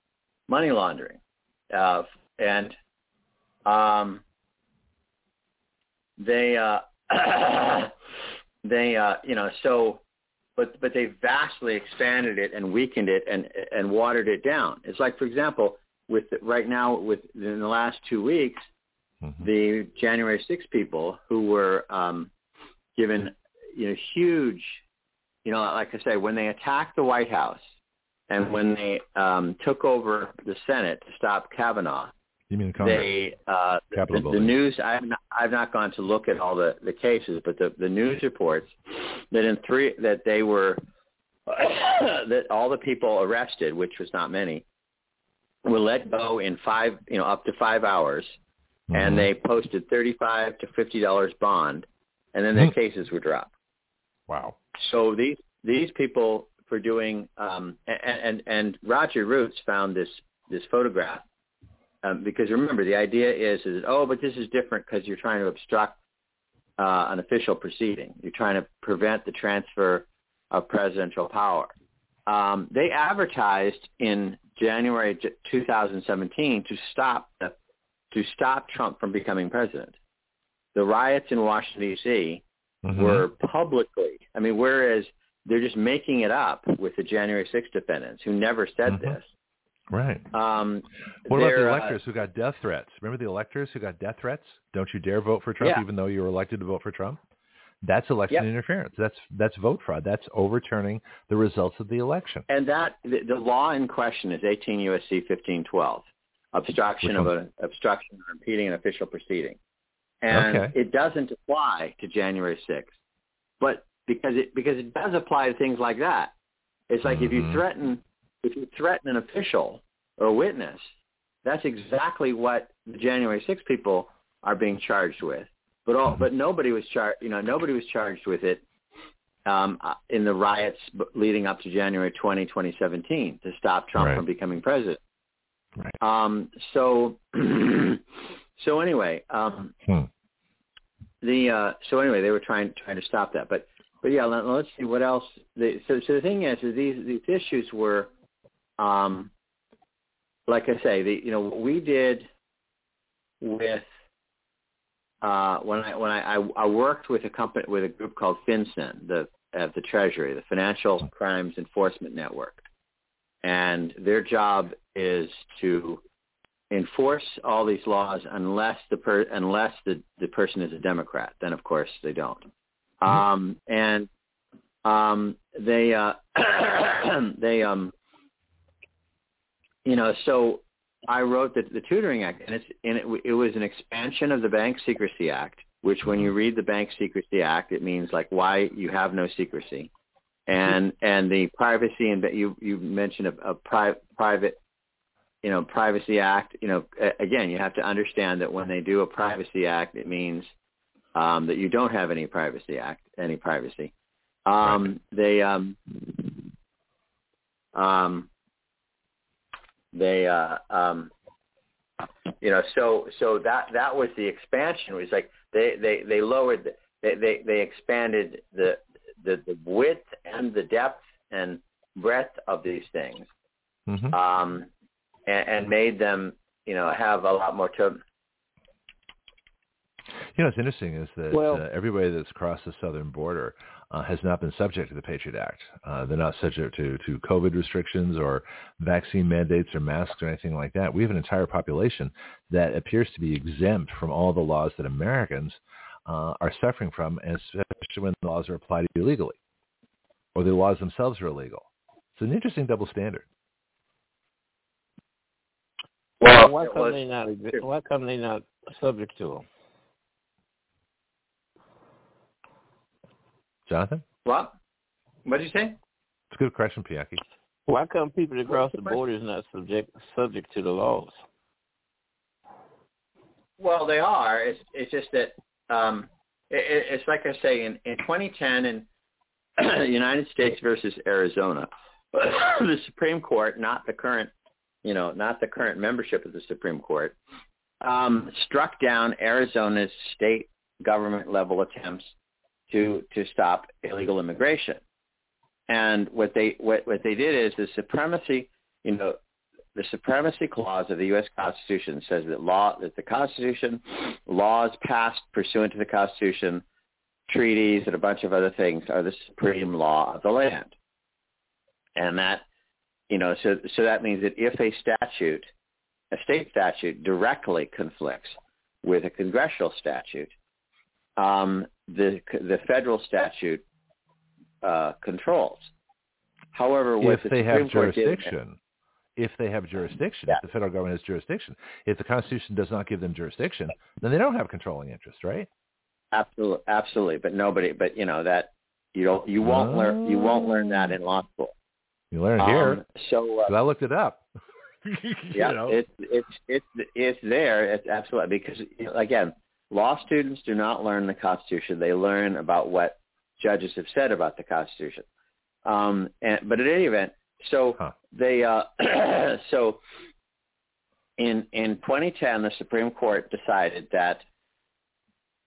E: money laundering, uh, and um, they uh, they uh, you know so but but they vastly expanded it and weakened it and and watered it down. It's like, for example, with right now, with in the last two weeks,
A: Mhm.
E: the January 6 people who were um, given you know huge, you know, like I say, when they attacked the White House and when they um, took over the Senate to stop Kavanaugh,
A: You mean Congress?
E: they uh, the,
A: Capitol
E: the, the news. I've not, I've not gone to look at all the the cases, but the the news reports that in three that they were that all the people arrested, which was not many, were let go in five you know up to five hours,
A: Mhm.
E: and they posted thirty five to fifty dollars bond, and then their
A: Mhm.
E: cases were dropped.
A: Wow.
E: So these these people for doing um, and, and and Roger Roots found this this photograph um, because remember the idea is is oh but this is different because you're trying to obstruct uh, an official proceeding. You're trying to prevent the transfer of presidential power. Um, they advertised in January 2017 to stop the to stop Trump from becoming president. The riots in Washington D.C.
A: Mhm.
E: were publicly. I mean, whereas they're just making it up with the January 6th defendants who never said
A: Mhm.
E: this.
A: right.
E: Um,
A: What about the
E: uh,
A: electors who got death threats? Remember the electors who got death threats? Don't you dare vote for Trump,
E: Yeah.
A: even though you were elected to vote for Trump. That's election
E: Yep.
A: interference. That's that's vote fraud. That's overturning the results of the election.
E: And that the, the law in question is 18 USC 1512, obstruction of an obstruction or impeding an official proceeding, and
A: Okay.
E: it doesn't apply to January 6th. But because it because it does apply to things like that, it's like if you
A: Mhm.
E: threaten if you threaten an official or a witness, that's exactly what the January 6th people are being charged with. But all, but nobody was charged. You know, nobody was charged with it um, in the riots leading up to January 20, 2017, to stop Trump
A: Right.
E: from becoming president.
A: Right.
E: Um, so, so anyway, um,
A: Hmm.
E: the uh, so anyway, they were trying trying to stop that. But but yeah, let, us see what else. They, so so the thing is, is these these issues were, um, like I say, the you know what we did with uh, when I when I, I I worked with a company with a group called FinCEN, the at the Treasury, the Financial Crimes Enforcement Network, and their job is to enforce all these laws unless the per, unless the the person is a Democrat. Then of course they don't. Um, and um, they uh, they um, you know so I wrote the, the Tutoring Act, and it's and it, it was an expansion of the Bank Secrecy Act. Which, when you read the Bank Secrecy Act, it means like why you have no secrecy, and and the privacy and you you mentioned a, a pri- private, you know, Privacy Act. You know, again, you have to understand that when they do a Privacy Act, it means um, that you don't have any privacy act any privacy. Um, They um, um, they uh um you know so so that that was the expansion it was like they they they lowered the, they they they expanded the the the width and the depth and breadth of these things
A: Mhm.
E: um and, and made them you know have a lot more to
A: You know, what's interesting is that
F: Well-
A: uh, everybody that's crossed the southern border uh, has not been subject to the Patriot Act. Uh, they're not subject to, to COVID restrictions or vaccine mandates or masks or anything like that. We have an entire population that appears to be exempt from all the laws that Americans uh, are suffering from, and especially when the laws are applied illegally or the laws themselves are illegal. It's an interesting double standard.
E: well
F: why come
E: was-
F: they not? Why come they not subject to them?
A: Jonathon?
E: what what did you say
A: It's a good question, Piaki.
F: Why come people across cross the border is not subject subject to the laws?
E: Well, they are. It's it's just that um, it, it- it's like I say in in 2010 in United States versus Arizona, the Supreme Court, not the current, you know, not the current membership of the Supreme Court, um, struck down Arizona's state government level attempts to to stop illegal immigration. And what they what what they did is the supremacy, you know, the supremacy clause of the U.S. Constitution says that law, that the Constitution, laws passed pursuant to the Constitution, treaties, and a bunch of other things are the supreme law of the land. And that, you know, so so that means that if a statute, a state statute, directly conflicts with a congressional statute, um, the the federal statute uh, controls. However,
A: if
E: the
A: they
E: Supreme
A: have
E: Court did-
A: jurisdiction. If they have jurisdiction,
E: Yeah.
A: if the federal government has jurisdiction. If the Constitution does not give them jurisdiction, then they don't have controlling interest, right?
E: Absolutely, absolutely. But nobody, but you know that you don't, you won't learn, you won't learn that in law school.
A: You learn here.
E: Um, so uh,
A: I looked it up.
E: yeah,
A: you know?
E: it's it's it's it's there. It's absolutely because again, law students do not learn the Constitution. They learn about what judges have said about the Constitution. Um, and but at any event, so
A: Huh.
E: they uh, so in in 2010, the Supreme Court decided that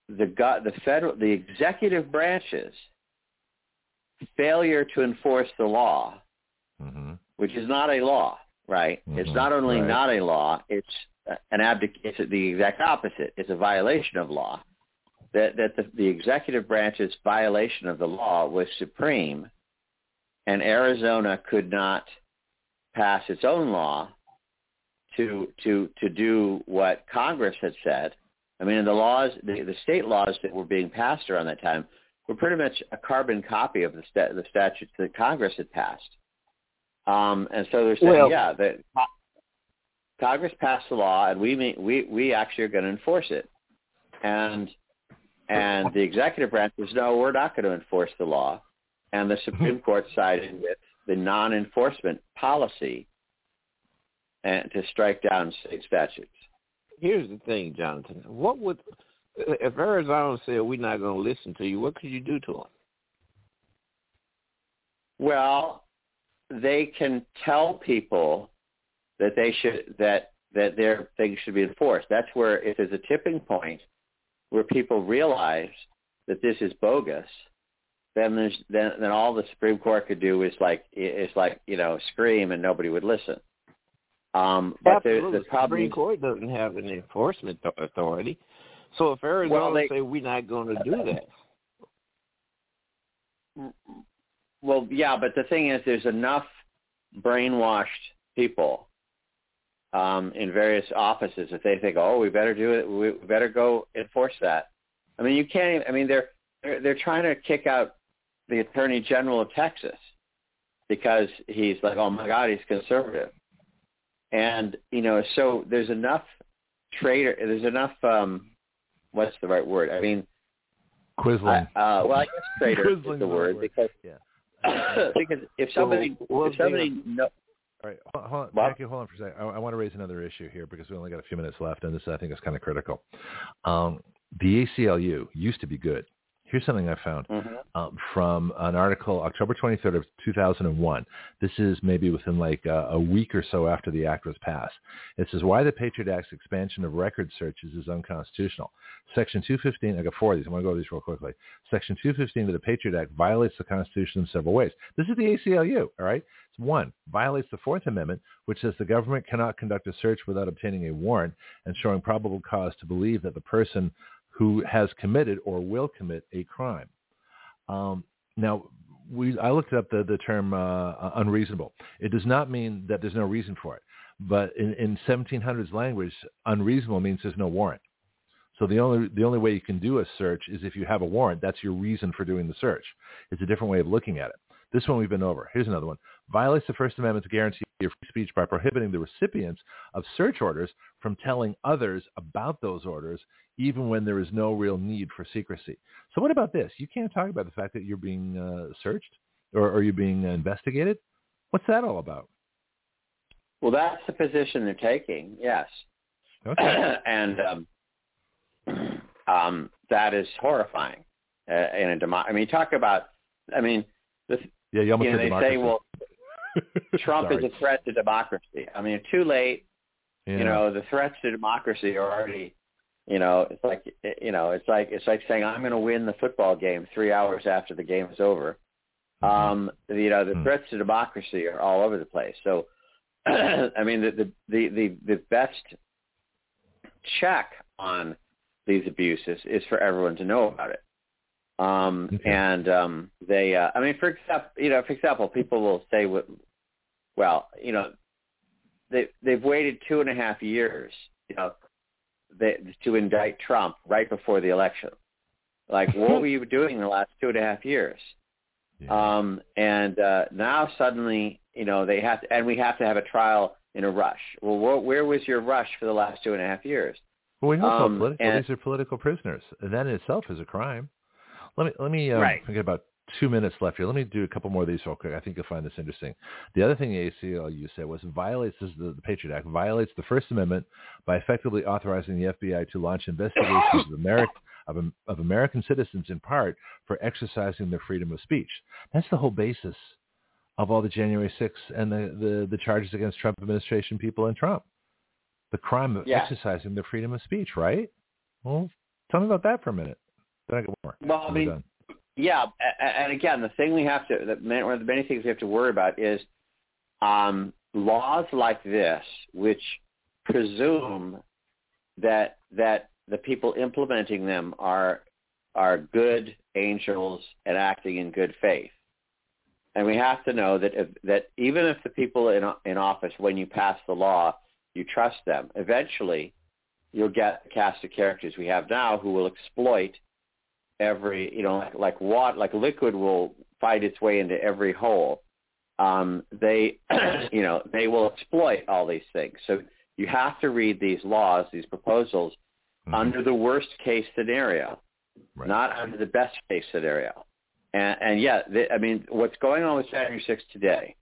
E: the the federal the executive branches failure to enforce the law
A: hmm
E: which is not a law, right? It's
A: Mhm,
E: not only
A: right.
E: not a law, it's an abdic- it's the exact opposite. It's a violation of law. That that the, the executive branch's violation of the law was supreme, and Arizona could not pass its own law to to to do what Congress had said. I mean, the laws, the, the state laws that were being passed around that time were pretty much a carbon copy of the sta- the statutes that Congress had passed. Um, and so they're saying,
F: Well-
E: yeah, that Congress passed the law, and we mean, we we actually are going to enforce it. And and the executive branch says, no, we're not going to enforce the law. And the Supreme Court sided with the non-enforcement policy and to strike down state statutes.
F: Here's the thing, Jonathon. What would if Arizona said we're not going to listen to you? What could you do to them?
E: Well, they can tell people that they should that that their things should be enforced. That's where if there's a tipping point where people realize that this is bogus, then there's then then all the Supreme Court could do is like is like you know scream and nobody would listen. Um, but
F: Absolutely.
E: the problem.
F: Supreme Court doesn't have an enforcement authority. So if Arizona
E: Well, they-
F: say we're not going to do that,
E: Well, yeah, but the thing is, there's enough brainwashed people um, in various offices that they think, oh, we better do it. We better go enforce that. I mean, you can't. Even, I mean, they're, they're they're trying to kick out the Attorney General of Texas because he's like, oh my God, he's conservative, and you know, so there's enough traitor. There's enough. um What's the right word? I mean,
A: Quisling.
E: uh, well, I guess traitor is
A: Quisling
E: the
A: is
E: word
A: the word.
E: because
A: Yeah.
E: because if somebody
F: well,
E: if somebody know,
A: All right, hold, hold on,
E: Bob?
A: Jackie, hold on for a second. I, I want to raise another issue here because we only got a few minutes left, and this I think is kind of critical. Um, the ACLU used to be good. Here's something I found
E: Mhm.
A: um, from an article October 23rd of 2001. This is maybe within like a, a week or so after the act was passed. It says why the Patriot Act's expansion of record searches is unconstitutional. Section 215, I got four of these. I'm going to go over these real quickly. Section 215 of the Patriot Act violates the Constitution in several ways. This is the ACLU, all right? It's one, violates the Fourth Amendment, which says the government cannot conduct a search without obtaining a warrant and showing probable cause to believe that the person who has committed or will commit a crime. Um, now, we, I looked up the, the term uh, unreasonable. It does not mean that there's no reason for it. But in, in 1700s language, unreasonable means there's no warrant. So the only the only way you can do a search is if you have a warrant. That's your reason for doing the search. It's a different way of looking at it. This one we've been over. Here's another one. Violates the First Amendment's guarantee of free speech by prohibiting the recipients of search orders from telling others about those orders, even when there is no real need for secrecy. So what about this? You can't talk about the fact that you're being uh, searched or are you being investigated? What's that all about?
E: well, that's the position they're taking. Yes,
A: Okay.
E: and um, um, that is horrifying uh, in a demo. I mean, talk about. I mean, this,
A: Yeah, you almost
E: you know,
A: said
E: they
A: democracy.
E: say, well, Trump is a threat to democracy. I mean, too late.
A: Yeah.
E: You know, the threats to democracy are already. You know, it's like you know, it's like it's like saying I'm going to win the football game three hours after the game is over. Um, you know, the
A: Mhm.
E: threats to democracy are all over the place. So, I mean, the, the the the the best check on these abuses is for everyone to know about it. Um,
A: Okay.
E: And um, they, uh, I mean, for example, you know, for example, people will say, what, well, you know, they they've waited two and a half years, you know, they, to indict Trump right before the election. Like, what were you doing in the last two and a half years?
A: Yeah.
E: Um, and uh, now suddenly, you know, they have to, and we have to have a trial in a rush. Well, wh- where was your rush for the last two and a half years?
A: Well, we know it's all
E: Um,
A: political.
E: and-
A: These are political prisoners, and that in itself is a crime. Let me let me um,
E: Right.
A: Got about two minutes left here. Let me do a couple more of these real quick. I think you'll find this interesting. The other thing the ACLU said was violates this is the, the Patriot Act violates the First Amendment by effectively authorizing the FBI to launch investigations of American of, of American citizens in part for exercising their freedom of speech. That's the whole basis of all the January 6th and the, the, the charges against Trump administration people and Trump. The crime of
E: Yeah.
A: exercising their freedom of speech, right? Well, tell me about that for a minute. Then I got more.
E: Well, I mean,
A: done.
E: Yeah, and again, the thing we have to, one of the many things we have to worry about is um, laws like this, which presume that that the people implementing them are are good angels and acting in good faith. And we have to know that if, that even if the people in in office, when you pass the law, you trust them, eventually you'll get the cast of characters we have now who will exploit every, you know, like like what like liquid will find its way into every hole. Um, they, you know, they will exploit all these things. So you have to read these laws, these proposals, mm-hmm. under the worst case scenario, right. not under the best case scenario. And, and yeah, they, I mean, what's going on with January 6th today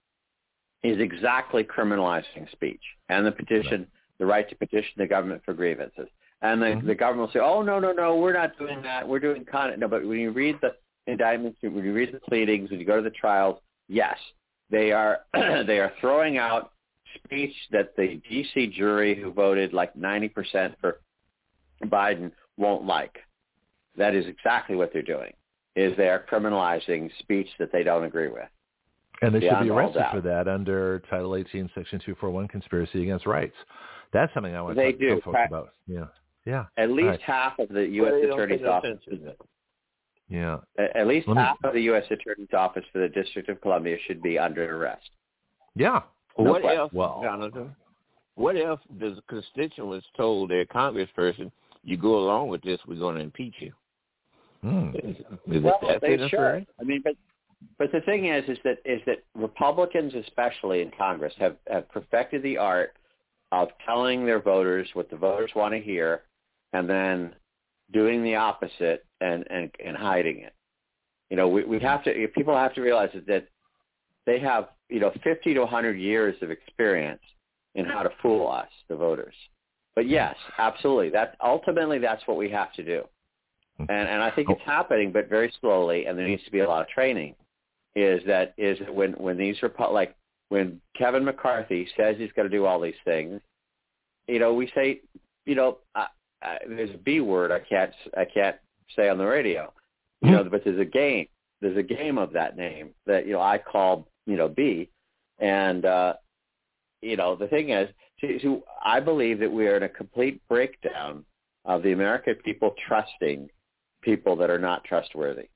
E: is exactly criminalizing speech and the petition, right. the right to petition the government for grievances. And the, mm-hmm. the government will say, oh, no, no, no, we're not doing that. We're doing content. No, but when you read the indictments, when you read the pleadings, when you go to the trials, yes, they are they are throwing out speech that the D.C. jury who voted like 90% for Biden won't like. That is exactly what they're doing, is they are criminalizing speech that they don't agree with.
A: And they should be arrested for that under Title 18, Section 241, conspiracy against rights. That's something I want to
E: they
A: talk
E: do.
A: to folks about. Yeah. Yeah.
E: At least
A: right.
E: half of the U.S.
F: Well,
E: Attorney's Office.
A: Yeah.
E: At least
A: Let me-
E: half of the U.S. Attorney's Office for the District of Columbia should be under arrest.
A: Yeah.
E: No
F: what
E: question.
F: if,
A: Well-
F: Jonathon? What if the constituents told their congressperson, "You go along with this, we're going to impeach you"?
A: Hmm.
F: Is, is
E: well,
F: it that
E: they
F: interfering?
E: I mean, but but the thing is, is that is that Republicans, especially in Congress, have have perfected the art of telling their voters what the voters want to hear, and then doing the opposite and and, and hiding it. You know, we we have to. People have to realize that they have you know 50 to 100 years of experience in how to fool us, the voters. But yes, absolutely. That ultimately that's what we have to do. And and I think it's happening, but very slowly, and there needs to be a lot of training. Is that is that when when these Repu- like when Kevin McCarthy says he's going to do all these things, you know, we say, you know, There's a B word I can't I can't say on the radio, you know, but there's a game there's a game of that name that you know I call you know B, and uh, you know the thing is, see, see, I believe that we are in a complete breakdown of the American people trusting people that are not trustworthy.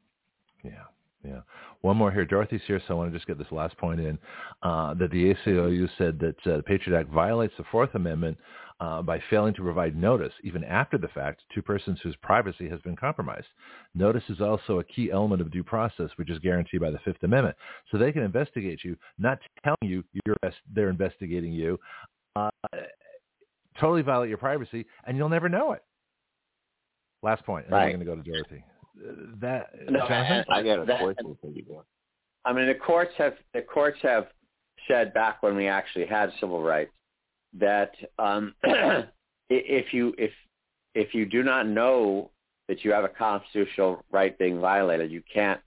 A: Yeah, yeah. One more here. Dorothy's here, so I want to just get this last point in. Uh, that the ACLU said that uh, the Patriot Act violates the Fourth Amendment uh, by failing to provide notice, even after the fact, to persons whose privacy has been compromised. Notice is also a key element of due process, which is guaranteed by the Fifth Amendment. So they can investigate you, not telling you you're, they're investigating you, uh, totally violate your privacy, and you'll never know it. Last point, and
E: Right.
A: then we're going to go to Dorothy. That
E: No,
A: Jonathon?
F: I got a
E: That-
F: question for you.
E: I mean, the courts have the courts have said back when we actually had civil rights that um, if you if if you do not know that you have a constitutional right being violated, you can't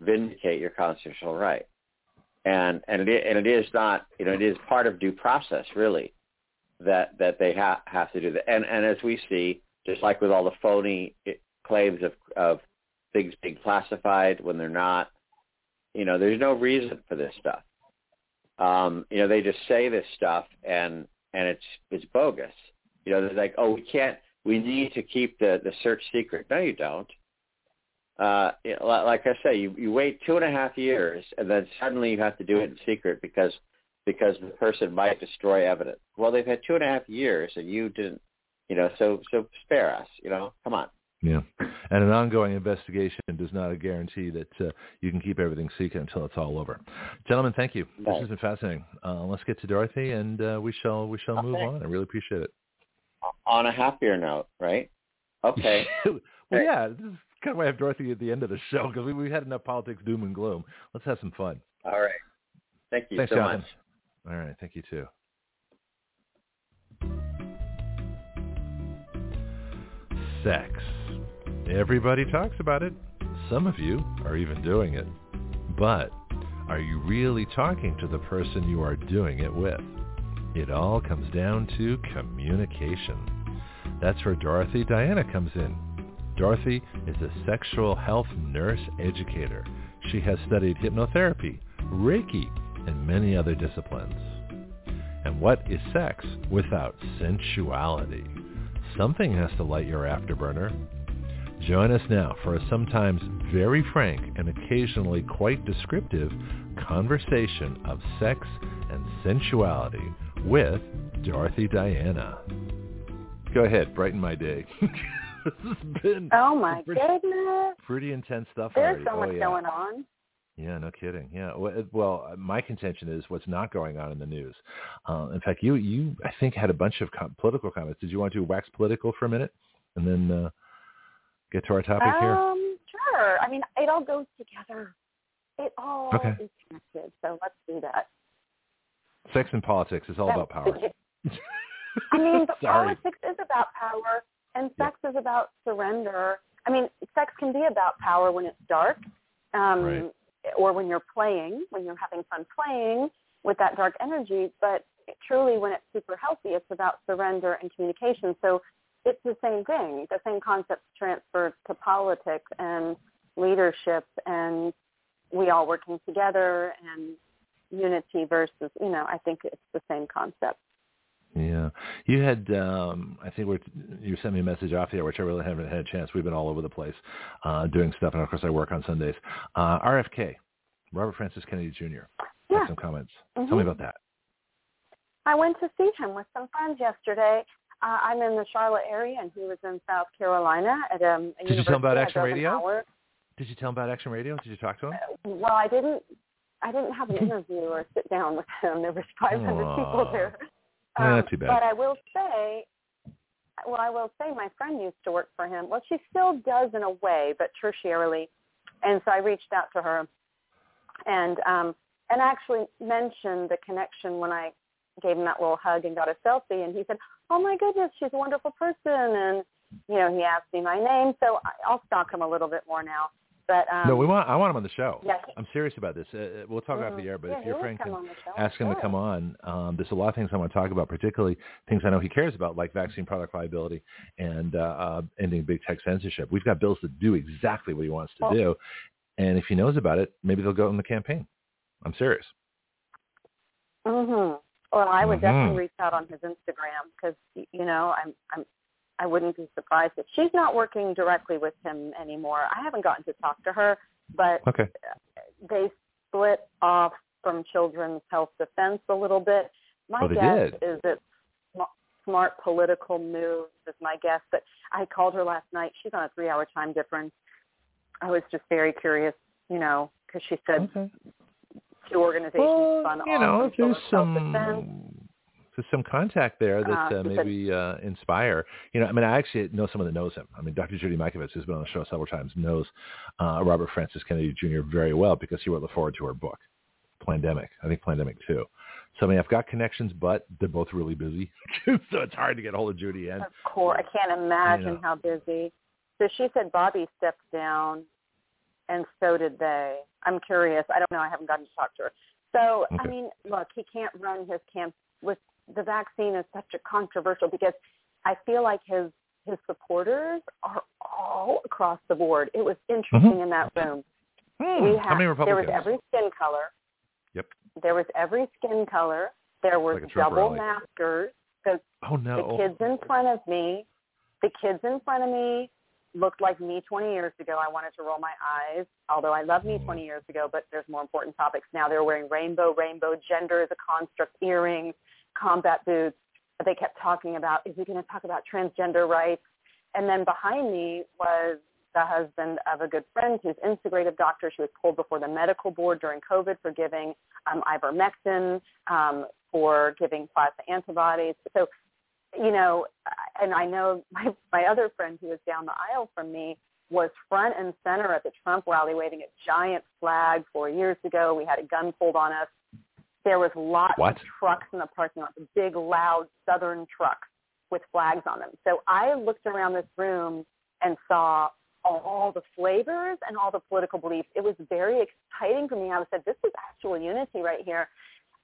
E: vindicate your constitutional right. And and it and it is not you know it is part of due process really that that they ha- have to do that. And and as we see, just like with all the phony i- claims of of things being classified when they're not, you know, there's no reason for this stuff. Um, you know, they just say this stuff and and it's it's bogus. You know, they're like, oh, we can't, we need to keep the the search secret. No, you don't. Uh, like I say, you you wait two and a half years and then suddenly you have to do it in secret because because the person might destroy evidence. Well, they've had two and a half years and you didn't, you know, so so spare us. You know, come on.
A: Yeah, and an ongoing investigation does not guarantee that uh, you can keep everything secret until it's all over. Gentlemen, thank you. This has been fascinating. Uh, let's get to Dorothy, and uh, we shall we shall move
E: Okay.
A: on. I really appreciate it.
E: On a happier note, right? Okay.
A: well, yeah, this is kind of why I have Dorothy at the end of the show because we we had enough politics, doom and gloom. Let's have some fun.
E: All right. Thank you
A: Thanks,
E: so
A: Jonathon.
E: much.
A: All right, thank you too. Sex. Everybody talks about it. Some of you are even doing it. But are you really talking to the person you are doing it with? It all comes down to communication. That's where Dorothy Diana comes in. Dorothy is a sexual health nurse educator. She has studied hypnotherapy, Reiki, and many other disciplines. And what is sex without sensuality? Something has to light your afterburner. Join us now for a sometimes very frank and occasionally quite descriptive conversation of sex and sensuality with Dorothy Diana. Go ahead, brighten my day. this has been
G: Oh my
A: pretty,
G: goodness.
A: pretty intense stuff
G: There's
A: already.
G: so much
A: oh, yeah.
G: going on.
A: Yeah, no kidding. Yeah. Well, my contention is what's not going on in the news. Uh, in fact, you you I think had a bunch of com- political comments. Did you want to wax political for a minute and then uh, get to our topic here?
G: Um, sure. I mean, it all goes together. It all
A: Okay.
G: is connected. So let's do that.
A: Sex and politics is all about power.
G: I mean, but politics is about power, and sex is about surrender. I mean, sex can be about power when it's dark, um,
A: Right.
G: or when you're playing, when you're having fun playing with that dark energy. But truly, when it's super healthy, it's about surrender and communication. So it's the same thing. The same concepts transferred to politics and leadership, and we all working together and unity versus, you know, I think it's the same concept.
A: Yeah, you had. Um, I think we're, you sent me a message off here, which I really haven't had a chance. We've been all over the place uh, doing stuff, and of course, I work on Sundays. Uh, RFK, Robert Francis Kennedy Jr.
G: Yeah.
A: Had some comments.
G: Mhm.
A: Tell me about that.
G: I went to see him with some friends yesterday. Uh, I'm in the Charlotte area, and he was in South Carolina at um, a
A: Did you tell him about Action Radio?
G: hour.
A: Did you tell him about Action Radio? Did you talk to him?
G: Well, I didn't. I didn't have an interview or sit down with him. There was 500
A: Aw.
G: people there.
A: Yeah, too bad.
G: But I will say, well, I will say my friend used to work for him. Well, she still does in a way, but tertiarily. And so I reached out to her, and um, and actually mentioned the connection when I gave him that little hug and got a selfie. And he said, "Oh my goodness, she's a wonderful person." And you know, he asked me my name, so I'll stalk him a little bit more now. But um,
A: no, we want. I want him on the show.
G: Yeah, he-
A: I'm serious about this. Uh, uh, we'll talk off
G: Mhm.
A: the air, but
G: Yeah,
A: if your friend can
G: on the show,
A: ask him to come on, um, there's a lot of things I want to talk about, particularly things I know he cares about, like vaccine product liability and uh, uh, ending big tech censorship. We've got bills that do exactly what he wants to
G: Well-
A: do, and if he knows about it, maybe they'll go in the campaign. I'm serious.
G: Mhm. Well, I would
A: Mhm.
G: definitely reach out on his Instagram because you know I'm I'm I wouldn't be surprised if she's not working directly with him anymore. I haven't gotten to talk to her, but
A: Okay.
G: they split off from Children's Health Defense a little bit. My
A: Oh,
G: guess
A: did?
G: is it's smart political moves is my guess. But I called her last night. She's on a three-hour time difference. I was just very curious, you know, because she said
A: Okay.
G: Two organizations
A: Well,
G: spun
A: you know, there's
G: Children's Health Defense.
A: some there's some contact there that
G: Uh,
A: uh, maybe uh, inspire. You know, I mean, I actually know someone that knows him. I mean, Dr. Judy Mikovits, who's been on the show several times, knows uh, Robert Francis Kennedy Jr. very well because he wrote the foreword to her book, Plandemic. I think Plandemic too. So I mean, I've got connections, but they're both really busy, so it's hard to get a hold of Judy. And
G: Of course, I can't imagine
A: know.
G: how busy. So she said Bobby stepped down, and so did they. I'm curious. I don't know. I haven't gotten to talk to her. So I mean, look, he can't run his camp with the vaccine is such a controversial because I feel like his his supporters are all across the board. It was interesting in that room.
A: Hmm,
G: we
A: how many
G: there was every skin color.
A: Yep.
G: There was every skin color. There were
A: Like
G: double
A: rally.
G: maskers. So
A: oh no!
G: the kids in front of me, the kids in front of me looked like me 20 years ago. I wanted to roll my eyes, although I loved me 20 years ago, but there's more important topics now. They're wearing rainbow, rainbow, gender is a construct, earrings, combat boots. They kept talking about, is he going to talk about transgender rights? And then behind me was the husband of a good friend who's integrative doctor. She was pulled before the medical board during COVID for giving um, ivermectin, um, for giving plasma antibodies. So you know, and I know my my other friend who was down the aisle from me was front and center at the Trump rally waving a giant flag four years ago. We had a gun pulled on us. There was lots
A: What?
G: of trucks in the parking lot, the big, loud Southern trucks with flags on them. So I looked around this room and saw all the flavors and all the political beliefs. It was very exciting for me. I said, this is actual unity right here.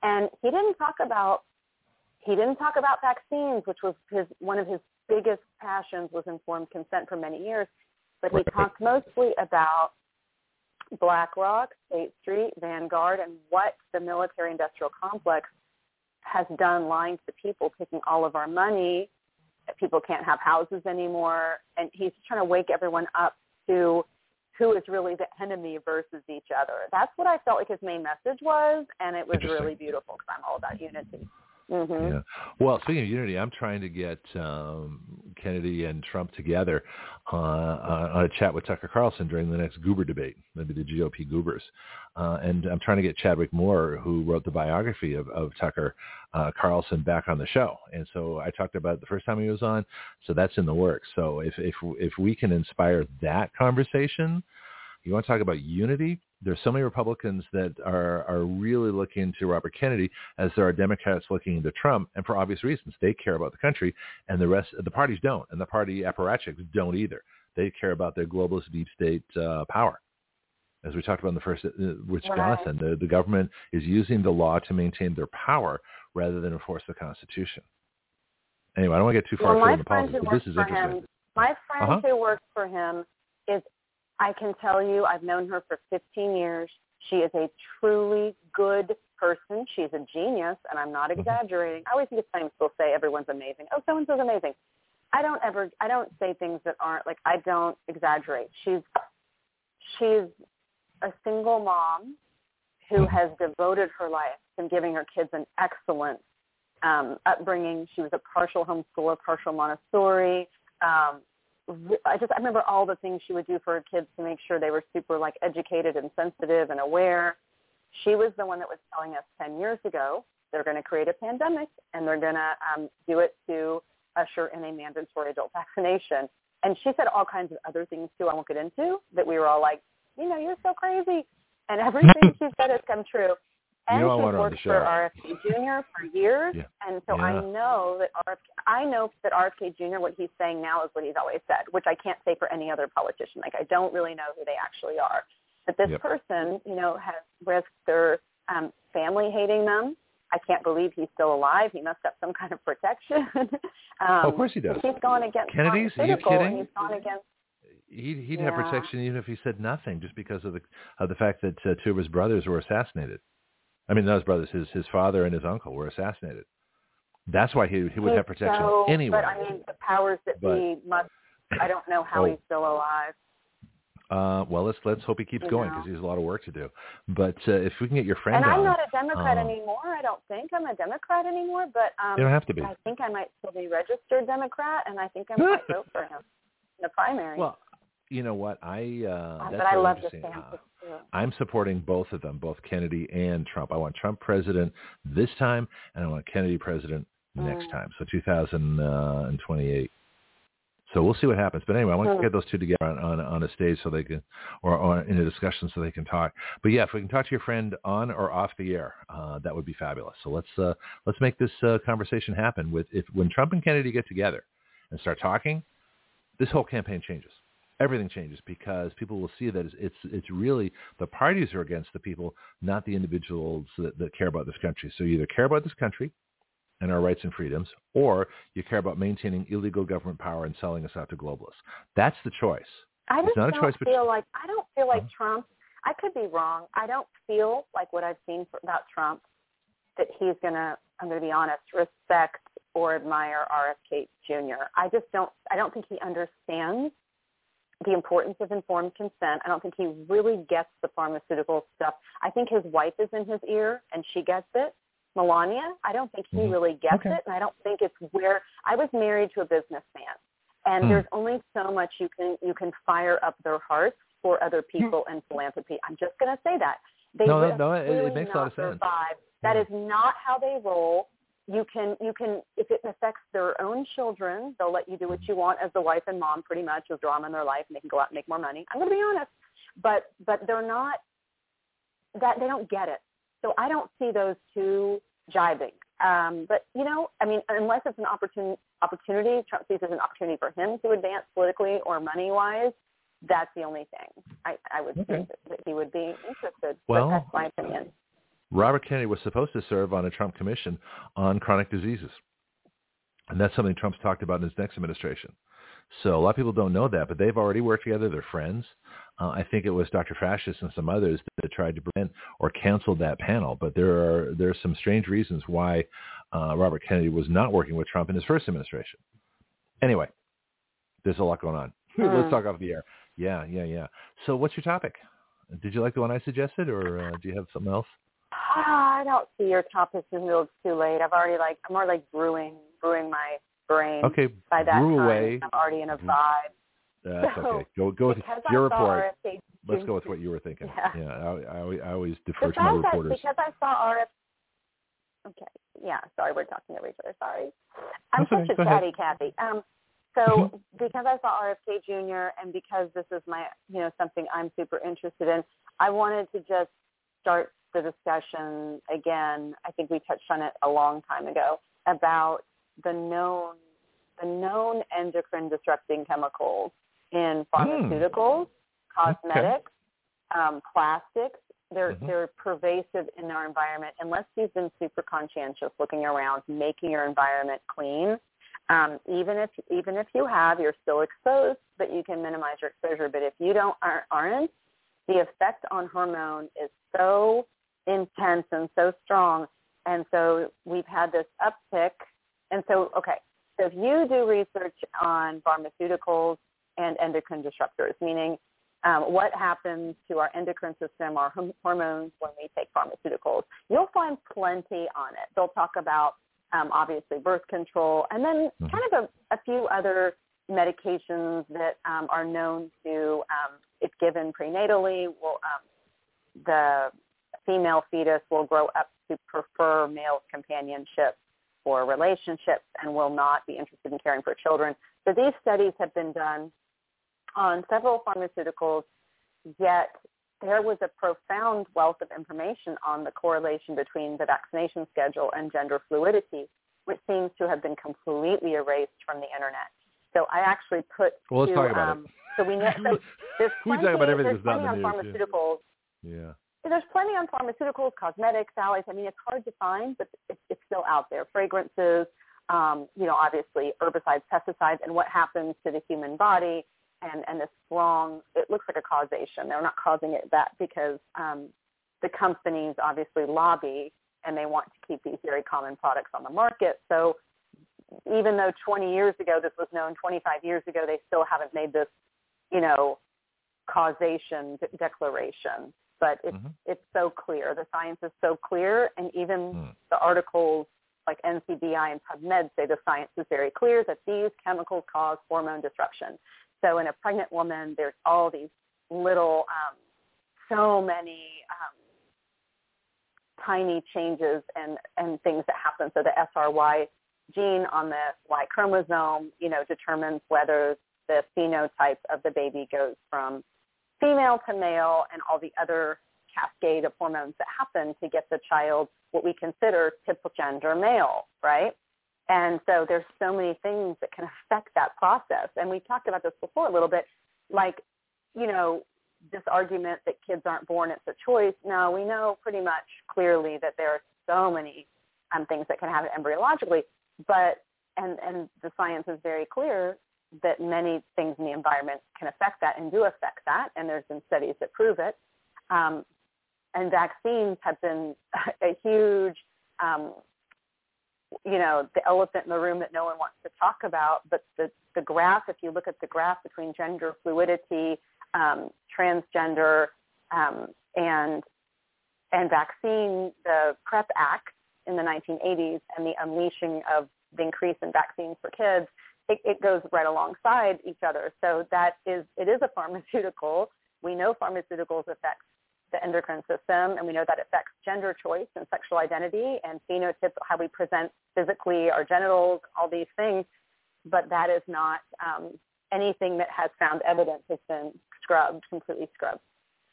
G: And he didn't talk about he didn't talk about vaccines, which was his one of his biggest passions was informed consent for many years. But he
A: Right.
G: talked mostly about BlackRock, State Street, Vanguard, and what the military industrial complex has done lying to the people, taking all of our money. People can't have houses anymore, and he's trying to wake everyone up to who is really the enemy versus each other. That's what I felt like his main message was, and it was really beautiful because I'm all about unity. Mm-hmm.
A: Yeah. Well, speaking of unity, I'm trying to get um, Kennedy and Trump together uh, on a chat with Tucker Carlson during the next Goober debate, maybe the GOP Goobers. Uh, and I'm trying to get Chadwick Moore, who wrote the biography of, of Tucker uh, Carlson, back on the show. And so I talked about it the first time he was on. So that's in the works. So if if if we can inspire that conversation, you want to talk about unity? There's so many Republicans that are are really looking to Robert Kennedy as there are Democrats looking to Trump, and for obvious reasons. They care about the country, and the rest the parties don't, and the party apparatchiks don't either. They care about their globalist deep state uh, power. As we talked about in the first, uh, with
G: Right.
A: Jonathon, the, the government is using the law to maintain their power rather than enforce the Constitution. Anyway, I don't want to get too far
G: Well,
A: away
G: my
A: from the politics, but this is
G: for
A: interesting.
G: him, my friend
A: Uh-huh.
G: who works for him is, I can tell you, I've known her for 15 years. She is a truly good person. She's a genius, and I'm not
A: Mm-hmm.
G: exaggerating. I always think it's funny people say everyone's amazing. Oh, so and so's amazing. I don't ever, I don't say things that aren't like I don't exaggerate. She's, she's a single mom who has devoted her life to giving her kids an excellent um, upbringing. She was a partial homeschooler, partial Montessori. Um, I just I remember all the things she would do for her kids to make sure they were super like educated and sensitive and aware. She was the one that was telling us 10 years ago they're going to create a pandemic and they're going to um, do it to usher in a mandatory adult vaccination. And she said all kinds of other things too. I won't get into that. We were all like, you know, you're so crazy, and everything she said has come true.
A: You
G: And
A: know I want her on the
G: worked for RFK Jr. for years,
A: Yeah.
G: and so I know that RFK, I know that RFK Jr. What he's saying now is what he's always said, which I can't say for any other politician. Like I don't really know who they actually are, but this
A: Yep.
G: person, you know, has risked their um, family hating them. I can't believe he's still alive. He must have some kind of protection. um,
A: Oh, of course he does.
G: He's gone against
A: Kennedy's? Are you kidding?
G: He's gone against
A: He'd, he'd have protection even if he said nothing, just because of the of the fact that uh, two of his brothers were assassinated. I mean, not his brothers, his his father and his uncle were assassinated. That's why he he would
G: He's
A: have protection
G: so,
A: anyway.
G: But I mean, the powers that
A: But-
G: be must. I don't know how
A: Oh.
G: he's still alive.
A: Uh, well, let's let's hope he keeps
G: You
A: going because he has a lot of work to do. But uh, if we can get your friend
G: And I'm
A: on,
G: not a Democrat
A: um,
G: anymore. I don't think I'm a Democrat anymore. But um,
A: you don't have to be.
G: I think I might still be registered Democrat, and I think I might vote for him in the primary.
A: Well, you know what? I uh,
G: Uh,
A: that's
G: but I love
A: interesting. Uh, I'm supporting both of them, both Kennedy and Trump. I want Trump president this time, and I want Kennedy president next
G: Mm.
A: time. So 2028. So we'll see what happens. But anyway, I want to
G: Mm.
A: get those two together on, on on a stage so they can, or, or in a discussion so they can talk. But yeah, if we can talk to your friend on or off the air, uh, that would be fabulous. So let's uh, let's make this uh, conversation happen. With if when Trump and Kennedy get together and start talking, this whole campaign changes. Everything changes because people will see that it's it's, it's really the parties are against the people, not the individuals that, that care about this country. So you either care about this country and our rights and freedoms, or you care about maintaining illegal government power and selling us out to globalists. That's the choice.
G: I
A: It's
G: just
A: not
G: don't
A: choice
G: feel like I don't feel like
A: Huh?
G: Trump. I could be wrong. I don't feel like what I've seen for, about Trump that he's gonna. I'm gonna be honest. Respect or admire RFK Jr. I just don't. I don't think he understands the importance of informed consent. I don't think he really gets the pharmaceutical stuff. I think his wife is in his ear and she gets it. Melania, I don't think he
A: Mhm.
G: really gets
A: Okay.
G: it, and I don't think it's where I was married to a businessman, and
A: Hmm.
G: there's only so much you can you can fire up their hearts for other people and philanthropy. I'm just going to say that they
A: No, no, no, it- it makes a lot of sense.
G: survive. That
A: Yeah.
G: is not how they roll. You can you can if it affects their own children, they'll let you do what you want as the wife and mom pretty much. You'll draw them in their life and they can go out and make more money. I'm going to be honest, but but they're not that they don't get it. So I don't see those two jibing. Um, but you know, I mean, unless it's an opportun- opportunity, Trump sees it as an opportunity for him to advance politically or money wise. That's the only thing I, I would
A: Okay.
G: think that, that he would be interested.
A: Well,
G: but that's my opinion.
A: Robert Kennedy was supposed to serve on a Trump commission on chronic diseases. And that's something Trump's talked about in his next administration. So a lot of people don't know that, but they've already worked together. They're friends. Uh, I think it was Dr. Fascist and some others that tried to prevent or canceled that panel. But there are there are some strange reasons why uh, Robert Kennedy was not working with Trump in his first administration. Anyway, there's a lot going on. Let's talk off the air. Yeah, yeah, yeah. So what's your topic? Did you like the one I suggested, or uh, do you have something else?
G: Ah, I don't see your topic until it's too late. I've already like I'm already like brewing brewing my brain.
A: Okay,
G: by that
A: brew
G: time,
A: away.
G: I'm already in a vibe.
A: That's
G: So,
A: okay. Go go with your report.
G: RFK
A: Let's go with what you were thinking.
G: Yeah.
A: I, I, always- I always defer
G: Because
A: to my
G: I,
A: reporters.
G: because I saw RF. Okay, yeah. Sorry, we're talking over each other. Sorry. I'm
A: That's all right.
G: such a chatty Kathy. Um, so because I saw RFK Jr. and because this is my, you know, something I'm super interested in, I wanted to just start the discussion again. I think we touched on it a long time ago about the known, the known endocrine disrupting chemicals in pharmaceuticals, cosmetics, um, plastics. They're
A: Mhm.
G: they're pervasive in our environment. Unless you've been super conscientious, looking around, making your environment clean. Um, even if even if you have, you're still exposed, but you can minimize your exposure. But if you don't aren't, aren't the effect on hormone is so intense and so strong. And so we've had this uptick. And so, okay, so if you do research on pharmaceuticals and endocrine disruptors, meaning um, what happens to our endocrine system, our hom- hormones when we take pharmaceuticals, you'll find plenty on it. They'll talk about um, obviously birth control and then
A: Mhm.
G: kind of a, a few other medications that um, are known to, um, if given prenatally, will um, the female fetus will grow up to prefer male companionship or relationships and will not be interested in caring for children. So these studies have been done on several pharmaceuticals, yet there was a profound wealth of information on the correlation between the vaccination schedule and gender fluidity, which seems to have been completely erased from the internet. So I actually put
A: Well, let's
G: two,
A: talk about
G: um, So we know so there's
A: We
G: plenty,
A: talk about everything
G: there's plenty on
A: news, yeah.
G: pharmaceuticals
A: Yeah.
G: There's plenty on pharmaceuticals, cosmetics, allies. I mean, it's hard to find, but it's, it's still out there. Fragrances, um, you know, obviously herbicides, pesticides, and what happens to the human body, and and this strong. It looks like a causation. They're not causing it that because um, the companies obviously lobby and they want to keep these very common products on the market. So even though 20 years ago this was known, 25 years ago they still haven't made this, you know, causation de- declaration. But it's
A: Mhm.
G: it's so clear. The science is so clear, and even
A: Hmm.
G: the articles like NCBI and PubMed say the science is very clear that these chemicals cause hormone disruption. So in a pregnant woman, there's all these little, um, so many um, tiny changes and, and things that happen. So the SRY gene on the Y chromosome, you know, determines whether the phenotype of the baby goes from female to male and all the other cascade of hormones that happen to get the child what we consider typical gender male, right? And so there's so many things that can affect that process. And we talked about this before a little bit, like, you know, this argument that kids aren't born, it's a choice. No, we know pretty much clearly that there are so many um, things that can happen embryologically, but, and, and the science is very clear that many things in the environment can affect that and do affect that, and there's been studies that prove it. Um, and vaccines have been a huge, um, you know, the elephant in the room that no one wants to talk about. But the, the graph, if you look at the graph between gender fluidity, um, transgender, um, and and vaccine, the PrEP Act in the 1980s, and the unleashing of the increase in vaccines for kids, it, it goes right alongside each other. So that is, it is a pharmaceutical. We know pharmaceuticals affect the endocrine system, and we know that affects gender choice and sexual identity and phenotypes, how we present physically, our genitals, all these things. But that is not um, anything that has found evidence has been scrubbed, completely scrubbed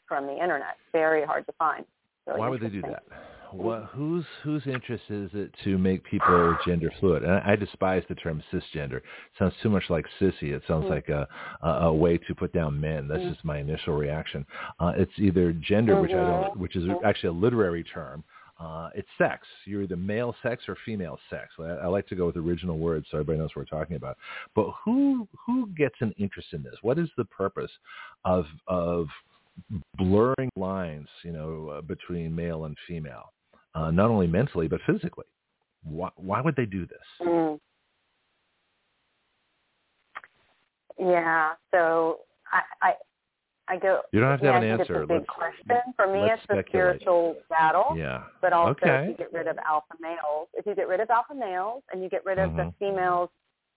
G: from the internet. Very hard to find. Really
A: Why would they do that? What, whose whose interest is it to make people gender fluid? And I, I despise the term cisgender. It sounds too much like sissy. It sounds
G: Mhm.
A: like a, a a way to put down men. That's
G: Mhm.
A: just my initial reaction. Uh, it's either gender, which I don't, which is actually a literary term. uh, it's sex. You're either male sex or female sex. I, I like to go with original words so everybody knows what we're talking about. But who who gets an interest in this? What is the purpose of of blurring lines, you know, uh, between male and female, uh, not only mentally but physically? Why, why would they do this?
G: Mm. Yeah. So I, I I go.
A: You don't have to
G: yeah,
A: have an answer.
G: It's a big
A: let's,
G: question. For me, it's a spiritual battle.
A: Yeah.
G: But also,
A: Okay.
G: if you get rid of alpha males, if you get rid of alpha males and you get rid of the
A: Mhm.
G: females'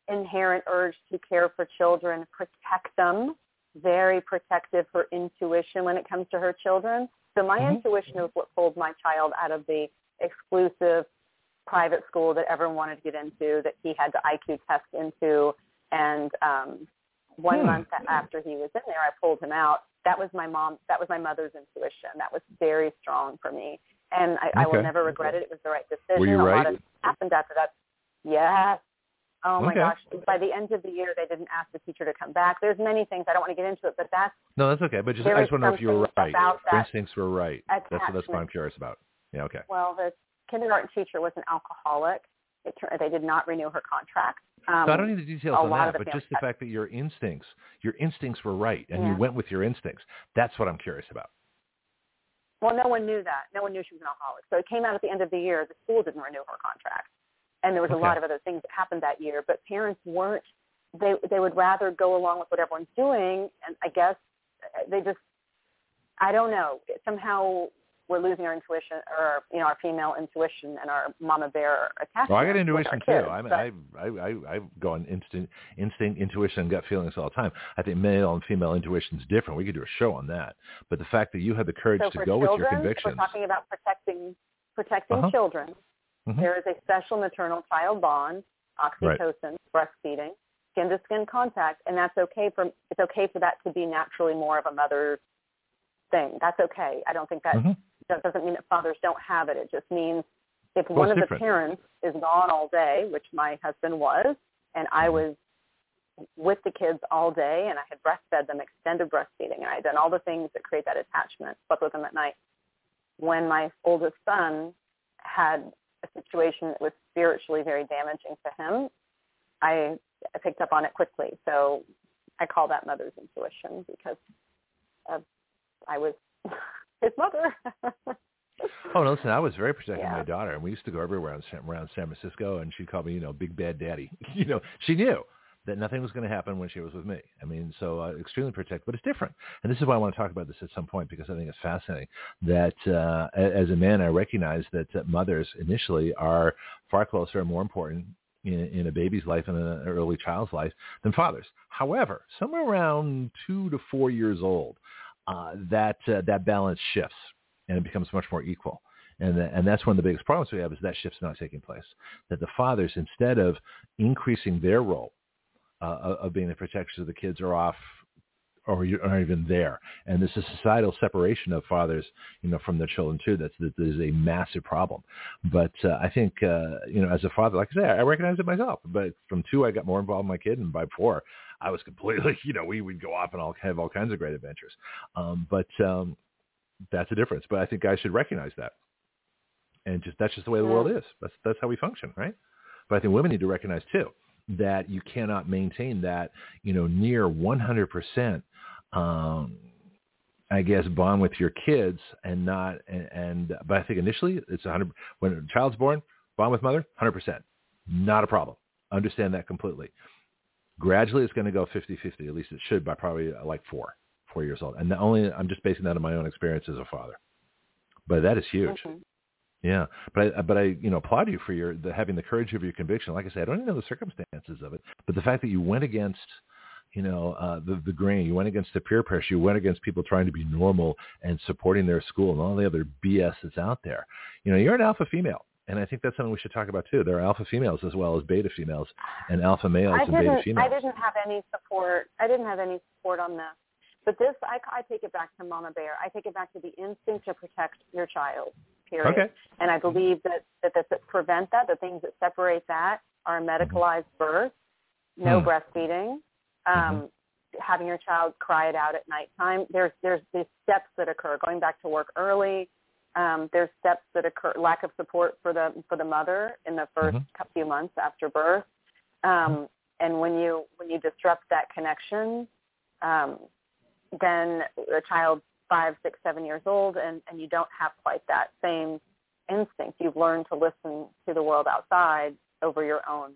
G: inherent urge to care for children, protect them, very protective for intuition when it comes to her children. So my
A: Mhm.
G: intuition is what pulled my child out of the exclusive private school that everyone wanted to get into, that he had to IQ test into, and um, one
A: Hmm.
G: month after he was in there, I pulled him out. That was my mom. That was my mother's intuition. That was very strong for me, and I, I will never regret it. It was the right decision.
A: Were you
G: A
A: right?
G: lot of happened after that. Yes. Oh my
A: Okay.
G: gosh! By the end of the year, they didn't ask the teacher to come back. There's many things I don't want to get into it, but that's
A: No, that's okay. But just I just want to know if you were right. Your instincts were right. That's that's what I'm curious about. Yeah. Okay.
G: well, the kindergarten teacher was an alcoholic. It, they did not renew her contract. Um,
A: so I don't need the details on that, but just the fact that your instincts, your instincts were right, and you went with your instincts. That's what I'm curious about.
G: Well, no one knew that. No one knew she was an alcoholic. So it came out at the end of the year. The school didn't renew her contract, and there was a lot of other things that happened that year. But parents weren't. They they would rather go along with what everyone's doing, and I guess uh, they just. I don't know. Somehow we're losing our intuition, or you know, our female intuition and our mama bear attachment.
A: Well, I got intuition too.
G: kids.
A: I mean, I, I, I, I go on instinct, intuition, and gut feelings all the time. I think male and female intuition is different. We could do a show on that. But the fact that you had the courage
G: so
A: to go
G: children,
A: with your convictions.
G: we're talking about protecting protecting
A: Uh-huh.
G: children.
A: Mhm.
G: There is a special maternal child bond,
A: Right.
G: oxytocin, breastfeeding, skin to skin contact, and that's okay for it's okay for that to be naturally more of a mother's thing. That's okay. I don't think that
A: Mhm.
G: that doesn't mean that fathers don't have it. It just means if
A: Well,
G: one of the parents is gone all day, which my husband was, and I
A: Mm-hmm.
G: was with the kids all day and I had breastfed them, extended breastfeeding, and I had done all the things that create that attachment, slept with them at night. When my oldest son had a situation that was spiritually very damaging to him, I, I picked up on it quickly. So I call that mother's intuition because of, I was his mother.
A: Oh, no, listen, I was very protective of my daughter, and we used to go everywhere around San, around San Francisco, and she called me, you know, Big Bad Daddy. you know, she knew that nothing was going to happen when she was with me. I mean, so uh, extremely protective, but it's different. And this is why I want to talk about this at some point because I think it's fascinating that uh, as a man, I recognize that uh, mothers initially are far closer and more important in, in a baby's life and an early child's life than fathers. However, somewhere around two to four years old, uh, that uh, that balance shifts and it becomes much more equal. And, th- and that's one of the biggest problems we have is that shift's not taking place. That the fathers, instead of increasing their role uh, of being the protectors of the kids, are off or you aren't even there. And this is societal separation of fathers, you know, from their children too. That's that is a massive problem. But uh, I think, uh, you know, as a father, like I say, I recognize it myself. But from two, I got more involved in my kid, and by four, I was completely, you know, we would go off and all have all kinds of great adventures. Um, but um, that's a difference. But I think guys should recognize that, and just that's just the way the world is. That's that's how we function, right? But I think women need to recognize too that you cannot maintain that, you know, near 100%, um, I guess, bond with your kids and not, and, and, but I think initially it's 100, when a child's born, bond with mother, 100%. Not a problem. Understand that completely. Gradually it's going to go 50-50, at least it should by probably uh, like four, four years old. And the only, I'm just basing that on my own experience as a father. But that is huge. Yeah, but I, but I, you know, applaud you for your the, having the courage of your conviction. Like I said, I don't even know the circumstances of it, but the fact that you went against, you know, uh, the the grain, you went against the peer pressure, you went against people trying to be normal and supporting their school and all the other BS that's out there. You know, you're an alpha female, and I think that's something we should talk about too. There are alpha females as well as beta females, and alpha males
G: I
A: and beta females.
G: I didn't have any support. I didn't have any support on this. But this, I, I take it back to Mama Bear. I take it back to the instinct to protect your child. Period.
A: Okay.
G: And I believe that that, that, that prevent that, the things that separate that are medicalized birth, no
A: Hmm.
G: breastfeeding, um, having your child cry it out at nighttime. There's there's these steps that occur. Going back to work early, Um, there's steps that occur, lack of support for the for the mother in the 1st
A: Mhm.
G: few months after birth, um, and when you when you disrupt that connection, um, then a child five, six, seven years old, and and you don't have quite that same instinct. You've learned to listen to the world outside over your own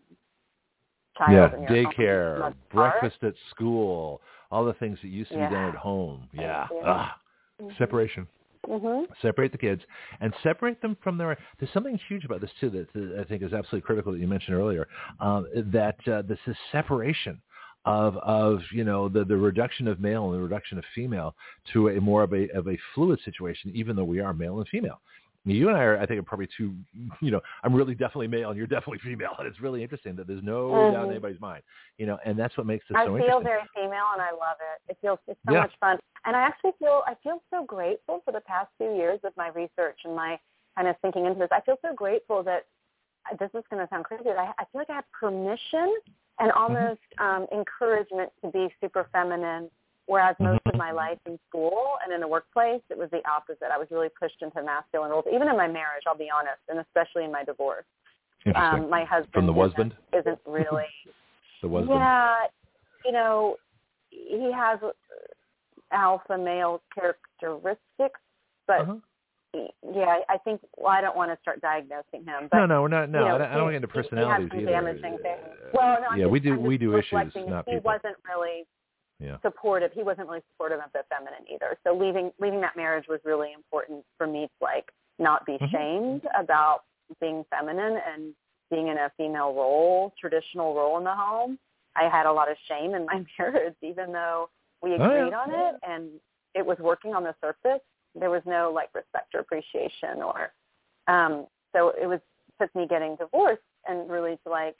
G: child.
A: yeah,
G: and your own
A: daycare, breakfast at school, all the things that used to be done at home. Yeah.
G: Yeah.
A: Ah,
G: heart.
A: separation.
G: hmm
A: Separate the kids and separate them from their. There's something huge about this too that, that I think is absolutely critical that you mentioned earlier. Um, that uh, this is separation of of you know the the reduction of male and the reduction of female to a more of a of a fluid situation, even though we are male and female. You and I are, I think, are probably two. You know, I'm really definitely male, and you're definitely female, and it's really interesting that there's no mm-hmm. doubt in anybody's mind. You know, and that's what makes this
G: I
A: so
G: feel
A: interesting.
G: very female, and I love it. It feels it's so
A: Yeah.
G: much fun, and I actually feel I feel so grateful for the past few years of my research and my kind of thinking into this. I feel so grateful that this is going to sound crazy. But I, I feel like I have permission and almost um, encouragement to be super feminine. Whereas most of my life in school and in the workplace, it was the opposite. I was really pushed into masculine roles, even in my marriage. I'll be honest, and especially in my divorce. Um, my husband
A: From the
G: isn't-
A: husband?
G: isn't really
A: the husband.
G: yeah, you know, he has uh, alpha male characteristics, but
A: Uh-huh.
G: Yeah, I think. Well, I don't want to start diagnosing him, but
A: no, no, we're not. No,
G: you know,
A: I don't, I don't get into personalities
G: he
A: either.
G: damaging things.
A: Uh,
G: Well, no, I'm
A: yeah,
G: just,
A: we do
G: I'm
A: we do issues, not
G: he
A: people.
G: wasn't really
A: Yeah.
G: supportive. He wasn't really supportive of the feminine either. So leaving leaving that marriage was really important for me to like not be
A: Mhm.
G: shamed about being feminine and being in a female role, traditional role in the home. I had a lot of shame in my marriage, even though we
A: Oh, yeah.
G: agreed on it and it was working on the surface. There was no like respect or appreciation or um so it was took me getting divorced and really to like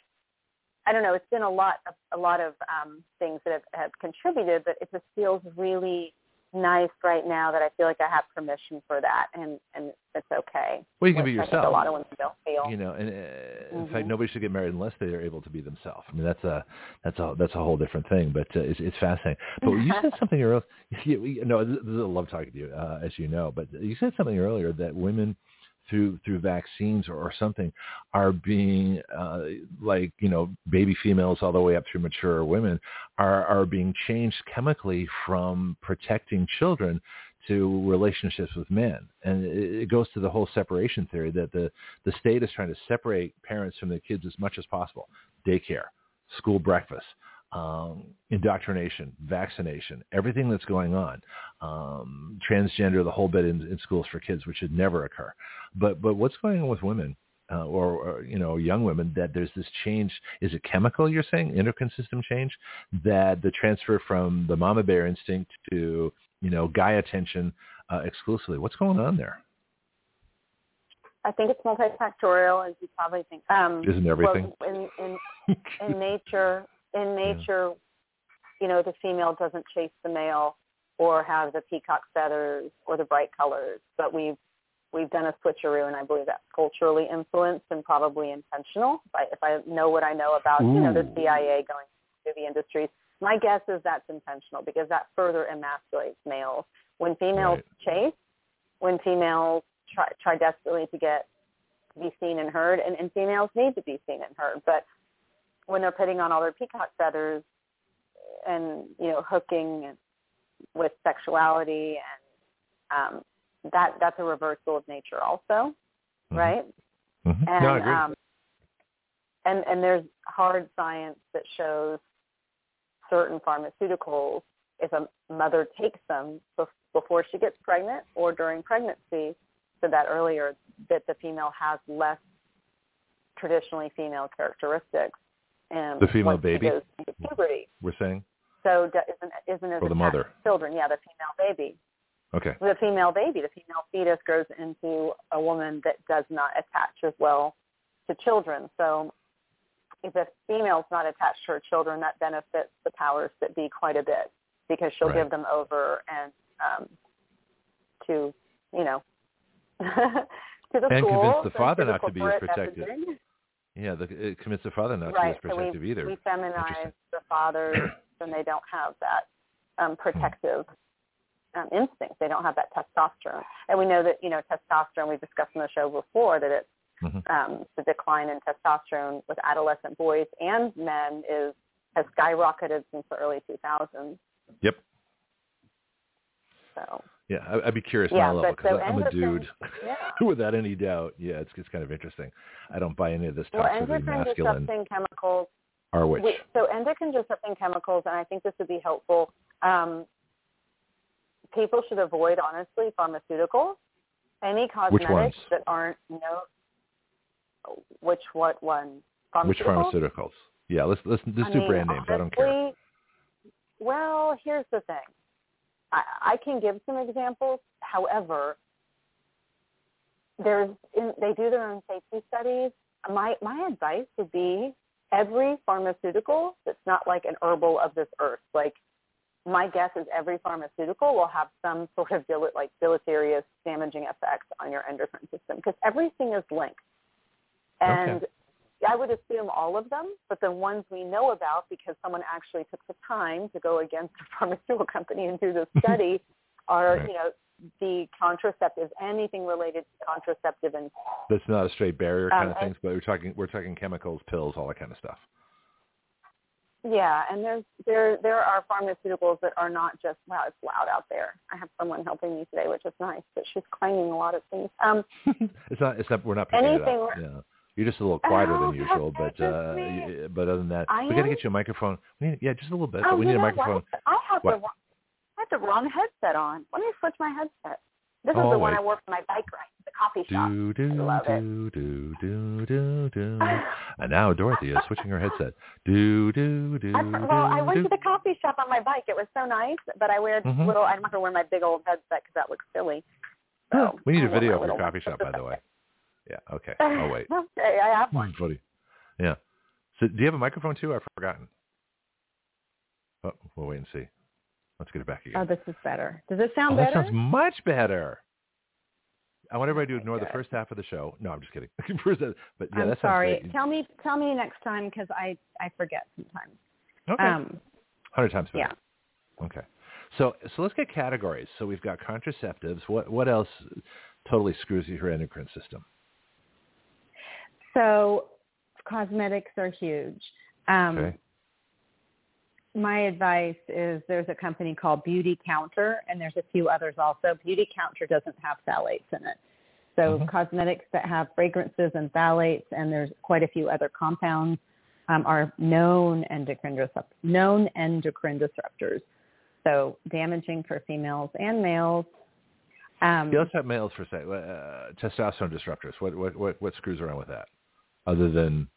G: I don't know, it's been a lot of a lot of um things that have, have contributed, but it just feels really nice right now that I feel like I have permission for that and and it's okay.
A: Well, you can be
G: which I think
A: yourself.
G: a lot of women don't feel.
A: You know, and uh, in
G: Mhm.
A: fact, nobody should get married unless they are able to be themselves. I mean, that's a that's a that's a whole different thing. But uh, it's it's fascinating. But you said something earlier. You, you, no, this is I love talking to you, uh, as you know. But you said something earlier that women through through vaccines or, or something are being uh, like you know baby females all the way up through mature women are are being changed chemically from protecting children to relationships with men. And it, it goes to the whole separation theory that the the state is trying to separate parents from their kids as much as possible. Daycare school breakfast um, indoctrination, vaccination, everything that's going on, um, transgender, the whole bit in, in schools for kids, which should never occur. But but what's going on with women uh, or, or you know young women that there's this change? Is it chemical? You're saying endocrine system change that the transfer from the mama bear instinct to you know guy attention uh, exclusively. What's going on there?
G: I think it's multifactorial, as you probably think. Um,
A: Isn't everything?
G: In, in, in nature, in nature, you know, the female doesn't chase the male or have the peacock feathers or the bright colors, but we've we've done a switcheroo, and I believe that's culturally influenced and probably intentional. If I, if I know what I know about, you know, the
A: mm.
G: CIA going to the industries, my guess is that's intentional because that further emasculates males. When females chase, when females try, try desperately to get to be seen and heard, and, and females need to be seen and heard, but when they're putting on all their peacock feathers and you know hooking with sexuality and um, that that's a reversal of nature also, right?
A: Mhm.
G: And
A: no, I agree.
G: um, and and there's hard science that shows certain pharmaceuticals if a mother takes them before she gets pregnant or during pregnancy, so that earlier that the female has less traditionally female characteristics. And
A: The female baby?
G: goes into puberty.
A: We're saying
G: So isn't isn't it
A: Or the mother.
G: children? Yeah, the female baby
A: okay.
G: the female baby, the female fetus grows into a woman that does not attach as well to children. So if a female's not attached to her children, that benefits the powers that be quite a bit because she'll
A: Right.
G: give them over and um, to, you know, to the
A: And convince the father not to be as protective. Yeah, the, it commits the father not
G: right.
A: to be as
G: so we,
A: protective either.
G: we feminize the fathers and they don't have that um, protective um, instinct. They don't have that testosterone, and we know that you know testosterone. We've discussed on the show before that it's
A: hmm
G: um, the decline in testosterone with adolescent boys and men is has skyrocketed since the early 2000s.
A: Yep.
G: So
A: Yeah, I, I'd be curious
G: Yeah,
A: my level
G: but
A: because
G: so
A: I'm a dude.
G: yeah.
A: Without any doubt, yeah, it's it's kind of interesting. I don't buy any of this
G: well,
A: toxicity
G: endocrine
A: masculine
G: chemicals
A: or which.
G: We, so endocrine disrupting chemicals, and I think this would be helpful. Um, people should avoid, honestly, pharmaceuticals, any
A: Which
G: cosmetics
A: ones?
G: that aren't no. Which what one?
A: Which
G: Pharmaceuticals?
A: pharmaceuticals? Yeah, let's let's let's do brand names. I don't care.
G: Well, here's the thing. I, I can give some examples. However, there's in, they do their own safety studies. My my advice would be every pharmaceutical that's not like an herbal of this earth. Like my guess is every pharmaceutical will have some sort of like deleterious, damaging effects on your endocrine system because everything is linked. And I would assume all of them, but the ones we know about because someone actually took the time to go against a pharmaceutical company and do this study are,
A: Right.
G: you know, the contraceptives, anything related to contraceptive and
A: That's not a straight barrier kind
G: Um,
A: of things, but we're talking we're talking chemicals, pills, all that kind of stuff.
G: yeah, and there's there there are pharmaceuticals that are not just wow, it's loud out there. I have someone helping me today, which is nice, but she's claiming a lot of things. Um
A: It's not. It's not. We're not picking
G: Anything
A: it up. Yeah. You're just a little quieter
G: Oh,
A: than usual, but uh,
G: me.
A: but other than that,
G: I
A: we got to get you a microphone. We need, yeah, just a little bit.
G: oh,
A: but we need a microphone.
G: What? I have
A: What?
G: the wrong, I have the wrong headset on. Let me switch my headset. This is
A: Oh,
G: the one. I wore for my bike ride at the coffee shop.
A: Do do
G: love it.
A: do do do do do. And now Dorothy is switching her headset. Do do do
G: I, well, I went
A: do.
G: to the coffee shop on my bike. It was so nice, but I wear
A: Mhm.
G: little. I'm not gonna wear my big old headset because that looks silly. So
A: we need
G: I
A: a video of your coffee shop, by the way. Yeah. Okay. Oh wait.
G: okay, I have one.
A: Funny. Yeah. So do you have a microphone too? I've forgotten. Oh, we'll wait and see. Let's get it back again.
G: Oh, this is better. Does it sound
A: Oh, that sounds much better. I want everybody to ignore the first half of the show. No, I'm just kidding. But yeah,
G: I'm
A: that sounds
G: sorry.
A: great.
G: Tell me, tell me next time because I I forget sometimes.
A: Okay.
G: Um,
A: Hundred times better.
G: yeah.
A: Okay. So so let's get categories. So we've got contraceptives. What what else totally screws your endocrine system?
G: So cosmetics are huge. Um,
A: Okay.
G: My advice is there's a company called Beautycounter, and there's a few others also. Beautycounter doesn't have phthalates in it. So
A: Mhm.
G: cosmetics that have fragrances and phthalates, and there's quite a few other compounds, um, are known endocrine disrupt- known endocrine disruptors. So damaging for females and males. Um,
A: Yeah, let's have males for a second. Uh, testosterone disruptors. What what what what screws around with that? Other than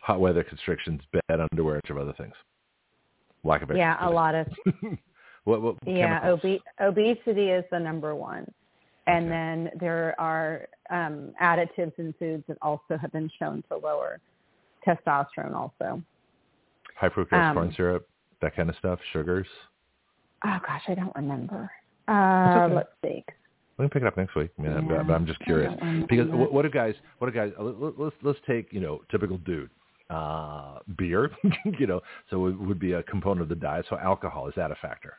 A: hot weather constrictions, bad underwear, and some other things. Lack of
G: yeah, a lot of
A: What, what
G: Yeah, obe- obesity is the number one. And
A: Okay.
G: then there are um, additives in foods that also have been shown to lower testosterone also.
A: high fructose
G: um,
A: corn syrup, that kind of stuff, sugars.
G: Oh, gosh, I don't remember. Uh,
A: okay.
G: Let's see.
A: We can pick it up next week. I mean, I'm-
G: Yeah,
A: but I'm just curious because what, what do guys? What do guys? let- let- Let's let's take you know typical dude. Uh, beer, you know, so it would be a component of the diet. So alcohol is that a factor?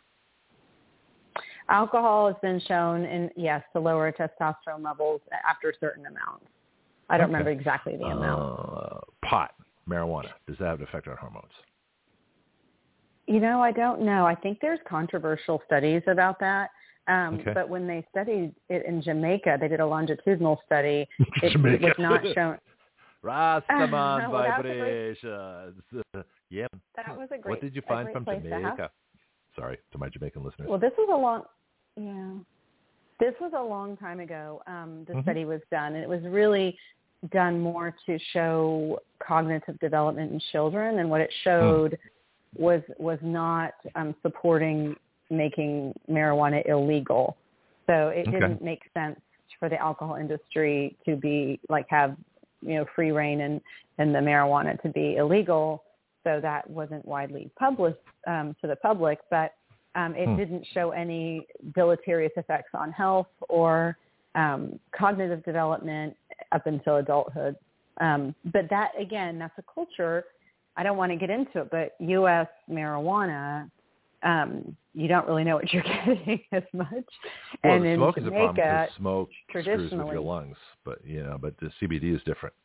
G: Alcohol has been shown, in yes, to lower testosterone levels after certain amounts. I don't
A: Okay.
G: remember exactly the amount.
A: Uh, pot, marijuana, does that have an effect on hormones?
G: You know, I don't know. I think there's controversial studies about that. Um,
A: Okay.
G: But when they studied it in Jamaica, they did a longitudinal study. It, it
A: Jamaica.
G: was not shown.
A: Rastaman
G: a great-
A: yeah.
G: That was a great.
A: What did you find from
G: place to
A: Jamaica? Sorry to my Jamaican listeners.
G: Well, this was a long. Yeah, this was a long time ago. Um, the
A: Mhm.
G: study was done, and it was really done more to show cognitive development in children, and what it showed was was not um, supporting making marijuana illegal. So it
A: Okay.
G: didn't make sense for the alcohol industry to be like have you know free reign and and the marijuana to be illegal. So that wasn't widely published um, to the public, but um, it
A: Hmm.
G: didn't show any deleterious effects on health or um, cognitive development up until adulthood. Um, but that again, that's a culture. I don't want to get into it, but U.S. marijuana um, you don't really know what you're getting as much.
A: Well,
G: and
A: the
G: in
A: smoke is a problem
G: Jamaica,
A: smoke screws with your lungs. But you know, but the CBD is different.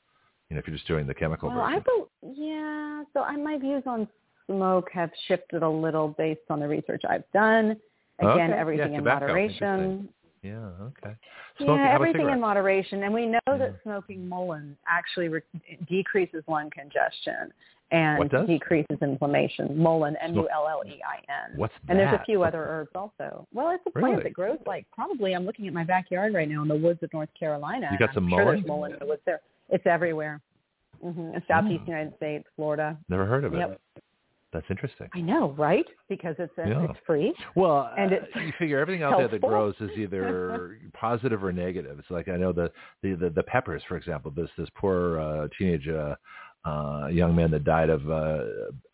A: You know, if you're just doing the chemical
G: well, I
A: version.
G: bel yeah. So I, my views on smoke have shifted a little based on the research I've done. Again,
A: Okay.
G: everything
A: Yeah,
G: in moderation.
A: Yeah. Okay. Smoking,
G: yeah, everything in moderation. And we know
A: Yeah.
G: that smoking mullein actually re- decreases lung congestion and decreases inflammation. Mullein, M-U-L-L-E-I-n.
A: What's that?
G: And there's a few other herbs also. Well, it's a plant
A: Really?
G: that grows like probably. I'm looking at my backyard right now in the woods of North Carolina.
A: You got some
G: I'm sure
A: mullein?
G: there's mullein in the woods there. It's everywhere. hmm In Southeast
A: Mm.
G: United States, Florida.
A: Never heard of it.
G: Yep.
A: That's interesting.
G: I know, right? Because it's a,
A: Yeah.
G: it's free.
A: Well,
G: And
A: uh,
G: it's
A: you figure everything out there that grows is either positive or negative. It's like I know the the the, the peppers, for example. This this poor uh, teenage uh, uh, young man that died of uh,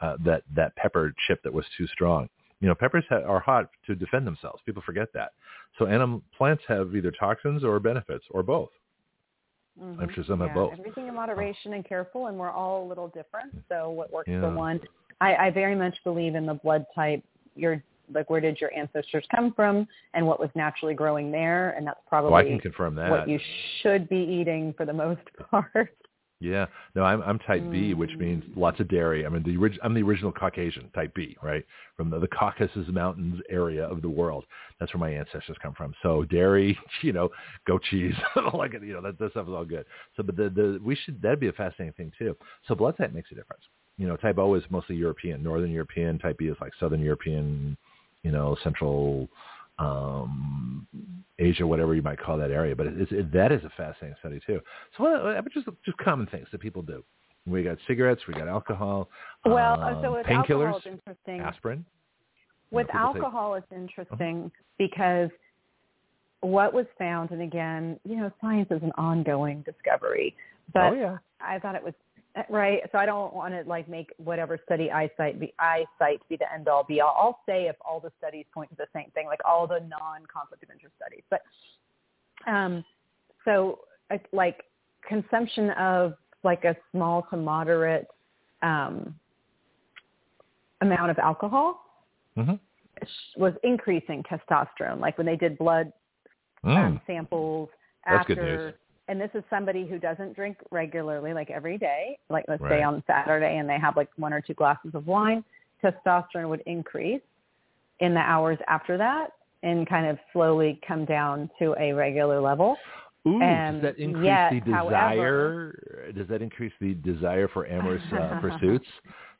A: uh, that that pepper chip that was too strong. You know, peppers ha- are hot to defend themselves. People forget that. So, anim- plants have either toxins or benefits or both. I'm
G: Mhm.
A: sure some have
G: yeah,
A: both.
G: Everything in moderation and careful, and we're all a little different. So what works
A: Yeah.
G: for one, I, I very much believe in the blood type. Your like, where did your ancestors come from, and what was naturally growing there, and that's probably
A: Oh, I can confirm that.
G: what you should be eating for the most part.
A: Yeah, no, I'm I'm type B, which
G: Mm.
A: means lots of dairy. I mean, the orig- I'm the original Caucasian, type B, right, from the, the Caucasus Mountains area of the world. That's where my ancestors come from. So dairy, you know, goat cheese, like you know, that that stuff is all good. So, but the the we should that'd be a fascinating thing too. So blood type makes a difference. You know, type O is mostly European, Northern European. Type B is like Southern European, you know, Central um, Asia, whatever you might call that area. But it, it, that is a fascinating study too. So just just common things that people do. We got cigarettes, we got alcohol,
G: Well,
A: um,
G: so with
A: painkillers,
G: alcohol, it's interesting.
A: aspirin.
G: With
A: You know, take-
G: alcohol, it's interesting because what was found, and again, you know, science is an ongoing discovery. But
A: oh yeah,
G: I thought it was right. So I don't want to like make whatever study I cite be I cite be the end all be all. I'll say if all the studies point to the same thing, like all the non conflict of interest studies. But um, so like- like consumption of like a small to moderate um, amount of alcohol
A: hmm
G: was increasing testosterone. Like when they did blood
A: Mm.
G: um, samples
A: That's
G: after
A: good news.
G: And this is somebody who doesn't drink regularly like every day like let's
A: Right.
G: say on saturday and they have like one or two glasses of wine testosterone would increase in the hours after that and kind of slowly come down to a regular level
A: Ooh,
G: Um,
A: does that increase
G: yet,
A: the
G: however-
A: desire? does that increase the desire for amorous uh, pursuits?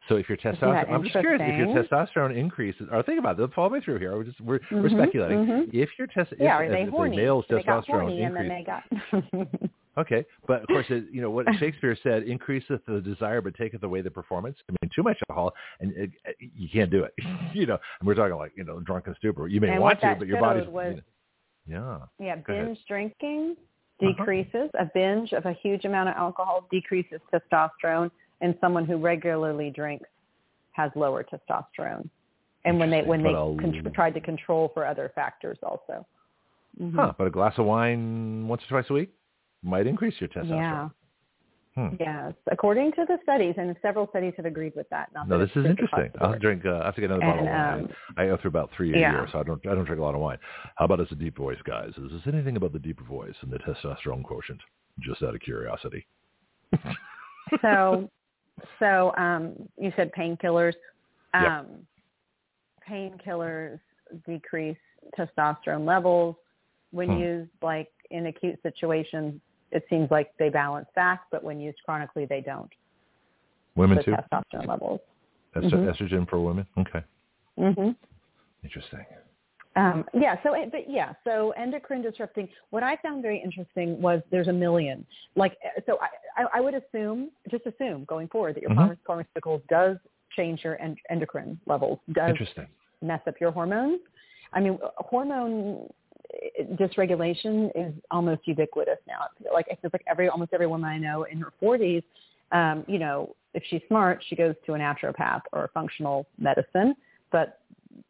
A: So if your testosterone, I'm just curious if your testosterone increases. Or think about it. Follow me through here. We're just we're, we're
G: Mhm,
A: speculating.
G: mhm.
A: If your test,
G: yeah
A: if,
G: are they
A: if
G: horny
A: a male's
G: they
A: testosterone
G: horny and then
A: increases,
G: they got
A: okay, but of course, it, you know what Shakespeare said: "Increaseth the desire, but taketh away the performance." I mean, too much alcohol, and it, you can't do it. you know, and we're talking like you know, drunken stupor. You may
G: And
A: want to, but your body's.
G: was-
A: you know, yeah.
G: yeah binge drinking
A: Uh-huh.
G: decreases a binge of a huge amount of alcohol decreases testosterone and someone who regularly drinks has lower testosterone and when they when they con- tried to control for other factors also Mhm.
A: Huh, but a glass of wine once or twice a week might increase your testosterone.
G: yeah
A: Hmm.
G: yes according to the studies and several studies have agreed with that Not
A: No,
G: that
A: this is interesting. I'll drink. Uh, I have to get another bottle of wine.
G: um,
A: I go through about three a
G: yeah.
A: year, so I don't. I don't drink a lot of wine. How about as a deep voice, guys? Is this anything about the deep voice and the testosterone quotient? Just out of curiosity.
G: so so um you said painkillers
A: Yep.
G: um painkillers decrease testosterone levels when
A: Hmm.
G: used like in acute situations it seems like they balance back but when used chronically they don't
A: Women
G: the
A: too.
G: testosterone levels
A: Est-
G: Mhm.
A: Estrogen for women. Okay,
G: mhm
A: interesting.
G: Um, yeah, so but yeah, so endocrine disrupting. What I found very interesting was there's a million. Like, so I, I, I would assume, just assume going forward that your
A: Mhm.
G: pharmaceutical does change your en- endocrine levels, does
A: Interesting.
G: mess up your hormones. I mean, hormone eh, dysregulation is almost ubiquitous now. Like it feels like every almost every woman I know in her 40s, um, you know, if she's smart, she goes to a naturopath or a functional medicine. But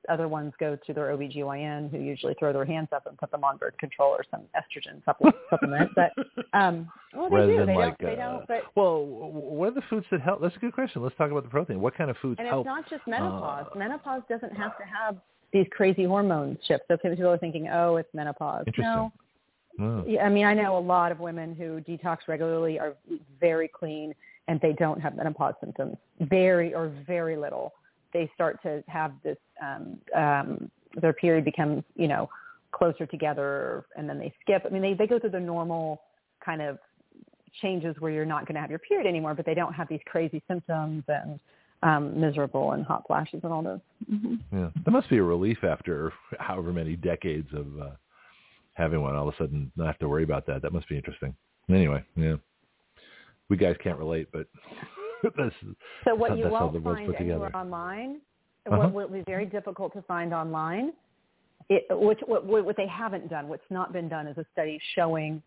G: other ones go to their OBGYN who usually throw their hands up and put them on birth control or some estrogen supplement. supplement. But um, well, they
A: Rather
G: do. They
A: like,
G: don't. They
A: uh,
G: don't. But
A: Well, what are the foods that help? That's a good question. Let's talk about the protein. What kind of foods
G: and
A: help?
G: it's not just menopause.
A: uh,
G: menopause doesn't have to have these crazy hormone shifts. So people are thinking, oh, it's menopause.
A: Interesting.
G: No,
A: Oh.
G: Yeah, I mean, I know a lot of women who detox regularly are very clean and they don't have menopause symptoms, very or very little. They start to have this, um, um, their period becomes, you know, closer together and then they skip. I mean, they, they go through the normal kind of changes where you're not going to have your period anymore, but they don't have these crazy symptoms and um, miserable and hot flashes and all those. hmm
A: Yeah, that must be a relief after however many decades of uh, having one. All of a sudden, not have to worry about that. That must be interesting. Anyway, yeah, we guys can't relate, but that's
G: So what you won't find anywhere online,
A: Uh-huh.
G: what will be very difficult to find online, it, which what, what they haven't done, what's not been done, is a study showing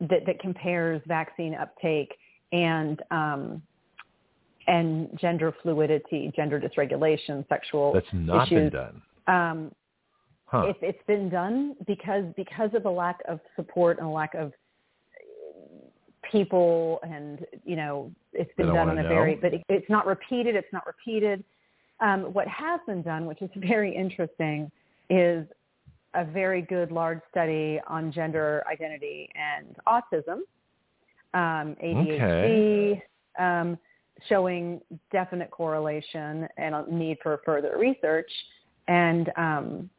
G: that, that compares vaccine uptake and um, and gender fluidity, gender dysregulation, sexual
A: that's not been done.
G: Um,
A: Huh?
G: it's it's been done because because of the lack of support and a lack of people and you know it's been done on a very but it, it's not repeated it's not repeated. Um, what has been done which is very interesting is a very good large study on gender identity and autism um, ADHD um, showing definite correlation and a need for further research. And um,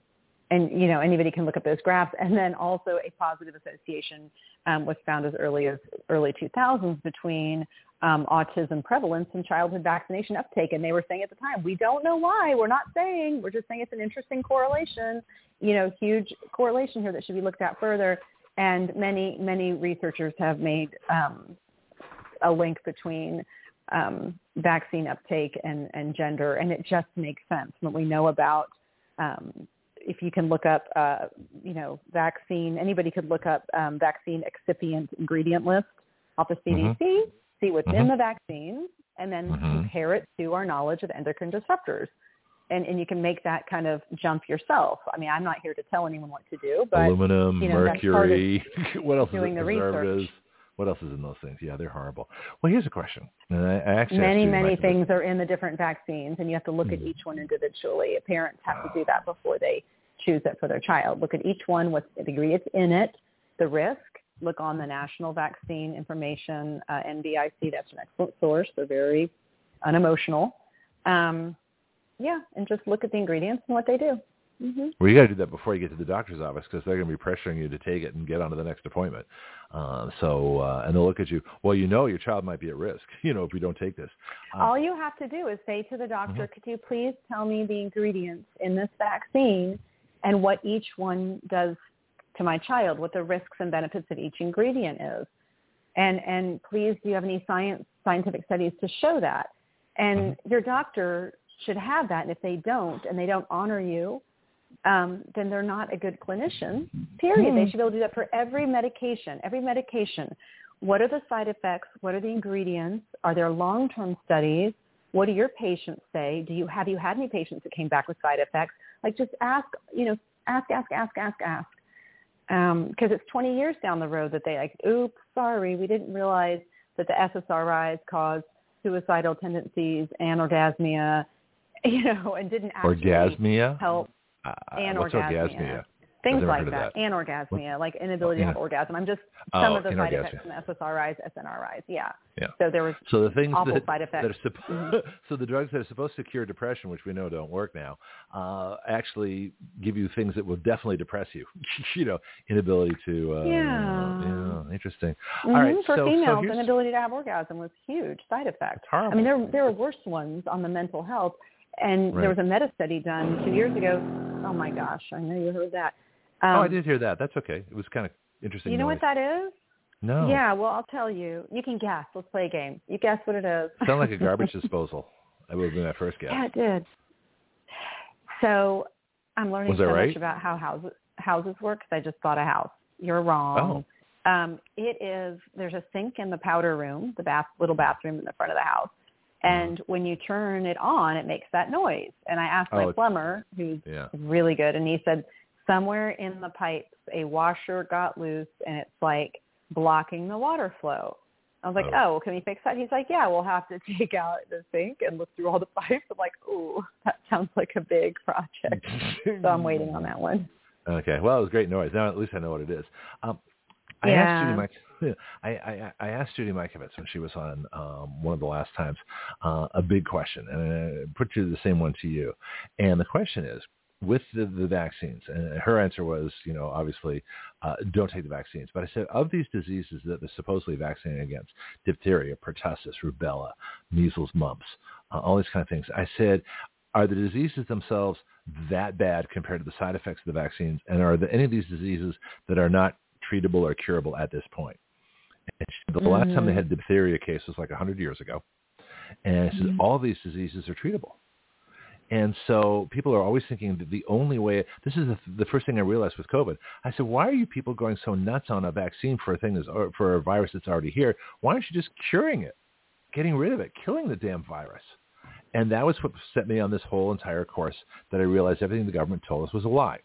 G: and you know anybody can look up those graphs. And then also a positive association um, was found as early as early 2000s between um, autism prevalence and childhood vaccination uptake. And they were saying at the time we don't know why. We're not saying. We're just saying it's an interesting correlation you know huge correlation here that should be looked at further. And many many researchers have made um, a link between um, vaccine uptake and, and gender. And it just makes sense. When we know about um, if you can look up, uh, you know, vaccine, anybody could look up um, vaccine excipient ingredient list off the CDC,
A: Mhm.
G: see what's
A: Mhm.
G: in the vaccine, and then
A: Mhm.
G: compare it to our knowledge of endocrine disruptors. And, and you can make that kind of jump yourself. I mean, I'm not here to tell anyone what to do, but
A: Aluminum,
G: you know, that's part of
A: mercury. what else
G: doing
A: is
G: the research.
A: What else is in those things? Yeah, they're horrible. Well, here's a question. And I, I actually
G: many, many things are in the different vaccines, and you have to look at
A: Mhm.
G: each one individually. Parents have to do that before they choose it for their child. Look at each one, what's the ingredients in it, the risk. Look on the National Vaccine Information, uh, NVIC. That's an excellent source. They're very unemotional. Um, yeah, and just look at the ingredients and what they do. hmm
A: Well, you got to do that before you get to the doctor's office because they're going to be pressuring you to take it and get on to the next appointment. Uh, so, uh, and they'll look at you. Well, you know your child might be at risk. You know if you don't take this. Um,
G: All you have to do is say to the doctor, could you please tell me the ingredients in this vaccine and what each one does to my child, what the risks and benefits of each ingredient is. And, and please, do you have any science, scientific studies to show that? And your doctor should have that. And if they don't, and they don't honor you, um, then they're not a good clinician, period. They should be able to do that for every medication, every medication. What are the side effects? What are the ingredients? Are there long-term studies? What do your patients say? Do you have you had any patients that came back with side effects? Like just ask, you know, ask, ask, ask, ask, ask. Because it's 20 years down the road that they like, oops, sorry, we didn't realize that the SSRIs cause suicidal tendencies, and orgasmia, you know, and didn't actually
A: orgasmia.
G: help
A: Uh,
G: and
A: what's
G: orgasmia.
A: orgasmia?
G: Things like that,
A: that.
G: anorgasmia, like inability to have orgasm. I'm just
A: Oh,
G: some of the side effects from SSRIs, SNRIs. Yeah.
A: Yeah.
G: So there was
A: So the things
G: awful
A: that,
G: side
A: that
G: effects.
A: are supp- so the drugs that are supposed to cure depression, which we know don't work now, uh, actually give you things that will definitely depress you. you know, inability to. Uh,
G: Yeah.
A: yeah, Interesting.
G: Mhm,
A: All right.
G: for
A: so, so
G: females,
A: here's,
G: inability to have orgasm was huge side effect. I mean, there there were worse ones on the mental health, and
A: Right.
G: there was a meta study done two years ago. Oh my gosh, I know you heard that. Um,
A: oh, I did hear that. That's okay. It was kind of interesting.
G: You know
A: noise.
G: what that is?
A: No.
G: Yeah, well, I'll tell you. You can guess. Let's play a game. You guess what it is.
A: Sound like a garbage disposal. That would have been my first guess.
G: Yeah, it did. So I'm learning so
A: right?
G: much about how houses houses work 'cause I just bought a house. You're wrong. Um, it is there's a sink in the powder room, the bath little bathroom in the front of the house, And when you turn it on, it makes that noise. And I asked
A: Oh,
G: my plumber, who's
A: Yeah.
G: really good, and he said somewhere in the pipes a washer got loose and it's like blocking the water flow. I was like,
A: Oh.
G: oh, well, can we fix that? He's like, yeah, we'll have to take out the sink and look through all the pipes. I'm like, ooh, that sounds like a big project. so I'm waiting on that one.
A: Okay. Well, it was great noise. Now at least I know what it is. Um, I
G: Yeah.
A: asked Judy Mike. I, I, I asked Judy Mikovits when she was on um, one of the last times uh, a big question, and I put you the same one to you. And the question is, with the, the vaccines, and her answer was, you know, obviously, uh, don't take the vaccines. But I said, of these diseases that they're supposedly vaccinated against, diphtheria, pertussis, rubella, measles, mumps, uh, all these kind of things, I said, are the diseases themselves that bad compared to the side effects of the vaccines? And are there any of these diseases that are not treatable or curable at this point? And she said the last time they had diphtheria case was like 100 years ago. And she said, all these diseases are treatable. And so people are always thinking that the only way, this is the, the first thing I realized with COVID. I said, why are you people going so nuts on a vaccine for a thing that's, or for a virus that's already here? Why aren't you just curing it, getting rid of it, killing the damn virus? And that was what set me on this whole entire course that I realized everything the government told us was a lie,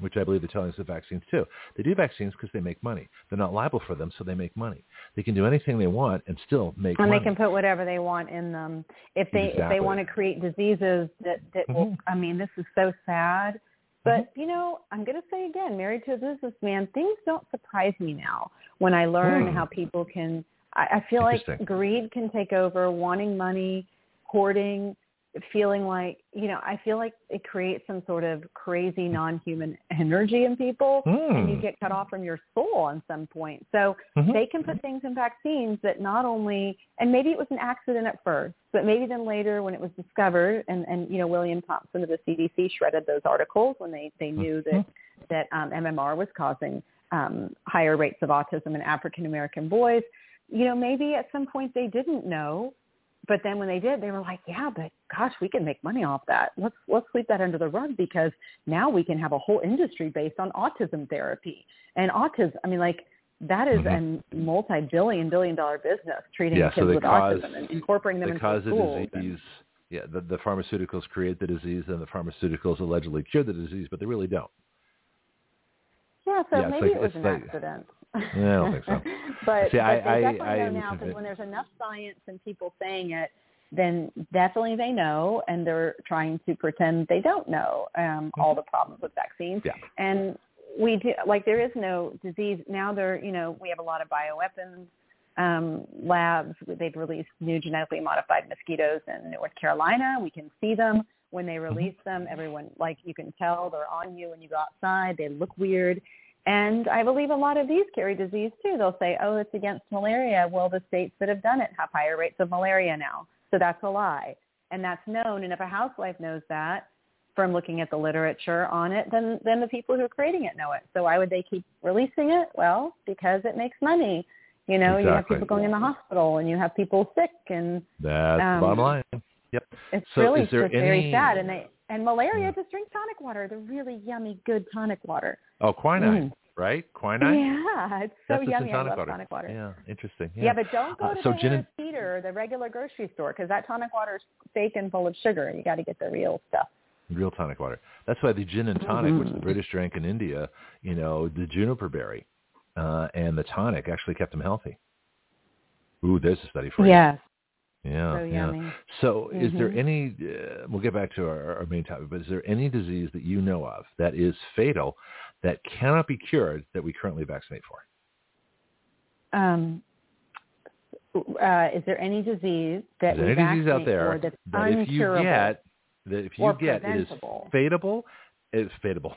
A: which I believe they're telling us the vaccines too. They do vaccines because they make money. They're not liable for them, so they make money. They can do anything they want and still make
G: And
A: money.
G: And they can put whatever they want in them. If they if they want to create diseases that that will
A: Mhm.
G: I mean, this is so sad. But you know, I'm going to say again, married to a businessman, things don't surprise me now when I learn
A: Hmm.
G: how people can. I, I feel like greed can take over, wanting money, hoarding, feeling like you know. I feel like it creates some sort of crazy non-human energy in people, and you
A: Hmm.
G: get cut off from your soul on some point. So
A: Mhm.
G: they can put things in vaccines that not only and maybe it was an accident at first but maybe then later when it was discovered and and you know william thompson of the cdc shredded those articles when they they knew that that um, mmr was causing um, higher rates of autism in african american boys you know maybe at some point they didn't know but then when they did they were like yeah but gosh we can make money off that let's let's sweep that under the rug because now we can have a whole industry based on autism therapy and autism i mean like that is a multi-billion billion dollar business treating
A: Mm-hmm. Yeah,
G: kids
A: they
G: with
A: cause-
G: autism and incorporating them into
A: cause the
G: schools. and-
A: disease. Yeah, the, the pharmaceuticals create the disease, and the pharmaceuticals allegedly cure the disease, but they really don't.
G: Yeah, so
A: Yeah,
G: maybe
A: like-
G: it was an
A: like-
G: accident.
A: Yeah, I don't think so.
G: but
A: See,
G: but
A: I-
G: they
A: I-
G: definitely
A: I
G: know
A: am
G: now because when there's enough science and people saying it, then definitely they know, and they're trying to pretend they don't know um, all the problems with vaccines.
A: Yeah.
G: And we do like there is no disease now. There, you know, we have a lot of bioweapons um, labs. They've released new genetically modified mosquitoes in North Carolina. We can see them when they release them. Everyone, like you can tell, they're on you when you go outside. They look weird. And I believe a lot of these carry disease too. They'll say, oh, it's against malaria. Well, the states that have done it have higher rates of malaria now. So that's a lie. And that's known. And if a housewife knows that from looking at the literature on it, then, then the people who are creating it know it. So why would they keep releasing it? Well, because it makes money. You know, you have people going in the hospital and you have people sick and
A: That's
G: Um,
A: the bottom line. Yep.
G: it's
A: So
G: really
A: is there
G: just very sad. And they and malaria, just drink tonic water. The really yummy, good tonic water.
A: Oh, quinine, right? Quinine.
G: Yeah, it's so
A: That's
G: yummy.
A: in
G: I
A: tonic
G: love
A: water.
G: tonic water.
A: Yeah, interesting.
G: Yeah, but don't go
A: Uh,
G: to
A: so
G: the
A: gin
G: Harris
A: and-
G: Teeter or the regular grocery store because that tonic water is fake and full of sugar. You got to get the real stuff.
A: real tonic water. That's why the gin and tonic, which
G: Mm-hmm.
A: the British drank in India, you know, the juniper berry uh, and the tonic actually kept them healthy. Ooh, there's a study for you.
G: Yes.
A: Yeah,
G: So
A: yeah. So, is there
G: Mhm.
A: any? Uh, we'll get back to our, our main topic, but is there any disease that you know of that is fatal that cannot be cured that we currently vaccinate for?
G: Um, uh, is there any disease that
A: is any disease out there that if you get that if you get it is fatable, it's fatable,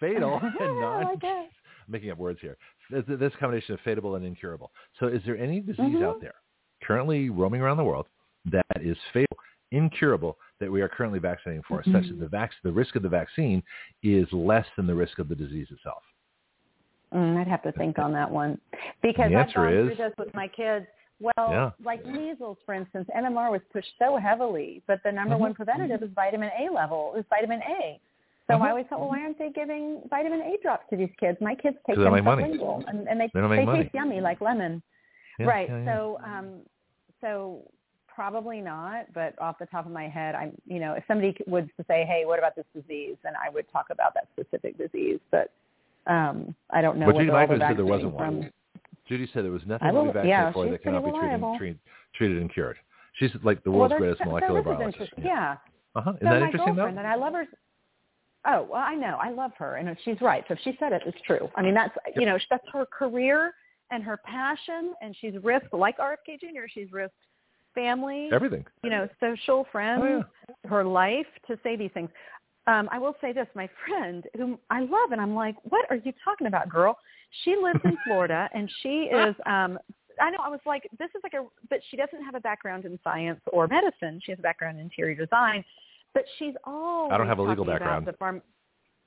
A: fatal, and non
G: that.
A: making up words here. This, this combination of fatable and incurable. So is there any disease
G: Mhm.
A: out there currently roaming around the world that is fatal, incurable, that we are currently vaccinating for, such
G: Mm-hmm.
A: that the, vac- the risk of the vaccine is less than the risk of the disease itself?
G: Mm, I'd have to think on that one because
A: The
G: I've gone through
A: is-
G: this with my kids. Well,
A: Yeah.
G: like measles, for instance, MMR was pushed so heavily, but the number
A: Mhm.
G: one preventative is vitamin A level, is vitamin A. So
A: Mhm.
G: I always thought, well, why aren't they giving vitamin A drops to these kids? My kids take them sublingual, and, and they
A: They don't make
G: they taste yummy like lemon.
A: Yeah,
G: right.
A: yeah.
G: So, um, so probably not, but off the top of my head, I'm, you know, if somebody would say, "Hey, what about this disease?" then I would talk about that specific disease. But um, I don't know.
A: But
G: what
A: Judy Mikovits said there wasn't
G: from.
A: one. Judy said there was nothing
G: I
A: to be
G: will-
A: vaccinated
G: yeah,
A: for that cannot be treated, treated, and cured. She's like the world's
G: there's-
A: greatest
G: so
A: molecular
G: is
A: biologist.
G: interesting. Yeah.
A: Uh-huh. Isn't
G: so
A: that
G: my
A: interesting though?
G: and I love her. Oh well, I know. I love her, and she's right. So if she said it, it's true. I mean, that's you know, that's her career and her passion, and she's risked like RFK Jr. She's risked family,
A: Everything.
G: you know, social friends,
A: Oh,
G: her life to say these things. Um, I will say this: my friend, whom I love, and I'm like, "What are you talking about, girl?" She lives in Florida, and she is. Um, I know. I was like, "This is like a," but she doesn't have a background in science or medicine. She has a background in interior design, but she's all.
A: I don't have a legal background.
G: The farm,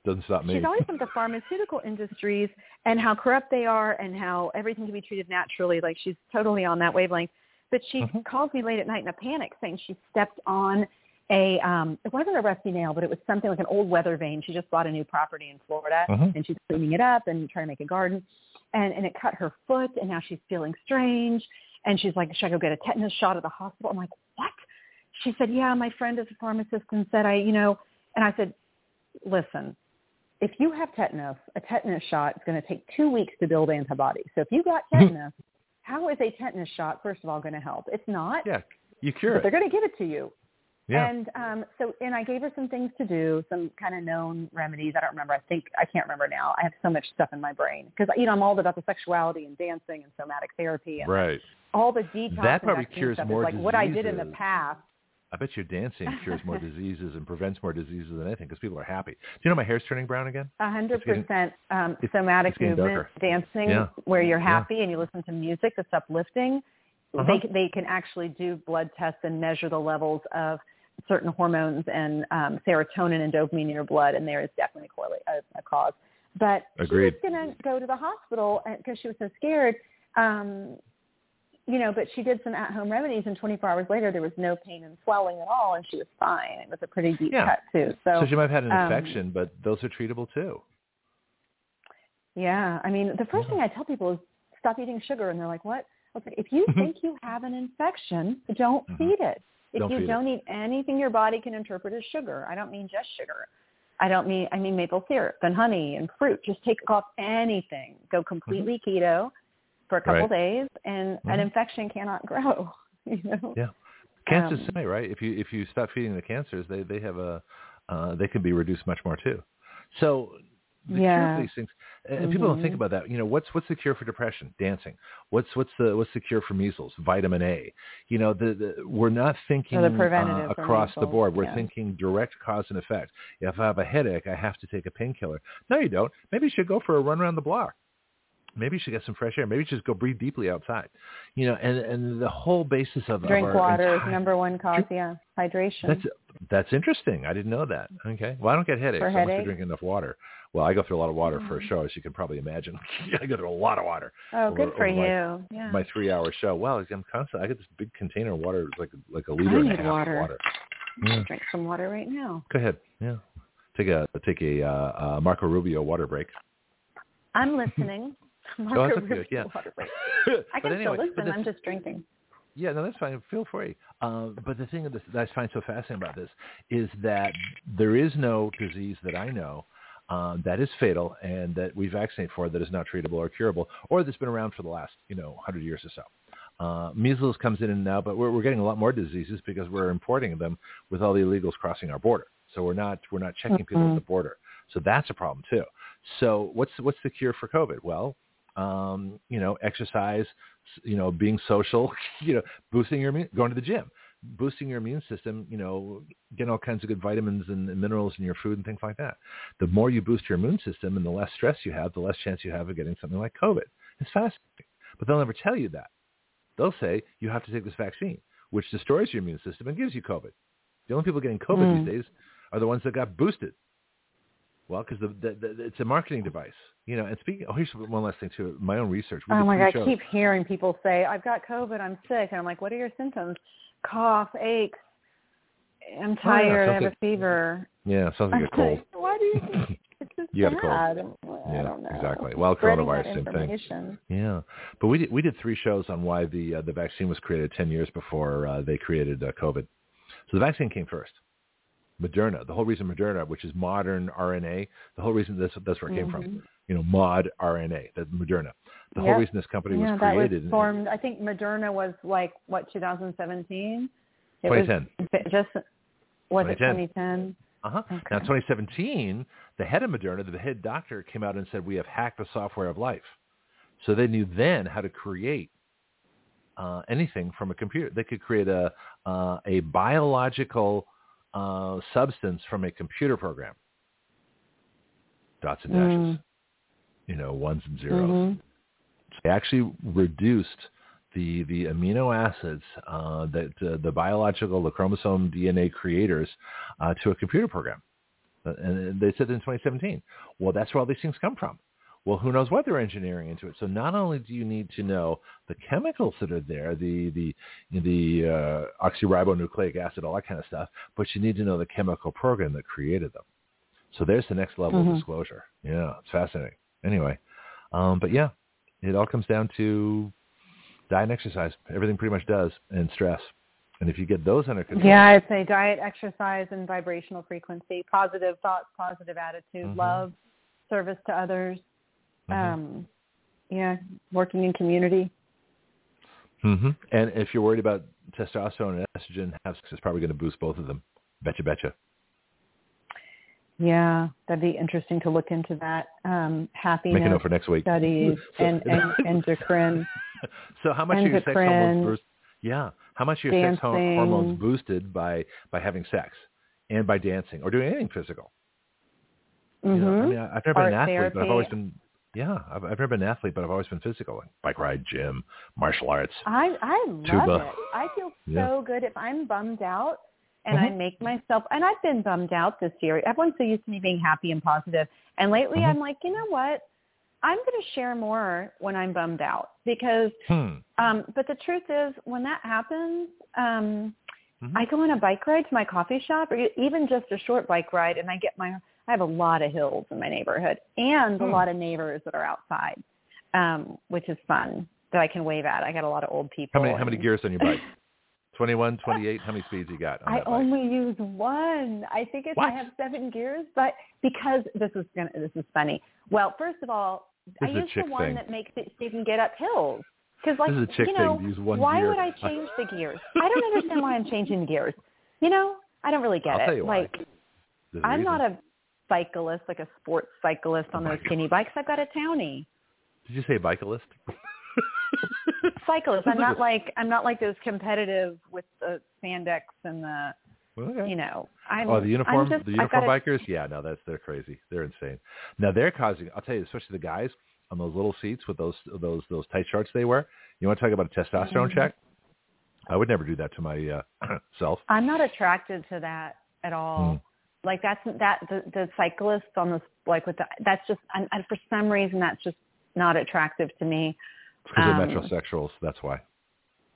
A: Doesn't stop me.
G: She's always from the pharmaceutical industries and how corrupt they are and how everything can be treated naturally. Like she's totally on that wavelength. But she
A: Mhm.
G: calls me late at night in a panic saying she stepped on a um it wasn't a rusty nail, but it was something like an old weather vane. She just bought a new property in Florida
A: Mhm.
G: and she's cleaning it up and trying to make a garden. And and it cut her foot and now she's feeling strange and she's like, Should I go get a tetanus shot at the hospital? I'm like, What? She said, Yeah, my friend is a pharmacist and said I you know and I said, Listen, if you have tetanus, a tetanus shot is going to take two weeks to build antibodies. So if you got tetanus, how is a tetanus shot, first of all, going to help? It's not.
A: Yeah, you cure
G: But
A: it.
G: they're going to give it to you.
A: Yeah.
G: And um, so, and I gave her some things to do, some kind of known remedies. I don't remember. I think I can't remember now. I have so much stuff in my brain because you know I'm all about the sexuality and dancing and somatic therapy and
A: Right.
G: all the detox.
A: That probably cures more
G: like what I did in the past.
A: I bet your dancing cures more diseases and prevents more diseases than anything because people are happy. Do you know my hair's turning brown again?
G: A hundred percent um, somatic movement,
A: darker.
G: dancing,
A: Yeah.
G: where you're
A: Yeah.
G: happy and you listen to music that's uplifting.
A: Uh-huh.
G: They they can actually do blood tests and measure the levels of certain hormones and um, serotonin and dopamine in your blood, and there is definitely correlate a, a cause. But
A: Agreed.
G: she was going to go to the hospital because she was so scared. Um, you know, but she did some at-home remedies, and 24 hours later, there was no pain and swelling at all, and she was fine. It was a pretty deep
A: Yeah.
G: cut too. So,
A: So she might have had an
G: um,
A: infection, but those are treatable too.
G: Yeah, I mean, the first thing I tell people is stop eating sugar, and they're like, "What?" Was "If you think you have an infection, don't
A: Mhm.
G: feed it. If
A: Don't
G: you don't eat anything your body can interpret as sugar, I don't mean just sugar. I don't mean I mean maple syrup and honey and fruit. Just take off anything. Go completely keto for a couple
A: Mm-hmm. Right.
G: days, and
A: Mhm.
G: an infection cannot grow. You know.
A: Yeah. Cancer's
G: Um,
A: right? If you if you stop feeding the cancers, they they have a uh, they can be reduced much more too. So the cure
G: Yeah.
A: for these things, and people don't think
G: Mhm.
A: about that. You know, what's what's the cure for depression? Dancing. What's what's the what's the cure for measles? Vitamin A. You know, the, the we're not thinking
G: the
A: uh, across the board. We're
G: yeah.
A: thinking direct cause and effect. If I have a headache, I have to take a painkiller. No, you don't. Maybe you should go for a run around the block. Maybe you should get some fresh air. Maybe you should just go breathe deeply outside. You know, and and the whole basis of
G: Drink
A: of our
G: water is number one cause. Yeah, hydration.
A: that's that's interesting. I didn't know that. Okay. Well, I don't get headaches.
G: For
A: I must
G: headache?
A: drinking enough water. Well, I go through a lot of water for a show, as you can probably imagine. I go through a lot of water.
G: oh, good for
A: over my-
G: you. yeah.
A: My three-hour show. Well, I'm constant. I get this big container of water, like like a
G: I
A: liter and a half of
G: water.
A: water. Yeah.
G: Drink some water right now.
A: Go ahead. Yeah. Take a take a uh, uh, Marco Rubio water break.
G: I'm listening.
A: Oh,
G: Marco
A: that's good. Yeah.
G: water I can
A: anyway,
G: still listen.
A: the-
G: I'm just drinking.
A: Yeah, no, that's fine. Feel free. Um, but the thing that I find so fascinating about this is that there is no disease that I know um, that is fatal and that we vaccinate for that is not treatable or curable, or that's been around for the last you know hundred years or so. Uh, measles comes in and now, but we're, we're getting a lot more diseases because we're importing them with all the illegals crossing our border. So we're not we're not checking people at
G: Mhm.
A: the border. So that's a problem too. So what's what's the cure for COVID? Well, um, you know, exercise, you know, being social, you know, boosting your immune, going to the gym, boosting your immune system, you know, getting all kinds of good vitamins and, and minerals in your food and things like that. The more you boost your immune system and the less stress you have, the less chance you have of getting something like COVID. It's fascinating. But they'll never tell you that. They'll say you have to take this vaccine, which destroys your immune system and gives you COVID. The only people getting COVID
G: Mm.
A: these days are the ones that got boosted. Well, because the, the, the, it's a marketing device, you know. And speaking, oh, here's one last thing too. My own research. We
G: Oh my god, I keep hearing people say, "I've got COVID. I'm sick," and I'm like, "What are your symptoms? Cough, aches. I'm tired. I have a fever."
A: Yeah, sounds like a cold.
G: Why do you think it's just
A: You got a cold.
G: bad?
A: yeah,
G: don't know.
A: exactly. Well,
G: Spreading
A: coronavirus, same thing. Yeah, but we did we did three shows on why the uh, the vaccine was created ten years before uh, they created uh, COVID. So the vaccine came first. Moderna, the whole reason Moderna, which is modern RNA, the whole reason that's that's where it came from.
G: Mhm.
A: You know, mod RNA, that Moderna. The whole reason this company
G: yeah,
A: was created.
G: was formed. I think Moderna was like what 2017. It
A: 2010.
G: was just was it
A: 2010.
G: 2010?
A: Uh-huh. Now, 2017, the head of Moderna, the head doctor, came out and said, we have hacked the software of life. So they knew then how to create uh, anything from a computer. They could create a, uh, a biological uh, substance from a computer program. Dots and dashes,
G: Mm.
A: you know, ones and zeros.
G: Mhm.
A: They actually reduced the the amino acids uh, that uh, the biological the chromosome DNA creators uh, to a computer program, Uh, and they said in 2017. Well, that's where all these things come from. Well, who knows what they're engineering into it? So not only do you need to know the chemicals that are there, the the the uh, oxyribonucleic acid, all that kind of stuff, but you need to know the chemical program that created them. So there's the next level
G: Mhm.
A: of disclosure. Yeah, it's fascinating. Anyway, um, but yeah, it all comes down to diet and exercise. Everything pretty much does, and stress. And if you get those under control,
G: Yeah, I'd say diet, exercise, and vibrational frequency, positive thoughts, positive attitude,
A: Mhm.
G: love, service to others.
A: Mhm.
G: Um, yeah, working in community.
A: hmm and if you're worried about testosterone and estrogen, have sex is probably going to boost both of them. Betcha, betcha.
G: Yeah, that'd be interesting to look into that. Um, happiness
A: Make a note for next week.
G: studies and, and endocrine.
A: so how much are your sex hormones boost? Yeah, how much are your sex hormones boosted by by having sex and by dancing or doing anything physical? You know, I
G: Mhm.
A: mean, I've never been an
G: Art
A: athlete, but I've always been. Yeah, I've, I've never been an athlete, but I've always been physical. Like bike ride, gym, martial arts.
G: I I love
A: Tuba.
G: it. I feel
A: Yeah.
G: so good if I'm bummed out and I
A: Mhm.
G: make myself and I've been bummed out this year. Everyone's so used to me being happy and positive. And lately
A: Mhm.
G: I'm like, you know what? I'm going to share more when I'm bummed out because
A: Hmm.
G: um but the truth is when that happens, um
A: Mhm.
G: I go on a bike ride to my coffee shop or even just a short bike ride and I get my I have a lot of hills in my neighborhood and a
A: Hmm.
G: lot of neighbors that are outside. Um, which is fun that I can wave at. I got a lot of old people.
A: How many how many gears on your bike? 21, 28? How many speeds you got on
G: I only use one. I think it's I have seven gears, but because this is gonna this is funny. Well, first of all,
A: This
G: I use the one
A: thing.
G: that makes it so you can get up hills. Because like
A: This is a chick
G: you know,
A: thing use one
G: why
A: gear.
G: would I change the gears? I don't understand why I'm changing the gears. You know, I don't really get
A: I'll
G: it.
A: tell you why.
G: like I'm not a cyclist, like a sports cyclist on
A: Oh
G: those skinny bikes. I've got a townie.
A: Did you say bicyclist?
G: Cyclist. I'm not like I'm not like those competitive with the spandex and the
A: Okay.
G: you know. I'm
A: oh, the uniform,
G: I'm just,
A: the uniform bikers. Yeah, no, that's they're crazy. They're insane. Now they're causing. I'll tell you, especially the guys on those little seats with those those those tight shorts they wear. You want to talk about a testosterone
G: Mhm.
A: check? I would never do that to my uh, self.
G: I'm not attracted to that at all. Like that's that the the cyclists on this like with the that's just and, and for some reason that's just not attractive to me.
A: Because
G: Um,
A: they're metrosexuals. That's why.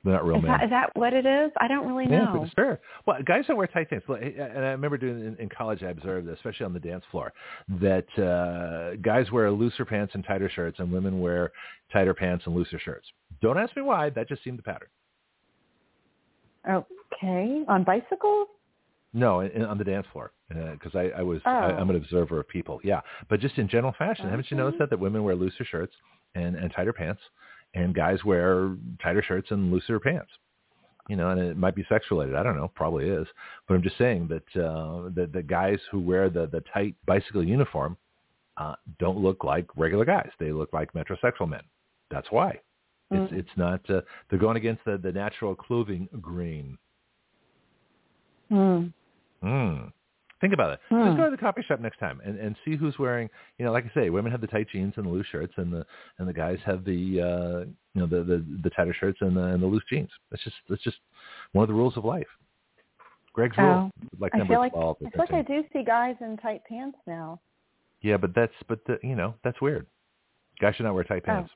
A: They're not real
G: Is
A: men.
G: that is that what it is? I don't really
A: Yeah,
G: know.
A: fair. Well, guys don't wear tight things. Like, And I remember doing in, in college, I observed, this, especially on the dance floor, that uh, guys wear looser pants and tighter shirts, and women wear tighter pants and looser shirts. Don't ask me why. That just seemed the pattern.
G: Okay, on bicycles?
A: No, in, on the dance floor, because I, I was I,
G: Oh.
A: I'm an observer of people. Yeah, but just in general fashion, haven't you noticed that that women wear looser shirts and and tighter pants, and guys wear tighter shirts and looser pants? You know, and it might be sex related. I don't know, probably is. But I'm just saying that uh, the the guys who wear the the tight bicycle uniform uh, don't look like regular guys. They look like metrosexual men. That's why. It's
G: Mm.
A: it's not. Uh, they're going against the the natural clothing grain.
G: Hmm.
A: Hmm. Think about it.
G: Hmm.
A: Just go to the coffee shop next time and, and see who's wearing. You know, like I say, women have the tight jeans and the loose shirts, and the and the guys have the uh, you know the, the the tighter shirts and the and the loose jeans. That's just that's just one of the rules of life. Greg's rule, like
G: Oh, I
A: number
G: feel like
A: twelve.
G: I feel like I do see guys in tight pants now.
A: Yeah, but that's but the, you know that's weird. Guys should not wear tight
G: Oh.
A: pants.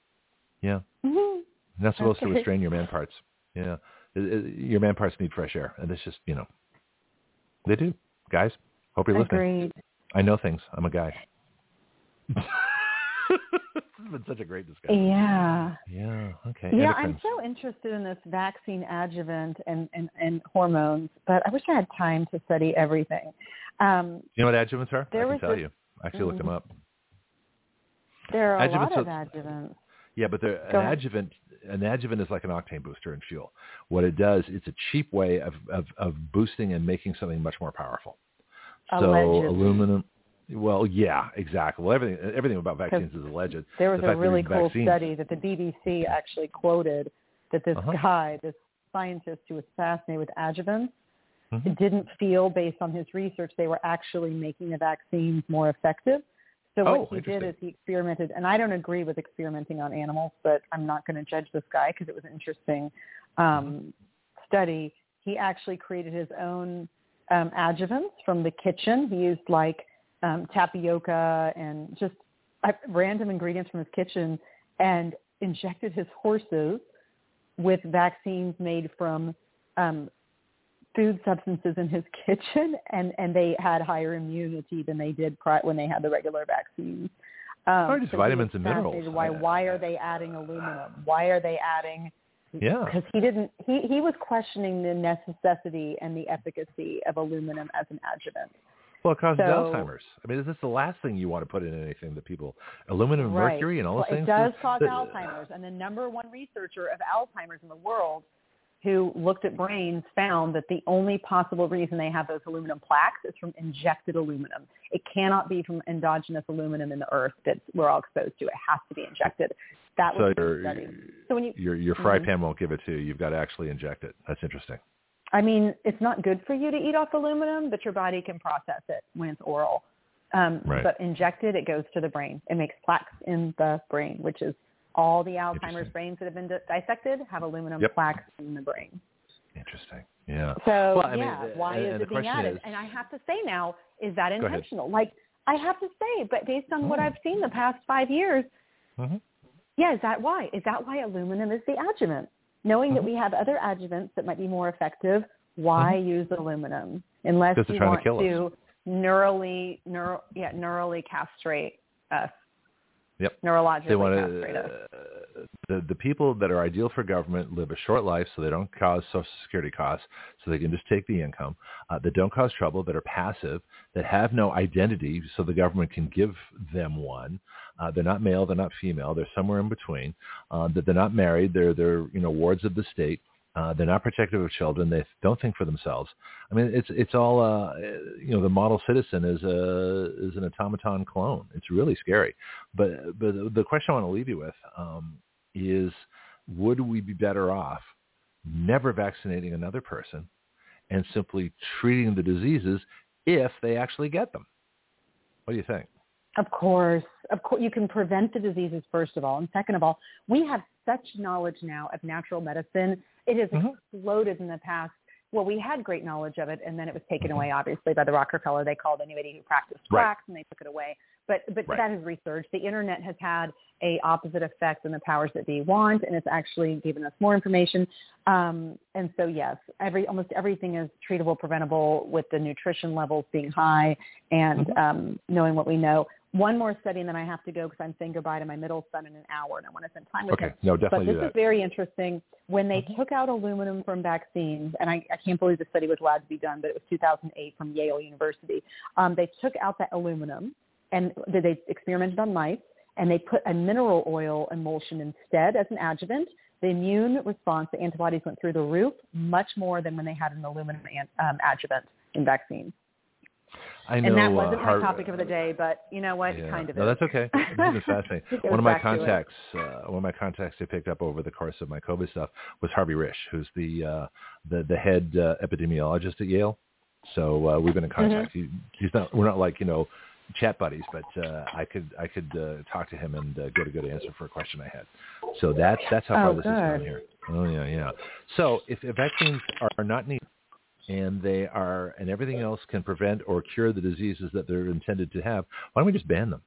A: Yeah,
G: Mhm.
A: You're not supposed to restrain your man parts. Yeah, It- it- your man parts need fresh air, and it's just you know they do. Guys, hope you're listening.
G: Agreed.
A: I know things. I'm a guy. This has been such a great discussion.
G: Yeah.
A: Yeah. Okay.
G: Yeah,
A: endocrines.
G: I'm so interested in this vaccine adjuvant and, and, and hormones, but I wish I had time to study everything. Um,
A: You know what adjuvants are?
G: There
A: I can tell
G: this-
A: you. I actually looked them up.
G: there are a lot of
A: are-
G: adjuvants.
A: Yeah, but they're- an
G: ahead.
A: adjuvant an adjuvant is like an octane booster in fuel. What it does, it's a cheap way of, of, of boosting and making something much more powerful. So
G: Allegedly.
A: aluminum. Well, yeah, exactly. Well, everything everything about vaccines is alleged.
G: There was
A: The
G: a really cool
A: vaccines-
G: study that the BBC actually quoted that this
A: Uh-huh.
G: guy, this scientist who was fascinated with adjuvants,
A: Mhm.
G: didn't feel based on his research they were actually making the vaccines more effective. So
A: Oh,
G: what he did is he experimented, and I don't agree with experimenting on animals, but I'm not going to judge this guy because it was an interesting um, study. He actually created his own um, adjuvants from the kitchen. He used like um, tapioca and just uh, random ingredients from his kitchen and injected his horses with vaccines made from um, food substances in his kitchen, and and they had higher immunity than they did pri- when they had the regular vaccines. Um,
A: just
G: so
A: vitamins and minerals.
G: Why why are they adding aluminum? Why are they adding?
A: Yeah.
G: Because he didn't. He he was questioning the necessity and the efficacy of aluminum as an adjuvant.
A: Well, it causes
G: So-
A: Alzheimer's. I mean, is this the last thing you want to put in anything that people aluminum, and
G: right.
A: mercury, and all
G: well,
A: those things?
G: It does cause
A: the-
G: Alzheimer's, and the number one researcher of Alzheimer's in the world, who looked at brains, found that the only possible reason they have those aluminum plaques is from injected aluminum. It cannot be from endogenous aluminum in the earth that we're all exposed to. It has to be injected. That
A: So
G: was
A: your
G: study. So when you,
A: your your fry
G: Mhm.
A: pan won't give it to you. You've got to actually inject it. That's interesting.
G: I mean, it's not good for you to eat off aluminum, but your body can process it when it's oral. Um,
A: Right.
G: But injected, it goes to the brain. It makes plaques in the brain, which is all the Alzheimer's brains that have been di- dissected have aluminum
A: Yep.
G: plaques in the brain.
A: Interesting. Yeah.
G: So
A: Well, I mean,
G: yeah,
A: uh,
G: why
A: and-
G: is
A: and
G: it being added?
A: is-
G: and I have to say now, is that intentional? Like I have to say, but based on what
A: Oh.
G: I've seen the past five years,
A: Mhm.
G: yeah, is that why? Is that why aluminum is the adjuvant? Knowing that
A: Mhm.
G: we have other adjuvants that might be more effective, why use aluminum unless you
A: trying to
G: want to neurally, neuro, yeah, neurally castrate us,
A: Yep.
G: neurologically
A: They want to. The the people that are ideal for government live a short life, so they don't cause Social Security costs, so they can just take the income. Uh, that don't cause trouble, that are passive, that have no identity, so the government can give them one. Uh, they're not male, they're not female, they're somewhere in between. Uh, that they're not married, they're they're you know wards of the state. Uh, they're not protective of children. They don't think for themselves. I mean, it's it's all uh, you know. The model citizen is a is an automaton clone. It's really scary. But but the question I want to leave you with um, is: Would we be better off never vaccinating another person and simply treating the diseases if they actually get them? What do you think?
G: Of course, of course, you can prevent the diseases first of all, and second of all, we have such knowledge now of natural medicine. It has
A: Mhm.
G: exploded in the past. Well, we had great knowledge of it, and then it was taken away, obviously, by the Rockefeller. They called anybody who practiced
A: Right.
G: quacks, and they took it away. But but
A: Right.
G: that is research. The internet has had a opposite effect than the powers that be want, and it's actually given us more information. Um, and so, yes, every almost everything is treatable, preventable with the nutrition levels being high and
A: Mm-hmm.
G: um, knowing what we know. One more study, and then I have to go because I'm saying goodbye to my middle son in an hour, and I want to spend time with
A: Okay,
G: him.
A: no, definitely But this
G: is very interesting. When they took out aluminum from vaccines, and I, I can't believe the study was allowed to be done, but it was 2008 from Yale University. Um, they took out that aluminum, and they they experimented on mice, and they put a mineral oil emulsion instead as an adjuvant. The immune response, the antibodies went through the roof, much more than when they had an aluminum an, um, adjuvant in vaccines.
A: I know.
G: and that
A: uh,
G: wasn't
A: Har-
G: my topic of the day, but you know what?
A: Yeah.
G: Kind of
A: no,
G: is.
A: that's okay. Is fascinating. One of my
G: back to it.
A: contacts, uh, one of my contacts I picked up over the course of my COVID stuff was Harvey Risch, who's the uh, the the head uh, epidemiologist at Yale. So uh, we've been in
G: Mm-hmm.
A: contact. He, he's not. We're not like you know chat buddies, but uh, I could I could uh, talk to him and uh, get a good answer for a question I had. So that's that's how far
G: Oh,
A: this gone
G: good.
A: here. Oh yeah, yeah. So if, if vaccines are not needed and they are and everything else can prevent or cure the diseases that they're intended to have, why don't we just ban them?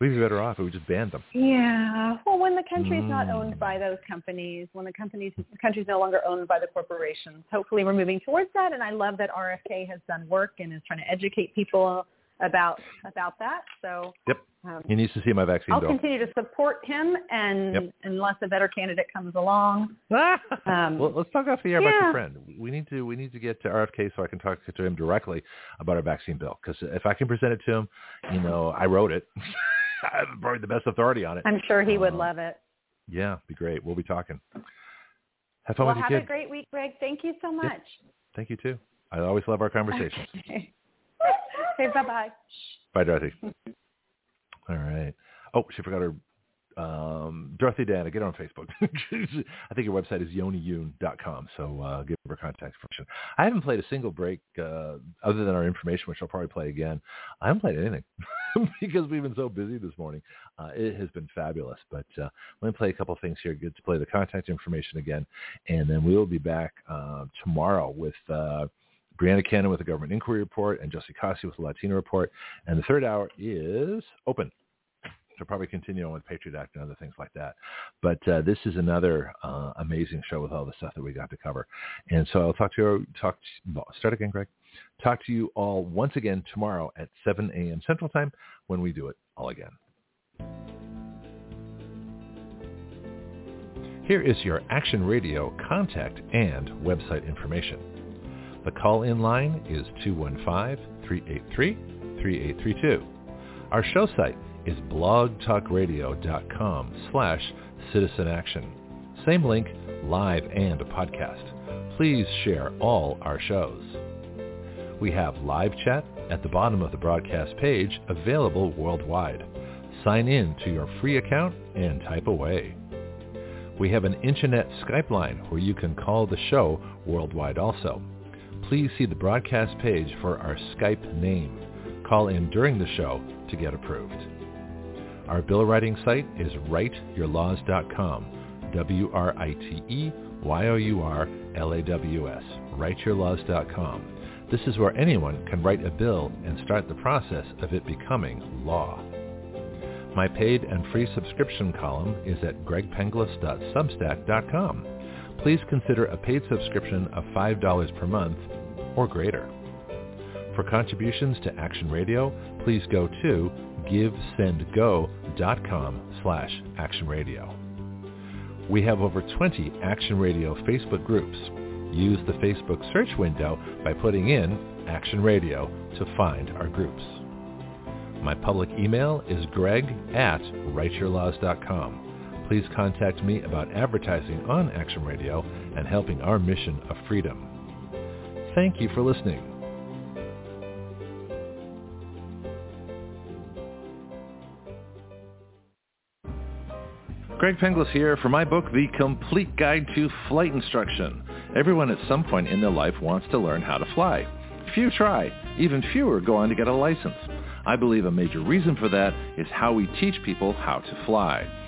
A: We'd be better off if we just banned them.
G: Yeah. Well, when the country's not
A: Mm.
G: owned by those companies, when the companies the country's no longer owned by the corporations, hopefully we're moving towards that. And I love that RFK has done work and is trying to educate people about about that. So
A: Yep.
G: um,
A: He needs to see my vaccine
G: I'll
A: bill.
G: continue to support him, and
A: Yep.
G: unless a better candidate comes along, um,
A: well, let's talk off the air about your friend. We need to we need to get to RFK so I can talk to him directly about our vaccine bill. Because if I can present it to him, you know, I wrote it. I'm probably the best authority on it.
G: I'm sure he would
A: Uh,
G: love it.
A: Yeah, be great. We'll be talking. Have fun
G: Well,
A: with
G: have
A: your
G: a great week, Greg. Thank you so much.
A: Thank you too. I always love our conversations.
G: okay, bye bye.
A: Bye, Dorothy. All right. Oh, she forgot her. Um, Dorothy Diana, get on Facebook. I think your website is yoniyun.com, so uh, give her contact information. I haven't played a single break uh, other than our information, which I'll probably play again. I haven't played anything because we've been so busy this morning. Uh, it has been fabulous. But uh, let me play a couple things here. Good to play the contact information again, and then we will be back uh, tomorrow with. Brianna Cannon with the Government Inquiry Report and Josie Cossey with the Latino Report. And the third hour is open. So probably continue on with Patriot Act and other things like that. But uh, this is another uh, amazing show with all the stuff that we got to cover. And so I'll talk to you, talk, start again, Greg. Talk to you all once again tomorrow at 7 a.m. Central Time when we do it all again. Here is your Action Radio contact and website information. The call-in line is 215-383-3832. Our show site is blogtalkradio.com slash citizenaction. Same link, live and a podcast. Please share all our shows. We have live chat at the bottom of the broadcast page available worldwide. Sign in to your free account and type away. We have an internet Skype line where you can call the show worldwide also please see the broadcast page for our Skype name. Call in during the show to get approved. Our bill writing site is writeyourlaws.com. W-R-I-T-E-Y-O-U-R-L-A-W-S. Writeyourlaws.com. This is where anyone can write a bill and start the process of it becoming law. My paid and free subscription column is at gregpenglis.substack.com please consider a paid subscription of $5 per month or greater. For contributions to Action Radio, please go to givesendgo.com slash actionradio. We have over 20 Action Radio Facebook groups. Use the Facebook search window by putting in Action Radio to find our groups. My public email is greg at writeyourlaws.com please contact me about advertising on Action Radio and helping our mission of freedom. Thank you for listening. Greg Penglis here for my book, The Complete Guide to Flight Instruction. Everyone at some point in their life wants to learn how to fly. Few try. Even fewer go on to get a license. I believe a major reason for that is how we teach people how to fly.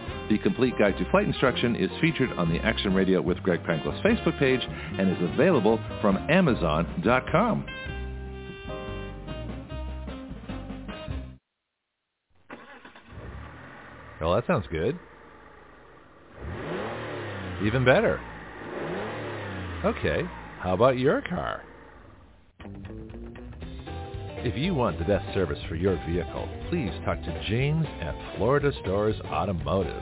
A: The Complete Guide to Flight Instruction is featured on the Action Radio with Greg Penglis Facebook page and is available from Amazon.com. Well, that sounds good. Even better. Okay, how about your car? If you want the best service for your vehicle, please talk to James at Florida Stores Automotive,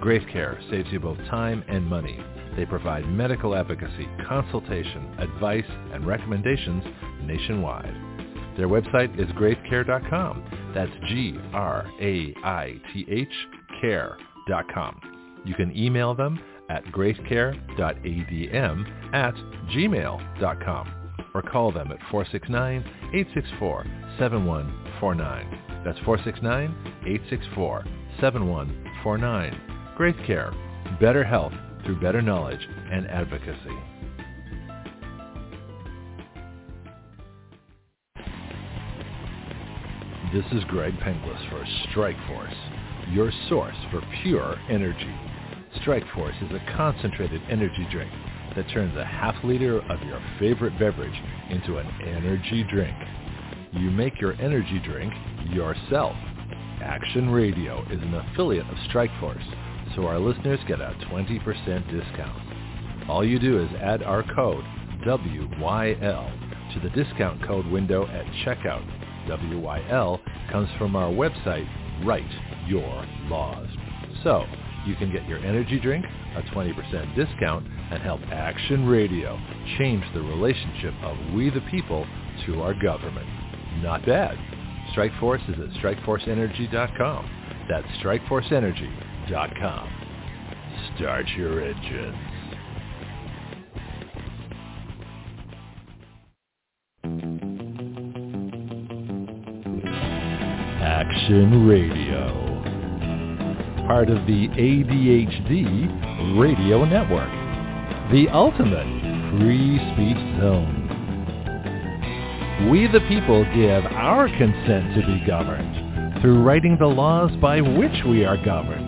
A: Graith Care saves you both time and money. They provide medical advocacy, consultation, advice, and recommendations nationwide. Their website is graithcare.com. That's G-R-A-I-T-H care.com. You can email them at graithcare.adm at gmail.com or call them at 469-864-7149. That's 469-864-7149. Graith Care, better health through better knowledge and advocacy. This is Greg Penglis for Strike Force, your source for pure energy. Strike Force is a concentrated energy drink that turns a half liter of your favorite beverage into an energy drink. You make your energy drink yourself. Action Radio is an affiliate of Strikeforce, so our listeners get a 20% discount. All you do is add our code WYL to the discount code window at checkout. WYL comes from our website, Write Your Laws. So, you can get your energy drink, a 20% discount, and help Action Radio change the relationship of we the people to our government. Not bad. Strikeforce is at strikeforceenergy.com. That's strikeforceenergy.com. Start your engines. Action Radio. Part of the ADHD Radio Network. The ultimate free speech zone. We the people give our consent to be governed through writing the laws by which we are governed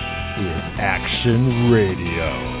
A: is Action Radio.